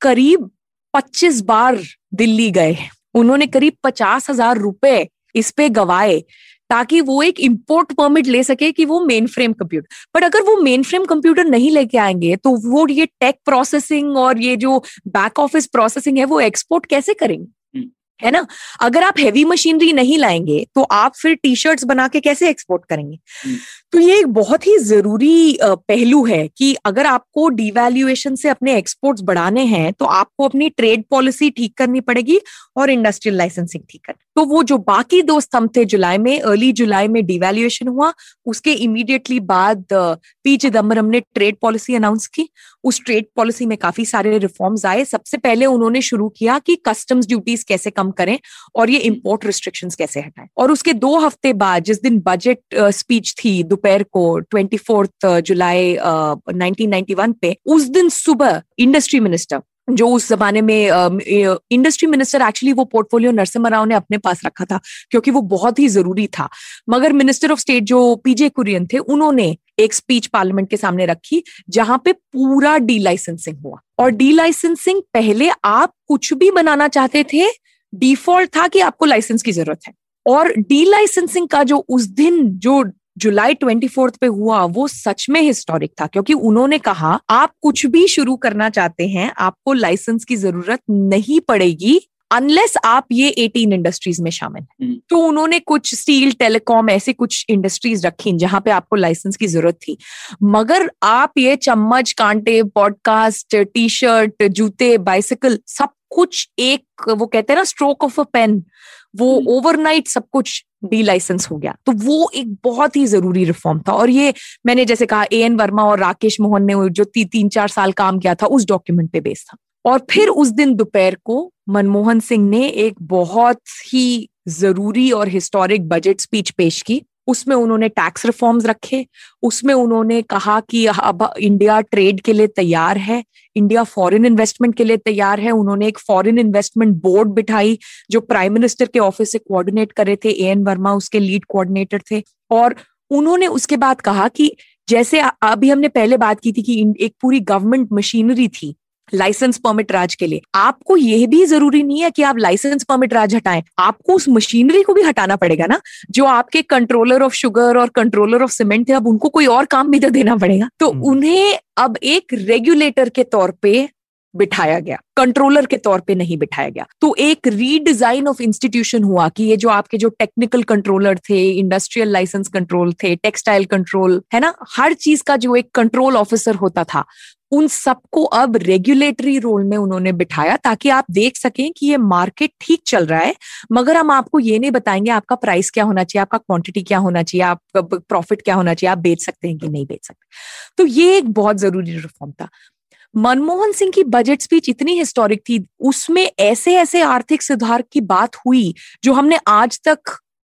करीब 25 बार दिल्ली गए उन्होंने करीब पचास हज़ार रुपए इस पे गवाए ताकि वो एक इम्पोर्ट परमिट ले सके कि वो मेन फ्रेम कंप्यूटर बट अगर वो मेन फ्रेम कंप्यूटर नहीं लेके आएँगे तो वो ये टेक प्रोसेसिंग और ये जो बैक ऑफ़िस प्रोसेसिंग है वो एक्सपोर्ट कैसे करेंगे हम्म। है ना अगर आप हेवी मशीनरी नहीं लाएँगे तो आप फिर टी शर्ट्स बना के कैसे एक्सपोर्ट करेंगे हम्म। तो ये एक बहुत ही ज़रूरी पहलू है कि अगर आपको डिवैल्यूएशन से अपने एक्सपोर्ट्स बढ़ाने हैं तो आपको अपनी ट्रेड पॉलिसी ठीक करनी पड़ेगी और इंडस्ट्रियल लाइसेंसिंग ठीक करनी। तो वो जो बाकी दो स्तंभ थे जुलाई में अर्ली जुलाई में डिवैल्यूएशन हुआ उसके इमीडिएटली बाद पी चिदम्बरम ने ट्रेड पॉलिसी अनाउंस की। उस ट्रेड पॉलिसी में काफ़ी सारे रिफॉर्म्स आए। सबसे पहले उन्होंने शुरू किया कि कस्टम्स ड्यूटीज़ कैसे कम करें और ये इंपोर्ट रिस्ट्रिक्शंस कैसे हटाएँ। और उसके दो हफ़्ते बाद जिस दिन बजट स्पीच थी दोपहर को ट्वेंटी फोर्थ जुलाई नाइनटीन पे, उस दिन सुबह इंडस्ट्री मिनिस्टर जो उस जमाने में इंडस्ट्री मिनिस्टर एक्चुअली वो पोर्टफोलियो नरसिम्हा राव ने अपने पास रखा था, क्योंकि वो बहुत ही ज़रूरी था। मगर मिनिस्टर ऑफ़ स्टेट जो पीजे कुरियन थे, उन्होंने एक स्पीच पार्लियामेंट के सामने रखी, जहाँ पे पूरा डी लाइसेंसिंग हुआ। और डी लाइसेंसिंग पहले आप कुछ भी बनाना चाहते थे डिफ़ॉल्ट था कि आपको लाइसेंस की ज़रूरत है। और डी लाइसेंसिंग का जो उस दिन जो जुलाई ट्वेंटी फोर्थ पे हुआ वो सच में हिस्टोरिक था क्योंकि उन्होंने कहा आप कुछ भी शुरू करना चाहते हैं आपको लाइसेंस की ज़रूरत नहीं पड़ेगी अनलेस आप ये 18 इंडस्ट्रीज़ में शामिल हैं हम्म। तो उन्होंने कुछ स्टील टेलीकॉम ऐसे कुछ इंडस्ट्रीज़ रखी जहाँ पे आपको लाइसेंस की ज़रूरत थी मगर आप ये चम्मच कांटे पॉडकास्ट टी शर्ट जूते बाइसिकल सब कुछ एक वो कहते हैं ना स्ट्रोक ऑफ़ अ पेन वो हम्म। ओवरनाइट सब कुछ डी लाइसेंस हो गया। तो वो एक बहुत ही ज़रूरी रिफॉर्म था और ये मैंने जैसे कहा ए एन वर्मा और राकेश मोहन ने जो ती, तीन चार साल काम किया था उस डॉक्यूमेंट पे बेस था। और फिर उस दिन दोपहर को मनमोहन सिंह ने एक बहुत ही ज़रूरी और हिस्टोरिक बजट स्पीच पेश की। उसमें उन्होंने टैक्स रिफॉर्म्स रखे, उसमें उन्होंने कहा कि अब इंडिया ट्रेड के लिए तैयार है इंडिया फॉरेन इन्वेस्टमेंट के लिए तैयार है। उन्होंने एक फॉरेन इन्वेस्टमेंट बोर्ड बिठाई, जो प्राइम मिनिस्टर के ऑफ़िस से कोऑर्डिनेट करे थे ए एन वर्मा उसके लीड कोऑर्डिनेटर थे। और उन्होंने उसके बाद कहा कि जैसे अभी हमने पहले बात की थी कि एक पूरी गवर्नमेंट मशीनरी थी लाइसेंस परमिट राज के लिए आपको यह भी ज़रूरी नहीं है कि आप लाइसेंस परमिट राज हटाएँ। आपको उस मशीनरी को भी हटाना पड़ेगा ना जो आपके कंट्रोलर ऑफ़ शुगर और कंट्रोलर ऑफ़ सीमेंट थे अब उनको कोई और काम भी तो देना पड़ेगा। तो हम्म। उन्हें अब एक रेगुलेटर के तौर पे बिठाया गया कंट्रोलर के तौर पे नहीं बिठाया गया। तो एक रीडिजाइन ऑफ़ इंस्टीट्यूशन हुआ कि ये जो आपके जो टेक्निकल कंट्रोलर थे इंडस्ट्रियल लाइसेंस कंट्रोल थे टेक्सटाइल कंट्रोल है ना? हर चीज़ का जो एक कंट्रोल ऑफिसर होता था उन सबको अब रेगुलेटरी रोल में उन्होंने बिठाया ताकि आप देख सकें कि ये मार्केट ठीक चल रहा है। मगर हम आपको ये नहीं बताएँगे आपका प्राइस क्या होना चाहिए, आपका क्वांटिटी क्या होना चाहिए आपका प्रॉफिट क्या होना चाहिए, आप बेच सकते हैं कि नहीं बेच सकते। तो ये एक बहुत ज़रूरी रिफॉर्म था। मनमोहन सिंह की बजट स्पीच इतनी हिस्टोरिक थी, उसमें ऐसे ऐसे आर्थिक सुधार की बात हुई जो हमने आज तक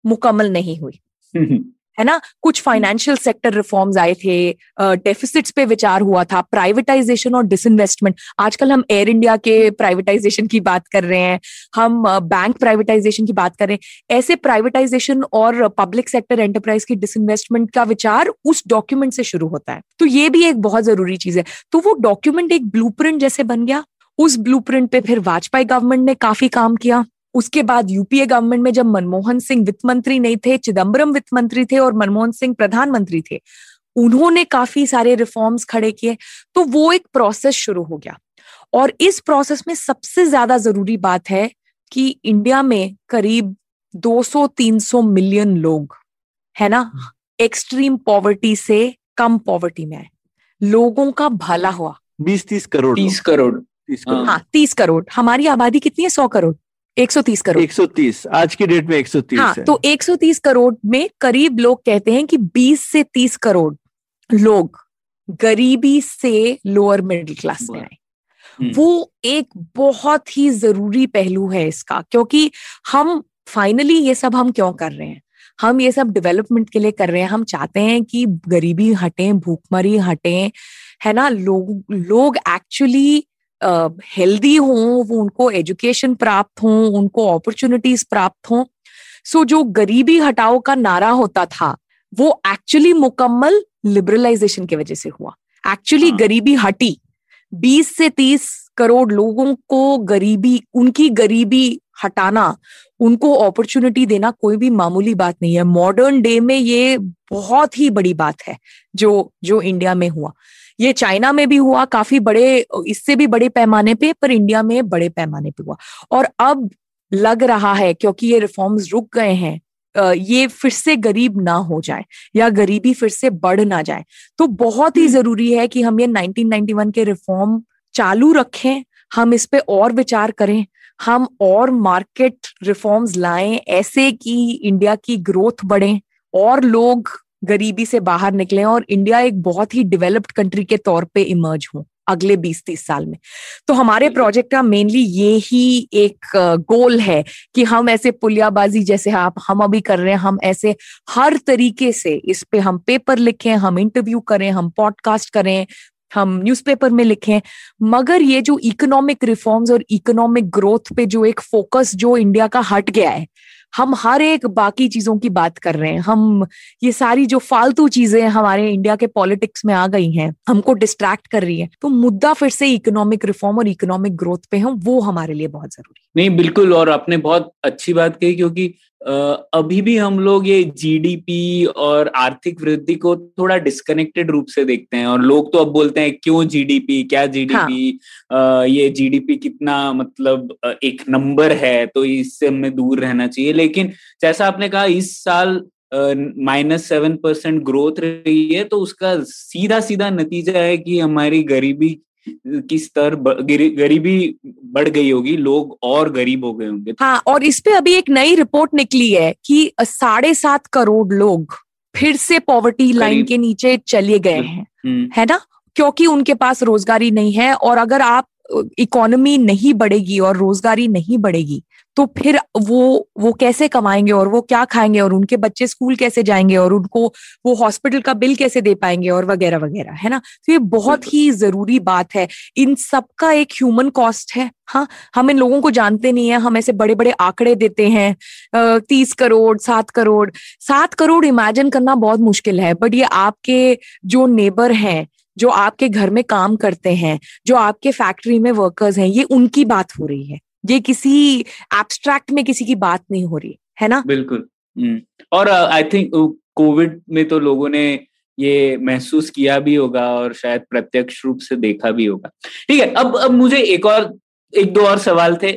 मुकम्मल नहीं हुई। (laughs) है ना? कुछ फाइनेंशियल सेक्टर रिफॉर्म्स आए थे डेफिसिट्स पे विचार हुआ था प्राइवेटाइजेशन और डिसइन्वेस्टमेंट आजकल हम एयर इंडिया के प्राइवेटाइजेशन की बात कर रहे हैं हम बैंक प्राइवेटाइजेशन की बात कर रहे हैं। ऐसे प्राइवेटाइजेशन और पब्लिक सेक्टर एंटरप्राइज की डिसइन्वेस्टमेंट का विचार उस डॉक्यूमेंट से शुरू होता है। तो ये भी एक बहुत ज़रूरी चीज़ है। तो वो डॉक्यूमेंट एक ब्लू जैसे बन गया। उस ब्लू पे फिर वाजपेयी गवर्नमेंट ने काफ़ी काम किया। उसके बाद यूपीए गवर्नमेंट में जब मनमोहन सिंह वित्त मंत्री नहीं थे चिदम्बरम वित्त मंत्री थे और मनमोहन सिंह प्रधानमंत्री थे उन्होंने काफ़ी सारे रिफॉर्म्स खड़े किए तो वो एक प्रोसेस शुरू हो गया। और इस प्रोसेस में सबसे ज़्यादा ज़रूरी बात है कि इंडिया में करीब 200-300 मिलियन लोग है ना? एक्सट्रीम पॉवर्टी से कम पॉवर्टी में आए लोगों का भला हुआ। बीस तीस करोड़। तीस करोड़। हाँ तीस करोड़। हमारी आबादी कितनी है? सौ करोड़। 130 करोड़। 130 आज की डेट में 130 हाँ, है। तो 130 करोड़ में करीब लोग कहते हैं कि 20 से 30 करोड़ लोग गरीबी से लोअर मिडिल क्लास में आए। हम्म। वो एक बहुत ही ज़रूरी पहलू है इसका क्योंकि हम फाइनली ये सब हम क्यों कर रहे हैं? हम ये सब डेवलपमेंट के लिए कर रहे हैं। हम चाहते हैं कि गरीबी हटे भूखमरी हटे है ना? लोग लोग एक्चुअली हेल्दी हों वो उनको एजुकेशन प्राप्त हो उनको अपॉर्चुनिटीज़ प्राप्त हों। सो जो गरीबी हटाओ का नारा होता था वो एक्चुअली मुकम्मल लिबरलाइजेशन की वजह से हुआ। एक्चुअली हाँ. गरीबी हटी। 20 से 30 करोड़ लोगों को गरीबी उनकी गरीबी हटाना उनको अपॉर्चुनिटी देना कोई भी मामूली बात नहीं है। मॉडर्न डे में ये बहुत ही बड़ी बात है जो जो इंडिया में हुआ। ये चाइना में भी हुआ काफ़ी बड़े इससे भी बड़े पैमाने पे पर इंडिया में बड़े पैमाने पे हुआ और अब लग रहा है क्योंकि ये रिफॉर्म्स रुक गए हैं ये फिर से गरीब ना हो जाए या गरीबी फिर से बढ़ ना जाए तो बहुत ही हम्म। ज़रूरी है कि हम ये 1991 के रिफॉर्म चालू रखें हम इस पे और विचार करें हम और मार्केट रिफॉर्म्स लाएँ ऐसे कि इंडिया की ग्रोथ बढ़े और लोग गरीबी से बाहर निकले और इंडिया एक बहुत ही डेवलप्ड कंट्री के तौर पे इमर्ज हो अगले 20-30 साल में। तो हमारे प्रोजेक्ट का मेनली ये ही एक गोल है कि हम ऐसे पुलियाबाजी जैसे आप हम अभी कर रहे हैं हम ऐसे हर तरीके से इस पे हम पेपर लिखें हम इंटरव्यू करें हम पॉडकास्ट करें हम न्यूज़पेपर में लिखें। मगर ये जो इकोनॉमिक रिफॉर्म्स और इकोनॉमिक ग्रोथ पे जो एक फोकस जो इंडिया का हट गया है हम हर एक बाकी चीज़ों की बात कर रहे हैं। हम ये सारी जो फालतू चीज़ें हमारे इंडिया के पॉलिटिक्स में आ गई हैं, हमको डिस्ट्रैक्ट कर रही है तो मुद्दा फिर से इकोनॉमिक रिफॉर्म और इकोनॉमिक ग्रोथ पे है, वो हमारे लिए बहुत ज़रूरी नहीं बिल्कुल और आपने बहुत अच्छी बात कही क्योंकि अभी भी हम लोग ये जीडीपी और आर्थिक वृद्धि को थोड़ा डिस्कनेक्टेड रूप से देखते हैं और लोग तो अब बोलते हैं क्यों जीडीपी क्या जीडीपी हाँ. ये जीडीपी कितना मतलब एक नंबर है तो इससे हमें दूर रहना चाहिए। लेकिन जैसा आपने कहा इस साल माइनस सेवन परसेंट ग्रोथ रही है तो उसका सीधा सीधा नतीजा है कि हमारी गरीबी की स्तर गरीबी बढ़ गई होगी लोग और गरीब हो गए होंगे। हाँ और इस पे अभी एक नई रिपोर्ट निकली है कि साढ़े सात करोड़ लोग फिर से पॉवर्टी लाइन के नीचे चले गए हैं। हम्म। है ना? क्योंकि उनके पास रोजगारी नहीं है और अगर आप इकोनॉमी नहीं बढ़ेगी और रोजगारी नहीं बढ़ेगी तो फिर वो वो कैसे कमाएँगे और वो क्या खाएँगे और उनके बच्चे स्कूल कैसे जाएँगे और उनको वो हॉस्पिटल का बिल कैसे दे पाएँगे और वगैरह वगैरह है ना? तो ये बहुत ही ज़रूरी बात है। इन सब का एक ह्यूमन कॉस्ट है। हाँ हम इन लोगों को जानते नहीं है हम ऐसे बड़े बड़े आंकड़े देते हैं तीस करोड़ सात करोड़। सात करोड़ इमेजिन करना बहुत मुश्किल है बट ये आपके जो नेबर हैं जो आपके घर में काम करते हैं, जो आपके फैक्ट्री में वर्कर्स हैं, ये उनकी बात हो रही है। ये किसी एब्स्ट्रैक्ट में किसी की बात नहीं हो रही, है ना? बिल्कुल। हम्म। और आई थिंक कोविड में तो लोगों ने ये महसूस किया भी होगा और शायद प्रत्यक्ष रूप से देखा भी होगा। ठीक है, अब अब मुझे एक और, एक दो और सवाल थे।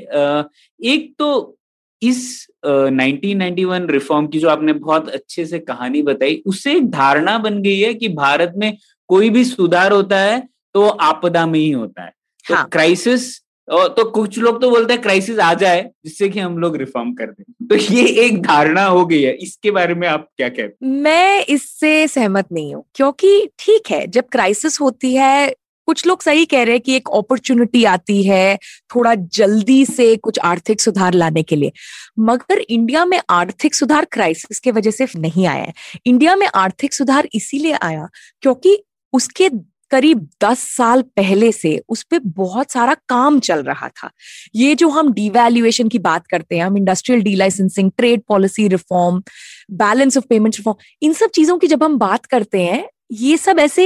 एक तो इस 1991 रिफॉर्म की जो आपने बहुत अच्छे से कहानी बताई उससे एक धारणा बन गई है कि भारत में कोई भी सुधार होता है तो आपदा में ही होता है। तो हाँ. क्राइसिस तो कुछ लोग तो बोलते हैं क्राइसिस आ जाए जिससे कि हम लोग रिफॉर्म कर दें। तो ये एक धारणा हो गई है। इसके बारे में आप क्या कहते हैं? मैं इससे सहमत नहीं हूँ क्योंकि ठीक है जब क्राइसिस होती है कुछ लोग सही कह रहे हैं कि एक अपॉर्चुनिटी आती है थोड़ा जल्दी से कुछ आर्थिक सुधार लाने के लिए। मगर इंडिया में आर्थिक सुधार क्राइसिस के वजह से नहीं आया है। इंडिया में आर्थिक सुधार इसीलिए आया क्योंकि उसके करीब दस साल पहले से उस पर बहुत सारा काम चल रहा था। ये जो हम डिवैल्यूएशन की बात करते हैं, हम industrial delicensing trade policy reform balance of payment reform इन सब चीज़ों की जब हम बात करते हैं ये सब ऐसे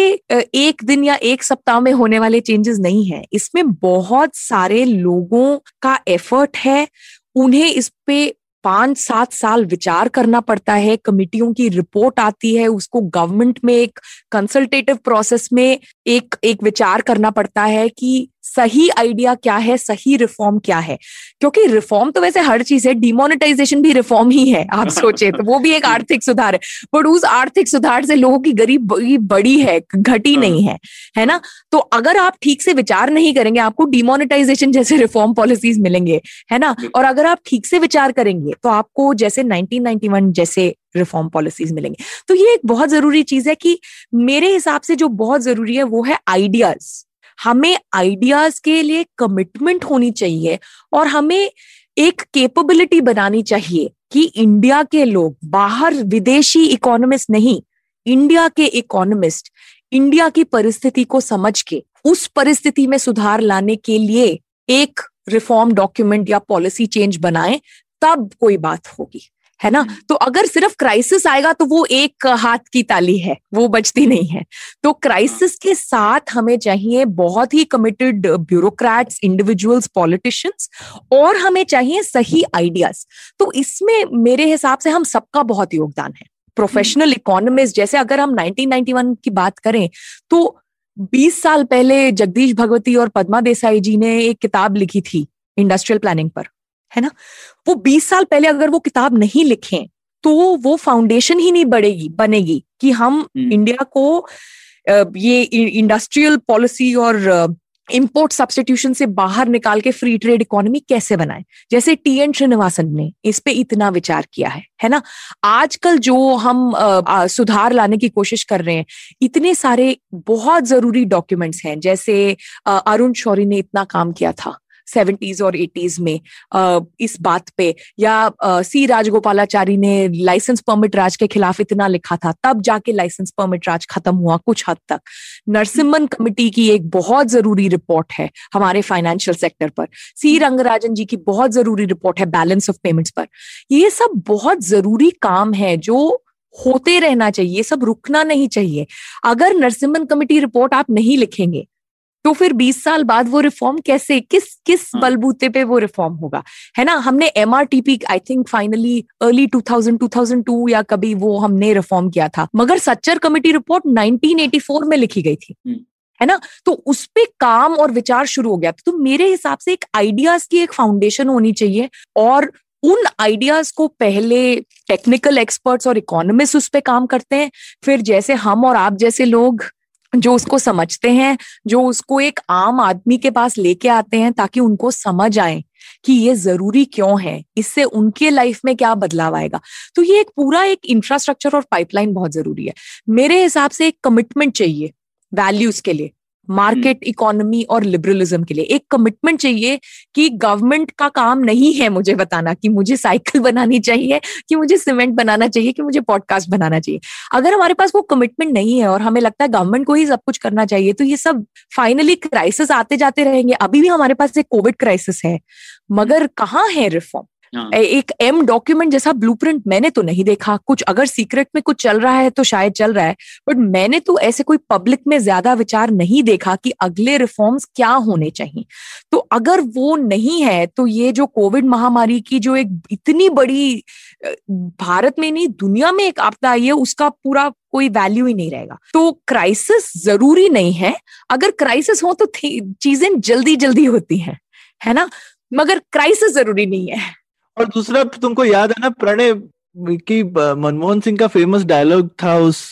एक दिन या एक सप्ताह में होने वाले चेंजेस नहीं है। इसमें बहुत सारे लोगों का एफर्ट है। उन्हें इस पे पाँच सात साल विचार करना पड़ता है। कमिटियों की रिपोर्ट आती है। उसको गवर्नमेंट में एक कंसल्टेटिव प्रोसेस में एक एक विचार करना पड़ता है कि सही आइडिया क्या है? सही रिफॉर्म क्या है? क्योंकि रिफॉर्म तो वैसे हर चीज़ है डिमोनेटाइजेशन भी रिफॉर्म ही है आप (laughs) सोचे तो वो भी एक आर्थिक सुधार है। बट उस आर्थिक सुधार से लोगों की गरीब बड़ी है घटी हाँ। नहीं है है ना? तो अगर आप ठीक से विचार नहीं करेंगे आपको डिमोनेटाइजेशन जैसे रिफॉर्म पॉलिसीज़ मिलेंगे है ना? और अगर आप ठीक से विचार करेंगे तो आपको जैसे 1991 जैसे रिफॉर्म पॉलिसीज़ मिलेंगे। तो ये एक बहुत ज़रूरी चीज़ है कि मेरे हिसाब से जो बहुत ज़रूरी है वो है आइडियाज़ हमें आइडियाज़ के लिए कमिटमेंट होनी चाहिए और हमें एक कैपेबिलिटी बनानी चाहिए कि इंडिया के लोग, बाहर विदेशी इकोनॉमिस्ट नहीं इंडिया के इकोनॉमिस्ट इंडिया की परिस्थिति को समझ के, उस परिस्थिति में सुधार लाने के लिए एक रिफॉर्म डॉक्यूमेंट या पॉलिसी चेंज बनाए, तब कोई बात होगी। है ना? हम्म। तो अगर सिर्फ़ क्राइसिस आएगा तो वो एक हाथ की ताली है वो बचती नहीं है। तो क्राइसिस के साथ हमें चाहिए बहुत ही कमिटेड ब्यूरोक्रेट्स इंडिविजुअल्स पॉलिटिशियंस और हमें चाहिए सही आइडियाज़ तो इसमें मेरे हिसाब से हम सबका बहुत योगदान है। प्रोफेशनल हम्म। इकोनॉमिस्ट जैसे अगर हम 1991 की बात करें तो 20 साल पहले जगदीश भगवती और पद्मा देसाई जी ने एक किताब लिखी थी इंडस्ट्रियल प्लानिंग पर। है ना? वो बीस साल पहले अगर वो किताब नहीं लिखे तो वो फाउंडेशन ही नहीं बढ़ेगी बनेगी कि हम हम्म। इंडिया को ये इंडस्ट्रियल पॉलिसी और इंपोर्ट सब्सटीट्यूशन से बाहर निकाल के फ्री ट्रेड इकोनॉमी कैसे बनाए? जैसे टी एन श्रीनिवासन ने इस पे इतना विचार किया है है ना? आजकल जो हम आ, सुधार लाने की कोशिश कर रहे हैं इतने सारे बहुत ज़रूरी डॉक्यूमेंट्स हैं जैसे अरुण शौरी ने इतना काम किया था। सेवेंटीज और एटीज में इस बात पे। या सी राजगोपालाचारी ने लाइसेंस परमिट राज के खिलाफ इतना लिखा था, तब जाके लाइसेंस परमिट राज खत्म हुआ कुछ हद तक। नरसिम्हन कमिटी की एक बहुत ज़रूरी रिपोर्ट है हमारे फाइनेंशियल सेक्टर पर। सी रंगराजन जी की बहुत ज़रूरी रिपोर्ट है बैलेंस ऑफ़ पेमेंट्स पर। ये सब बहुत ज़रूरी काम है जो होते रहना चाहिए सब रुकना नहीं चाहिए। अगर नरसिम्हन कमिटी रिपोर्ट आप नहीं लिखेंगे तो फिर 20 साल बाद वो रिफॉर्म कैसे किस किस हाँ। बलबूते पे वो रिफॉर्म होगा? है ना? हमने M R TP I think finally early 2000 2002 या कभी वो हमने रिफॉर्म किया था। मगर सच्चर कमेटी रिपोर्ट 1984 में लिखी गई थी। हम्म। है ना? तो उस पर काम और विचार शुरू हो गया तो मेरे हिसाब से एक आइडियाज़ की एक फाउंडेशन होनी चाहिए और उन आइडियाज़ को पहले टेक्निकल एक्सपर्ट्स और इकोनॉमिस्ट उस पर काम करते हैं। फिर जैसे हम और आप जैसे लोग जो उसको समझते हैं, जो उसको एक आम आदमी के पास लेके आते हैं ताकि उनको समझ आए कि ये ज़रूरी क्यों है, इससे उनके लाइफ में क्या बदलाव आएगा। तो ये एक पूरा एक इंफ्रास्ट्रक्चर और पाइपलाइन बहुत ज़रूरी है। मेरे हिसाब से एक कमिटमेंट चाहिए वैल्यूज़ के लिए। मार्केट इकोनॉमी और लिबरलिज्म के लिए। एक कमिटमेंट चाहिए कि गवर्नमेंट का काम नहीं है मुझे बताना कि मुझे साइकिल (laughs) बनानी चाहिए कि मुझे सीमेंट बनाना चाहिए कि मुझे पॉडकास्ट बनाना चाहिए। अगर हमारे पास वो कमिटमेंट नहीं है और हमें लगता है गवर्नमेंट को ही सब कुछ करना चाहिए तो ये सब फाइनली क्राइसिस आते जाते रहेंगे। अभी भी हमारे पास एक कोविड क्राइसिस है मगर कहाँ है रिफॉर्म। एक एम डॉक्यूमेंट जैसा ब्लूप्रिंट मैंने तो नहीं देखा। कुछ अगर सीक्रेट में कुछ चल रहा है तो शायद चल रहा है। बट मैंने तो ऐसे कोई पब्लिक में ज़्यादा विचार नहीं देखा कि अगले रिफॉर्म्स क्या होने चाहिए। तो अगर वो नहीं है तो ये जो कोविड महामारी की जो एक इतनी बड़ी भारत में नहीं, दुनिया में एक आपदा आई है, उसका पूरा कोई वैल्यू ही नहीं रहेगा। तो क्राइसिस ज़रूरी नहीं है। अगर क्राइसिस हो तो चीज़ें जल्दी जल्दी होती हैं। है ना? मगर क्राइसिस ज़रूरी नहीं है। और दूसरा तुमको याद है ना प्रणय कि मनमोहन सिंह का फ़ेमस डायलॉग था उस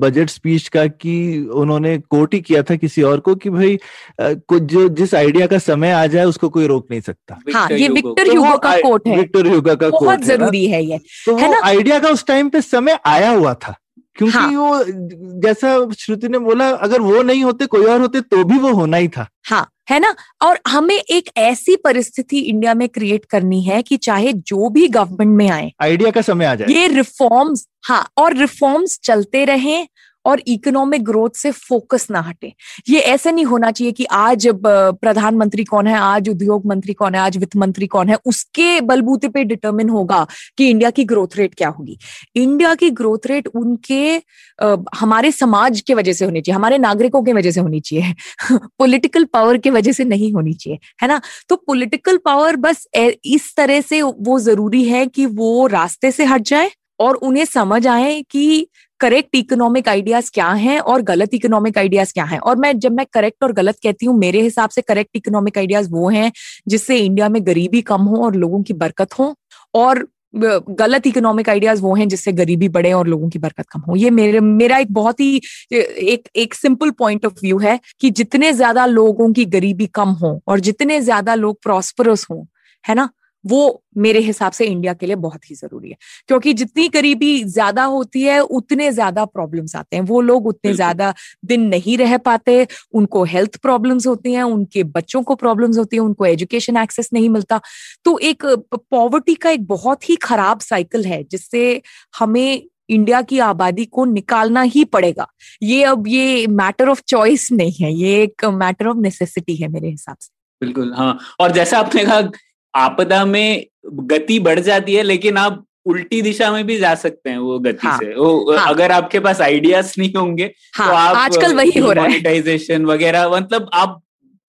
बजट स्पीच का कि उन्होंने कोट ही किया था किसी और को कि भाई कुछ जो जिस आइडिया का समय आ जाए उसको कोई रोक नहीं सकता। हाँ ये विक्टर तो ह्यूगो का कोट है। विक्टर ह्यूगो का कोट बहुत ज़रूरी है ये। तो है वो? आइडिया का उस टाइम पे समय आया हुआ था। क्योंकि हाँ। वो जैसा श्रुति ने बोला अगर वो नहीं होते कोई और होते तो भी वो होना ही था। हाँ है ना? और हमें एक ऐसी परिस्थिति इंडिया में क्रिएट करनी है कि चाहे जो भी गवर्नमेंट में आए आइडिया का समय आ जाए। ये रिफॉर्म्स हाँ और रिफॉर्म्स चलते रहें और इकोनॉमिक ग्रोथ से फोकस ना हटे। ये ऐसे नहीं होना चाहिए कि आज प्रधानमंत्री कौन है आज उद्योग मंत्री कौन है आज वित्त मंत्री कौन है उसके बलबूते पे डिटरमिन होगा कि इंडिया की ग्रोथ रेट क्या होगी। इंडिया की ग्रोथ रेट उनके अ, हमारे समाज के वजह से होनी चाहिए हमारे नागरिकों के वजह से होनी चाहिए (laughs) पोलिटिकल पावर के वजह से नहीं होनी चाहिए है ना? तो पोलिटिकल पावर बस इस तरह से वो ज़रूरी है कि वो रास्ते से हट जाए और उन्हें समझ आए कि करेक्ट इकोनॉमिक आइडियाज़ क्या हैं और गलत इकोनॉमिक आइडियाज़ क्या हैं? और मैं जब मैं करेक्ट और गलत कहती हूँ, मेरे हिसाब से करेक्ट इकोनॉमिक आइडियाज़ वो हैं जिससे इंडिया में गरीबी कम हो और लोगों की बरकत हो और गलत इकोनॉमिक आइडियाज़ वो हैं जिससे गरीबी बढ़े और लोगों की बरकत कम हो। ये मेरे, मेरा एक बहुत ही एक एक सिंपल पॉइंट ऑफ़ व्यू है कि जितने ज़्यादा लोगों की गरीबी कम हो और जितने ज़्यादा लोग प्रॉस्परस हों, है ना? वो मेरे हिसाब से इंडिया के लिए बहुत ही ज़रूरी है। क्योंकि जितनी गरीबी ज़्यादा होती है उतने ज़्यादा प्रॉब्लम्स आते हैं। वो लोग उतने ज़्यादा दिन नहीं रह पाते उनको हेल्थ प्रॉब्लम्स होती हैं उनके बच्चों को प्रॉब्लम्स होती है उनको एजुकेशन एक्सेस नहीं मिलता। तो एक पॉवर्टी का एक बहुत ही खराब साइकिल है जिससे हमें इंडिया की आबादी को निकालना ही पड़ेगा। ये अब ये मैटर ऑफ़ चॉइस नहीं है ये एक मैटर ऑफ़ नेसेसिटी है मेरे हिसाब से। बिल्कुल हाँ। और जैसा आपने कहा आपदा में गति बढ़ जाती है लेकिन आप उल्टी दिशा में भी जा सकते हैं वो गति हाँ, से। वो हाँ। अगर आपके पास आइडियाज़ नहीं होंगे हाँ तो आप आजकल वही हो रहा है। मोनेटाइजेशन वगैरह मतलब आप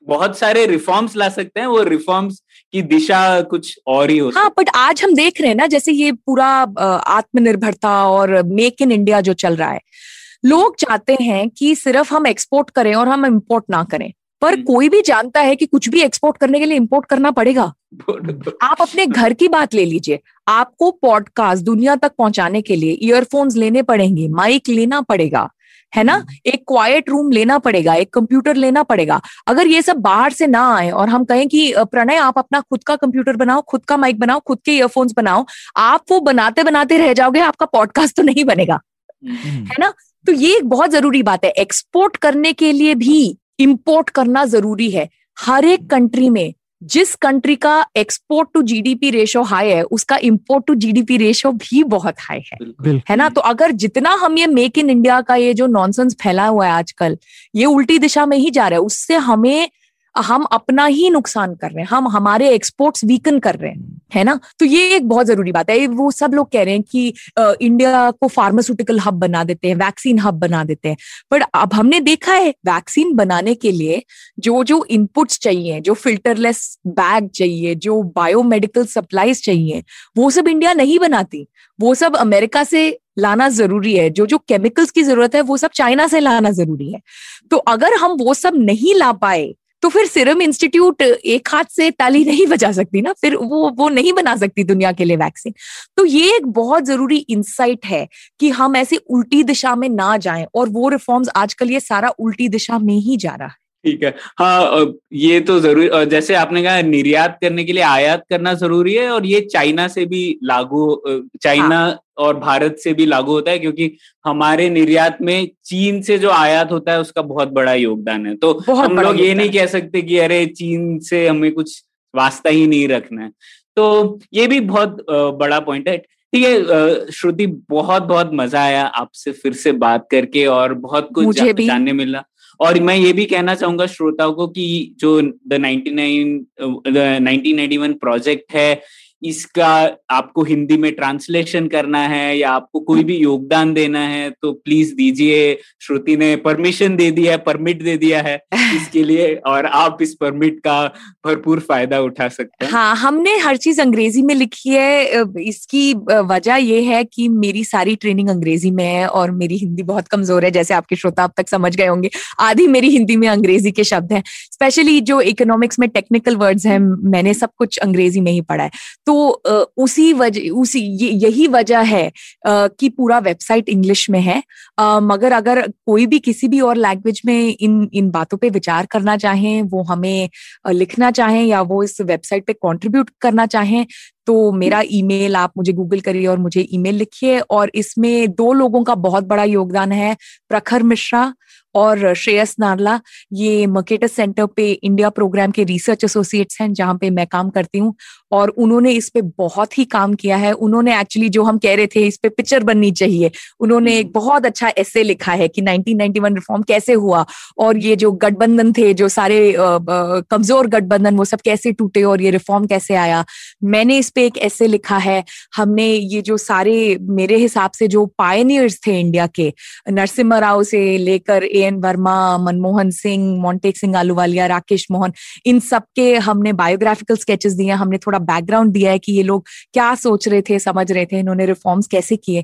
बहुत सारे रिफॉर्म्स ला सकते हैं वो रिफॉर्म्स की दिशा कुछ और ही हो हाँ बट आज हम देख रहे हैं ना जैसे ये पूरा आत्मनिर्भरता और मेक इन इंडिया जो चल रहा है लोग चाहते हैं कि सिर्फ़ हम एक्सपोर्ट करें और हम इम्पोर्ट ना करें। पर हम्म। कोई भी जानता है कि कुछ भी एक्सपोर्ट करने के लिए इंपोर्ट करना पड़ेगा। आप अपने घर की बात ले लीजिए। आपको पॉडकास्ट दुनिया तक पहुँचाने के लिए ईयरफोन्स लेने पड़ेंगे माइक लेना पड़ेगा है ना? एक क्वाइट रूम लेना पड़ेगा एक कंप्यूटर लेना पड़ेगा। अगर ये सब बाहर से ना आए और हम कहें कि प्रणय आप अपना खुद का कंप्यूटर बनाओ खुद का माइक बनाओ खुद के ईयरफोन्स बनाओ आप वो बनाते बनाते रह जाओगे आपका पॉडकास्ट तो नहीं बनेगा। है ना? तो ये एक बहुत ज़रूरी बात है। एक्सपोर्ट करने के लिए भी इंपोर्ट करना ज़रूरी है। हर एक कंट्री में जिस कंट्री का export to GDP ratio high है उसका इंपोर्ट टू जीडीपी रेशो भी बहुत हाई है। है ना? तो अगर जितना हम ये मेक इन इंडिया का ये जो नॉनसेंस फैला हुआ है आजकल ये उल्टी दिशा में ही जा रहा है उससे हमें हम अपना ही नुकसान कर रहे हैं हम हमारे एक्सपोर्ट्स वीकन कर रहे हैं है ना? तो ये एक बहुत ज़रूरी बात है। वो सब लोग कह रहे हैं कि इंडिया को फार्मास्यूटिकल हब बना देते हैं वैक्सीन हब बना देते हैं। पर अब हमने देखा है वैक्सीन बनाने के लिए जो जो इनपुट्स चाहिए जो फिल्टरलेस बैग चाहिए जो बायोमेडिकल सप्लाईज चाहिए वो सब इंडिया नहीं बनाती। वो सब अमेरिका से लाना ज़रूरी है। जो जो केमिकल्स की ज़रूरत है वो सब चाइना से लाना ज़रूरी है। तो अगर हम वो सब नहीं ला पाए तो फिर सिरम इंस्टीट्यूट एक हाथ से ताली नहीं बजा सकती ना, फिर वो वो नहीं बना सकती दुनिया के लिए वैक्सीन। तो ये एक बहुत ज़रूरी इंसाइट है कि हम ऐसे उल्टी दिशा में ना जाएँ और वो रिफॉर्म्स आजकल ये सारा उल्टी दिशा में ही जा रहा है। ठीक है। हाँ ये तो ज़रूरी जैसे आपने कहा निर्यात करने के लिए आयात करना ज़रूरी है और ये चाइना से भी लागू चाइना हाँ. और भारत से भी लागू होता है क्योंकि हमारे निर्यात में चीन से जो आयात होता है उसका बहुत बड़ा योगदान है। तो हम लोग ये नहीं कह सकते कि अरे चीन से हमें कुछ वास्ता ही नहीं रखना है। तो ये भी बहुत बड़ा पॉइंट है। ठीक है श्रुति बहुत बहुत मज़ा आया आपसे फिर से बात करके और बहुत कुछ जा, जानने मिला। और मैं ये भी कहना चाहूँगा श्रोताओं को कि जो the ninety nine the nineteen project है इसका आपको हिंदी में ट्रांसलेशन करना है या आपको कोई भी योगदान देना है तो प्लीज़ दीजिए। श्रुति ने परमिशन दे दिया है परमिट दे दिया है (laughs) इसके लिए और आप इस परमिट का भरपूर फ़ायदा उठा सकते हैं। हाँ हमने हर चीज़ अंग्रेज़ी में लिखी है। इसकी वजह यह है कि मेरी सारी ट्रेनिंग अंग्रेज़ी में है और मेरी हिंदी बहुत कमज़ोर है। जैसे आपके श्रोता अब तक समझ गए होंगे आधी मेरी हिंदी में अंग्रेज़ी के शब्द हैं। स्पेशली जो इकोनॉमिक्स में टेक्निकल वर्ड्स हैं मैंने सब कुछ अंग्रेज़ी में ही पढ़ा है। तो तो उसी वजह उसी यही वजह है कि पूरा वेबसाइट इंग्लिश में है। मगर अगर कोई भी किसी भी और लैंग्वेज में इन इन बातों पे विचार करना चाहें, वो हमें लिखना चाहें या वो इस वेबसाइट पे कंट्रीब्यूट करना चाहें तो मेरा ईमेल आप मुझे गूगल करिए और मुझे ईमेल लिखिए। और इसमें दो लोगों का बहुत बड़ा योगदान है, प्रखर मिश्रा और श्रेयस नारला ये मकेटस सेंटर पे इंडिया प्रोग्राम के रिसर्च एसोसिएट्स हैं जहाँ पे मैं काम करती हूँ। और उन्होंने इस पे बहुत ही काम किया है। उन्होंने एक्चुअली जो हम कह रहे थे इस पे पिक्चर बननी चाहिए। उन्होंने एक बहुत अच्छा ऐसे लिखा है कि 1991 रिफॉर्म कैसे हुआ और ये जो गठबंधन थे जो सारे कमज़ोर गठबंधन वो सब कैसे टूटे और ये रिफॉर्म कैसे आया। मैंने इस पे एक ऐसे लिखा है। हमने ये जो सारे मेरे हिसाब से जो पायनियर्स थे इंडिया के नरसिम्हा राव से लेकर ए एन वर्मा मनमोहन सिंह मोन्टेक सिंह आलूवालिया राकेश मोहन इन सबके हमने बायोग्राफिकल स्केचेस दिए हमने थोड़ा बैकग्राउंड दिया है कि ये लोग क्या सोच रहे थे, समझ रहे थे, इन्होंने रिफॉर्म्स कैसे किए।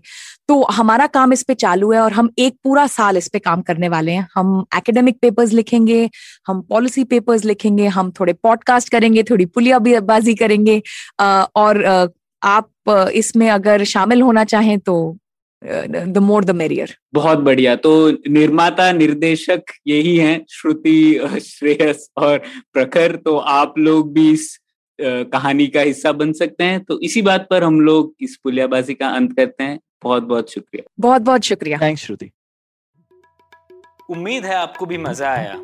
तो हमारा काम इस पे चालू है और हम एक पूरा साल इस पे काम करने वाले हैं। हम एकेडमिक पेपर्स लिखेंगे, हम पॉलिसी पेपर्स लिखेंगे, हम थोड़े पॉडकास्ट करेंगे, थोड़ी पुलियाबाजी करेंगे और आप इसमें अगर शामिल होना चाहें तो द मोर द मेरियर बहुत बढ़िया। तो निर्माता निर्देशक यही हैं श्रुति श्रेयस और प्रखर। तो आप लोग भी इस कहानी का हिस्सा बन सकते हैं। तो इसी बात पर हम लोग इस पुलियाबाजी का अंत करते हैं। बहुत बहुत शुक्रिया। बहुत बहुत शुक्रिया। थैंक्स श्रुति उम्मीद है आपको भी मज़ा आया।